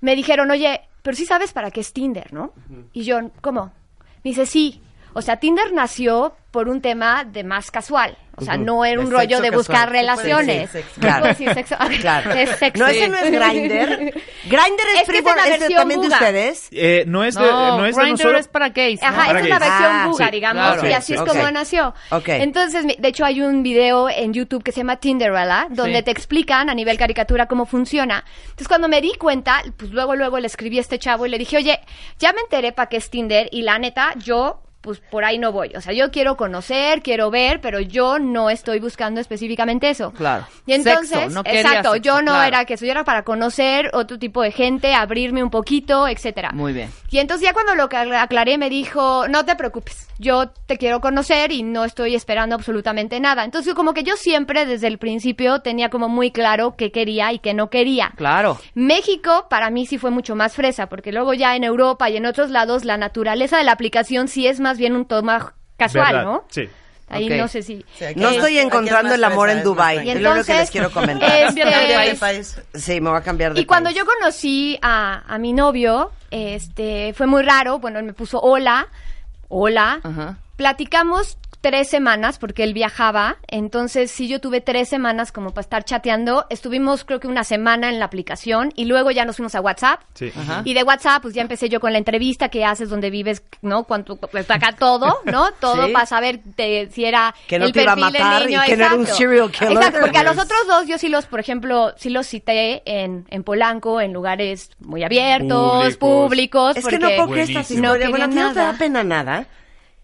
K: me dijeron, oye, pero sí sabes para qué es Tinder, ¿no? Y yo, ¿cómo? Me dice, sí. O sea, Tinder nació por un tema de más casual. O sea, no era un
L: De
K: rollo de buscar
L: casual.
K: Relaciones.
L: decir sexo.
K: Sexo.
E: Claro.
K: Es sexo.
E: No, ese no es Grindr. Grindr es, free
K: es
E: for- es de- también de ustedes.
J: Eh, no es de,
I: No,
J: no es de
I: Grindr
J: nosotros.
I: es para gays. ¿no?
K: Ajá,
J: Para
K: es
J: gays.
K: versión
E: Ah,
K: buga,
J: sí,
K: digamos,
I: claro.
K: y así es como nació.
E: Ok.
K: Entonces, de hecho, hay un video en YouTube que se llama Tinderella, donde
I: Sí.
K: te explican a nivel caricatura cómo funciona. Entonces, cuando me di cuenta, pues luego, luego le escribí a este chavo y le dije, oye, ya me enteré para qué es Tinder, y la neta, yo pues por ahí no voy. O sea, yo quiero conocer, quiero ver, pero yo no estoy buscando específicamente eso.
I: Claro.
K: Y entonces,
I: Sexo, no quería
K: exacto,
I: sexo,
K: yo no
I: claro.
K: era que eso, yo era para conocer otro tipo de gente, abrirme un poquito, etcétera.
I: Muy bien.
K: Y entonces ya cuando lo aclaré me dijo, no te preocupes, yo te quiero conocer y no estoy esperando absolutamente nada. Entonces como que yo siempre desde el principio tenía como muy claro qué quería y qué no quería.
I: Claro.
K: México para mí sí fue mucho más fresa, porque luego ya en Europa y en otros lados la naturaleza de la aplicación sí es más bien un toma casual,
J: ¿Verdad?
K: ¿no?
J: Sí.
K: Ahí no sé si...
L: Sí, aquí
E: No
L: es-
E: estoy encontrando el amor
L: fresa,
E: en
L: tranquilo.
E: Es lo único que les
K: entonces,
E: quiero comentar.
K: este,
L: Cámbiate de país.
E: Sí, me voy a cambiar de
K: Y cuando
E: país.
K: yo conocí a, a mi novio, este, fue muy raro. Bueno, él me puso hola, hola.
I: Ajá.
K: Platicamos tres semanas porque él viajaba. Entonces, sí, yo tuve tres semanas como para estar chateando. Estuvimos, creo que una semana en la aplicación y luego ya nos fuimos a WhatsApp.
J: Sí.
I: Ajá.
K: Y de WhatsApp, pues ya empecé yo con la entrevista que haces, donde vives, ¿no? Cuánto, pues, acá todo, ¿no? Todo
E: Sí.
K: para saber de- si era
E: Que no
K: el
E: te iba a
K: perfil del
E: y
K: niño,
E: que no era un
K: exacto.
E: serial killer.
K: Exacto, porque a los
J: Pues-
K: otros dos yo sí los, por ejemplo, sí los cité en, en Polanco, en lugares muy abiertos,
J: Públicos.
E: Es que no
K: porque
E: puedo creer esta
J: Buenísimo.
E: historia.
K: No
E: Bueno, ¿a ti
K: querían
E: no te da pena nada?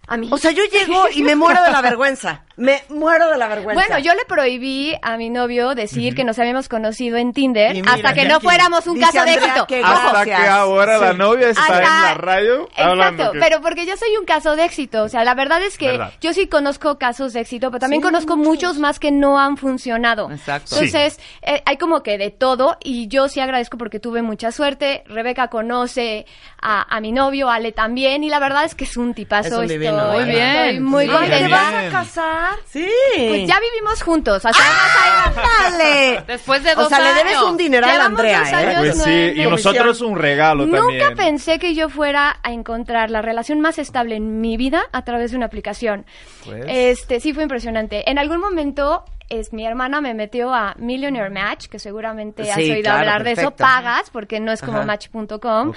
K: A mí.
E: O sea, yo llego y me muero de la vergüenza. Me muero de la vergüenza.
K: Bueno, yo le prohibí a mi novio decir que nos habíamos conocido en Tinder
L: mira,
K: hasta que no
L: aquí
K: fuéramos un caso de éxito.
E: que.
J: Hasta que ahora la novia está
K: Hasta-
J: en la radio.
K: Exacto,
J: que-
K: pero porque yo soy un caso de éxito. O sea, la verdad es que
J: Verdad.
K: yo sí conozco casos de éxito, pero también conozco muchos más que no han funcionado.
I: Exacto.
K: Entonces, eh, hay como que de todo y yo sí agradezco porque tuve mucha suerte. Rebeca conoce a, a mi novio, Ale también, y la verdad es que es un tipazo.
L: Es un Muy
I: bien.
K: estoy muy
I: Sí.
E: Ay, te van a casar.
L: Sí.
K: Pues ya vivimos juntos. O sea, además ahí-
E: ¡Ándale!
I: Después de
E: O
I: dos
E: sea, le debes
I: años.
E: un dineral a Andrea,
K: dos
E: ¿eh?
K: años.
J: Pues
K: no
J: sí, y nosotros un regalo
K: Nunca
J: también.
K: pensé que yo fuera a encontrar la relación más estable en mi vida a través de una aplicación.
J: Pues.
K: Este, sí fue impresionante. En algún momento es mi hermana me metió a Millionaire Match, que seguramente has
E: Sí,
K: oído
E: claro,
K: hablar de eso, pagas porque no es como match.com.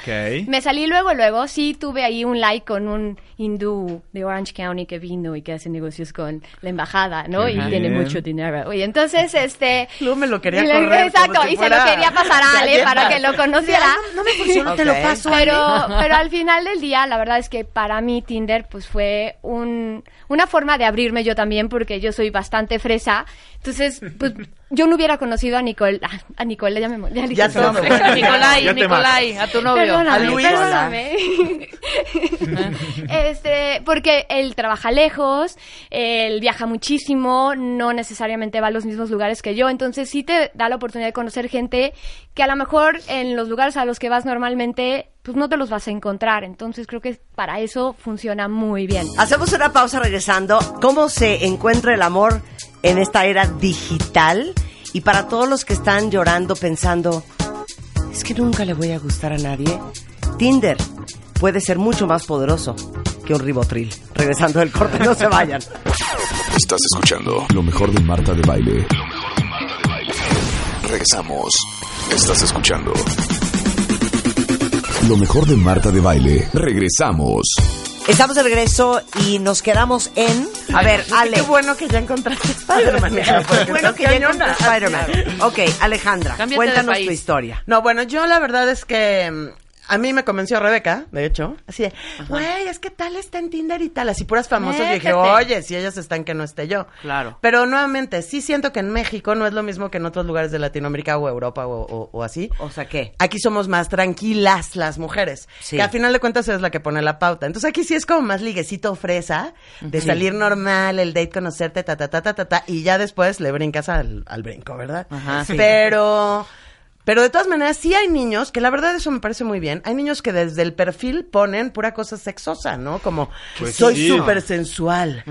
K: Me salí luego luego, sí tuve ahí un like con un hindú de Orange County que vino y que hace negocios con la embajada, ¿no?
J: Qué
K: y tiene mucho dinero. Y entonces este
L: Luego me lo quería correr.
K: Exacto,
L: si
K: y se lo quería pasar a Ale para que lo conociera.
L: No, no me funciona, te lo paso.
K: Pero, pero al final del día, la verdad es que para mí Tinder pues fue un, una forma de abrirme yo también porque yo soy bastante fresa. Entonces, pues yo no hubiera conocido a Nicole, ah, a Nicole, ya me ya
L: Ya sé.
K: nombre.
I: Nicolai,
J: Ya te
I: Nicolai, a tu novio.
K: Perdóname,
L: A Luis.
K: perdóname. este, porque él trabaja lejos, él viaja muchísimo, no necesariamente va a los mismos lugares que yo, entonces sí te da la oportunidad de conocer gente que a lo mejor en los lugares a los que vas normalmente, pues no te los vas a encontrar. Entonces creo que para eso funciona muy bien.
E: Hacemos una pausa regresando. ¿Cómo se encuentra el amor en esta era digital? Y para todos los que están llorando pensando, es que nunca le voy a gustar a nadie, Tinder puede ser mucho más poderoso que un ribotril. Regresando del corte, no se vayan.
B: Estás escuchando lo mejor de Marta de Baile. Lo mejor de Marta de Baile. Regresamos. Estás escuchando lo mejor de Marta de Baile. Regresamos.
E: Estamos de regreso y nos quedamos en... A ver, Ale.
L: Qué bueno que ya encontraste Spider-Man.
E: Qué bueno que ya encontré Spider-Man. Ok, Alejandra,
I: Cámbiate
E: cuéntanos tu historia.
L: No, bueno, yo la verdad es que mm, a mí me convenció Rebeca, de hecho, así de, güey, es que tal está en Tinder y tal, así puras famosas. Y dije, oye, si ellas están que no esté yo.
I: Claro.
L: Pero nuevamente, sí siento que en México no es lo mismo que en otros lugares de Latinoamérica o Europa o, o- o así.
E: O sea, ¿qué?
L: Aquí somos más tranquilas las mujeres,
E: Sí.
L: que a final de cuentas es la que pone la pauta. Entonces aquí sí es como más liguecito fresa, de salir normal, el date, conocerte, ta, ta, ta, ta, ta, ta, y ya después le brincas al, al brinco, ¿verdad?
I: Ajá. Sí.
L: Pero... Pero de todas maneras, sí hay niños, que la verdad eso me parece muy bien, hay niños que desde el perfil ponen pura cosa sexosa, ¿no? Como,
J: Pues
L: soy
J: sí.
L: súper sensual,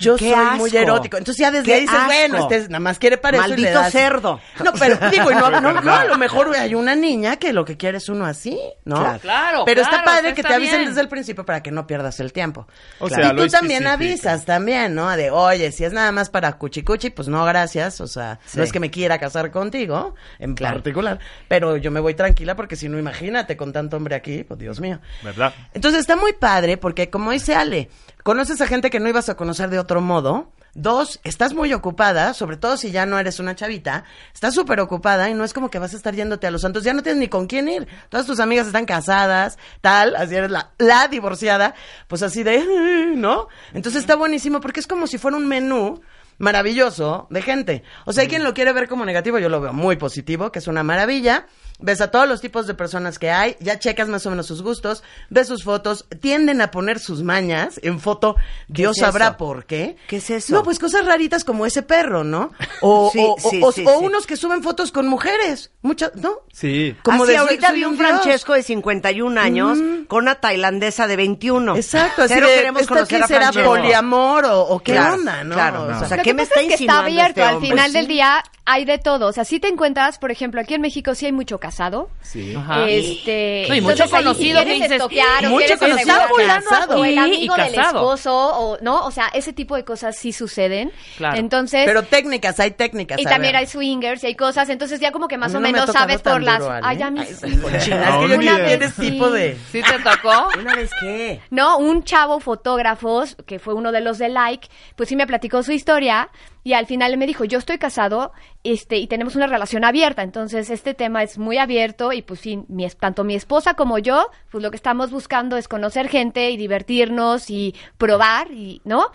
L: yo
E: Qué
L: soy muy erótico. Entonces ya desde
E: Qué
L: ahí dices,
E: asco.
L: bueno, este nada más quiere para eso y le
E: Maldito
L: das-
E: cerdo.
L: No, pero digo, y no, no, a lo mejor hay una niña que lo que quiere es uno así, ¿no?
E: Claro.
I: Claro,
L: Pero está
I: claro,
L: padre
I: está
L: que te avisen
I: bien.
L: desde el principio para que no pierdas el tiempo.
J: O
L: y
J: sea, lo
L: tú también avisas también, ¿no? De, oye, si es nada más para cuchicuchi, pues no, gracias. O sea,
E: Sí.
L: no es que me quiera casar contigo, en particular, pero yo me voy tranquila porque si no, imagínate con tanto hombre aquí, pues Dios mío.
J: ¿Verdad?
L: Entonces está muy padre porque, como dice Ale, conoces a gente que no ibas a conocer de otro modo. Dos, estás muy ocupada, sobre todo si ya no eres una chavita, estás súper ocupada y no es como que vas a estar yéndote a los santos, ya no tienes ni con quién ir. Todas tus amigas están casadas, tal, así eres la, la divorciada, pues así de, ¿no? Entonces está buenísimo porque es como si fuera un menú maravilloso de gente. O sea, hay quien lo quiere ver como negativo, yo lo veo muy positivo, que es una maravilla. Ves a todos los tipos de personas que hay, ya checas más o menos sus gustos, ves sus fotos, tienden a poner sus mañas en foto, Dios
E: es
L: sabrá por qué.
E: ¿Qué es eso?
L: No, pues cosas raritas como ese perro, ¿no? O,
E: Sí,
L: o- o-
E: sí,
L: o-
E: sí,
L: o
E: sí.
L: unos que suben fotos con mujeres, muchas, ¿no?
J: Sí.
L: Como
E: Así
L: de,
E: ahorita
L: soy
E: vi un
L: dios.
E: Francesco de 51 años con una tailandesa de 21.
L: Exacto, así
E: Cero
L: de,
E: queremos
L: ¿esta
E: conocer
L: qué
E: a
L: será
E: Francesco.
L: poliamor o, o qué
E: Claro,
L: onda, no?
E: claro.
L: Sea,
E: sea,
K: Lo
E: ¿qué
K: que
E: me está
K: es que está abierto.
E: este
K: Al final
E: Sí.
K: del día hay de todo. O sea, si te encuentras, por ejemplo, aquí en México sí hay mucho casado.
J: Sí.
I: Ajá.
K: Este,
I: No, y mucho
K: entonces
I: conocido que dices,
K: estoquear o
L: mucho conocido casado.
K: o el
I: Y-
K: amigo
I: y
K: del esposo o no, o sea, ese tipo de cosas sí suceden.
I: Claro.
K: Entonces,
L: Pero técnicas, hay técnicas.
K: y también hay swingers y hay cosas, entonces ya como que más o
L: no me ha
K: menos
L: tocado
K: sabes por las
L: duro, Ale.
K: Ay, a mí sí.
L: que
J: una vez
K: sí.
L: tipo de...
I: ¿Sí te tocó?
E: ¿Una vez qué?
K: No, un chavo fotógrafos, que fue uno de los de Like, pues sí me platicó su historia ¡Gracias! Y al final me dijo, yo estoy casado este, y tenemos una relación abierta, entonces este tema es muy abierto y pues sí, mi, es- tanto mi esposa como yo, pues lo que estamos buscando es conocer gente y divertirnos y probar, y ¿no?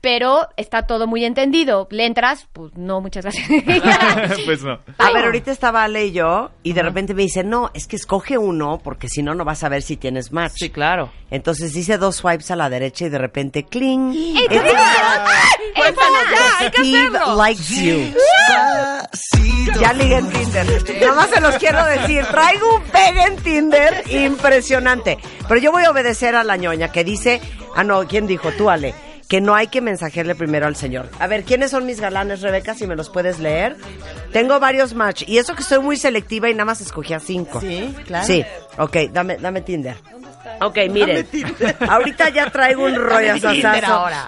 K: Pero está todo muy entendido. ¿Le entras? Pues no, muchas gracias.
J: pues no.
E: A ver, ahorita estaba Ale y yo y de repente me dice, no, es que escoge uno porque si no, no vas a ver si tienes match.
I: Sí, claro.
E: Entonces dice dos swipes a la derecha y de repente, cling.
I: Que
E: Steve
I: hacerlo.
E: likes you. Ya ligué en Tinder. Nada más se los quiero decir. Traigo un pegue en Tinder impresionante. Pero yo voy a obedecer a la ñoña que dice, ah no, ¿quién dijo? Tú, Ale. Que que no hay que mensajearle primero al señor. A ver, ¿quiénes son mis galanes, Rebeca? Si me los puedes leer. Tengo varios match. Y eso que soy muy selectiva y nada más escogí a cinco.
L: Sí, claro.
E: Sí, ok, dame, dame Tinder. Ok, miren. Ahorita ya traigo un rollo.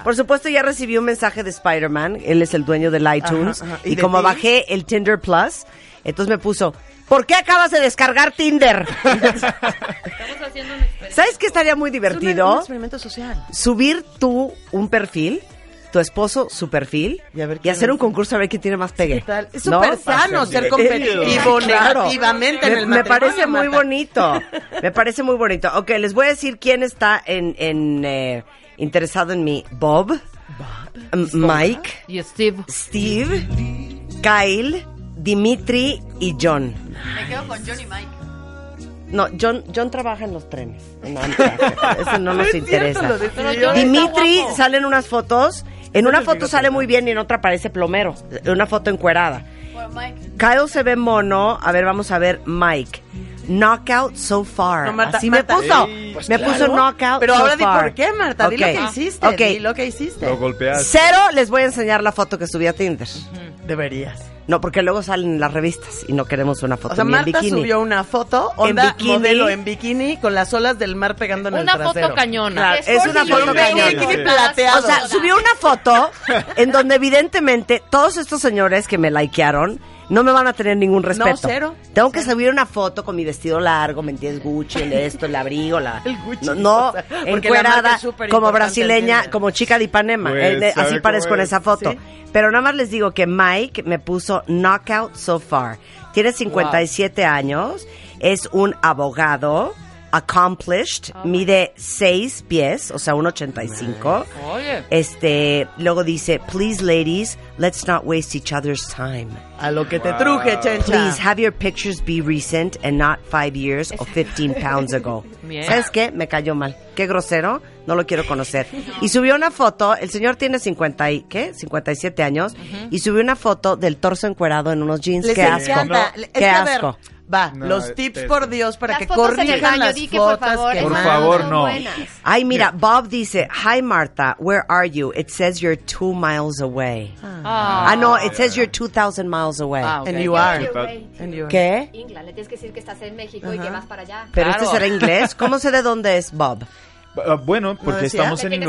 E: Por supuesto, ya recibí un mensaje de Spider-Man. Él es el dueño del iTunes.
L: Ajá, ajá. ¿Y
E: Y,
L: de
E: como
L: ti?
E: bajé el Tinder Plus, entonces me puso, ¿por qué acabas de descargar Tinder? ¿Sabes qué estaría muy
L: Es un-
E: divertido?
L: un experimento social.
E: subir tú un perfil, tu esposo su perfil, y,
L: a ver quién
E: hacer un concurso a ver quién tiene más pegue.
L: ¿Qué tal? Es
E: ¿No?
L: súper sano ser competitivo
E: Claro.
L: negativamente en
E: me,
L: el
E: me parece muy bonito. Me parece muy bonito. Ok, les voy a decir quién está en, en, eh, interesado en mí. Bob, Mike,
I: Y Steve.
E: Steve, Kyle, Dimitri y John.
I: Me quedo con Johnny Mike.
E: No, John, John trabaja en los trenes. No, eso no nos interesa.
I: John
E: Dimitri
I: está guapo.
E: sale en unas fotos. En una foto sale muy bien y en otra parece plomero. En una foto encuerada. Kyle se ve mono. A ver, vamos a ver. Mike. Knockout so far.
L: No, Marta,
E: Así
L: Marta.
E: me puso.
L: Ey, pues
E: me
L: claro.
E: puso knockout
L: Pero
E: so
L: ahora di por qué, Marta. Di lo que hiciste.
E: Ok.
L: Di lo que hiciste.
J: Lo golpeaste.
E: Cero les voy a enseñar la foto que subí a Tinder.
L: Deberías.
E: No, porque luego salen en las revistas y no queremos una foto
L: O sea,
E: ni en
L: Marta
E: bikini.
L: subió una foto, onda
E: bikini.
L: modelo en bikini, con las olas del mar pegando en
I: Una
L: el trasero.
I: foto cañona.
E: Claro,
I: Es
E: una foto cañona.
L: Bikini plateado.
E: O sea, subió una foto en donde evidentemente todos estos señores que me likearon no me van a tener ningún respeto.
L: cero.
E: Tengo que subir una foto con mi vestido largo, ¿me entiendes? Gucci, el esto, el abrigo, la...
L: El Gucci,
E: No, no
L: o sea,
E: encuerada, como brasileña,
L: en
E: como chica de Ipanema.
J: Pues,
E: Eh, de-
J: ¿sabe
E: así parezco en
J: es?
E: esa foto.
L: Sí.
E: Pero nada más les digo que Mike me puso knockout so far. Tiene 57 años, es un abogado, accomplished, mide 6 pies, o sea, 1.85.
I: Oye.
E: Este, luego dice, please ladies, let's not waste each other's time.
L: A lo que te truje, chencha.
E: Please have your pictures be recent and not five years or 15 pounds ago.
I: Bien.
E: ¿Sabes qué? Me cayó mal. Qué grosero. No lo quiero conocer. Y subió una foto. El señor tiene 50 y, ¿qué? 57 años. Y subió una foto del torso encuerado en unos jeans.
L: Les
E: qué asco.
L: encanta. Es
E: Qué
L: que, a ver,
E: asco.
L: Va,
J: No,
L: los tips
J: es-
L: por Dios para
K: Las
L: que
K: fotos
L: corrijan las
K: di que por
L: fotos
K: favor,
L: que
J: Por favor,
K: son
J: no.
K: buenas.
E: Ay, mira, Bob dice, Hi Martha, where are you? It says you're two miles away.
I: Ah.
E: Ah, no, it says you're 2,000 miles away.
I: Ah, ok.
L: And you are.
K: You're right.
L: And you are.
E: ¿Qué?
K: England, le tienes que decir que estás en México y que vas para allá.
E: Pero
I: Claro.
E: este será inglés. ¿Cómo sé de dónde es Bob?
J: Bueno, porque
L: decía?
J: estamos en
K: tienes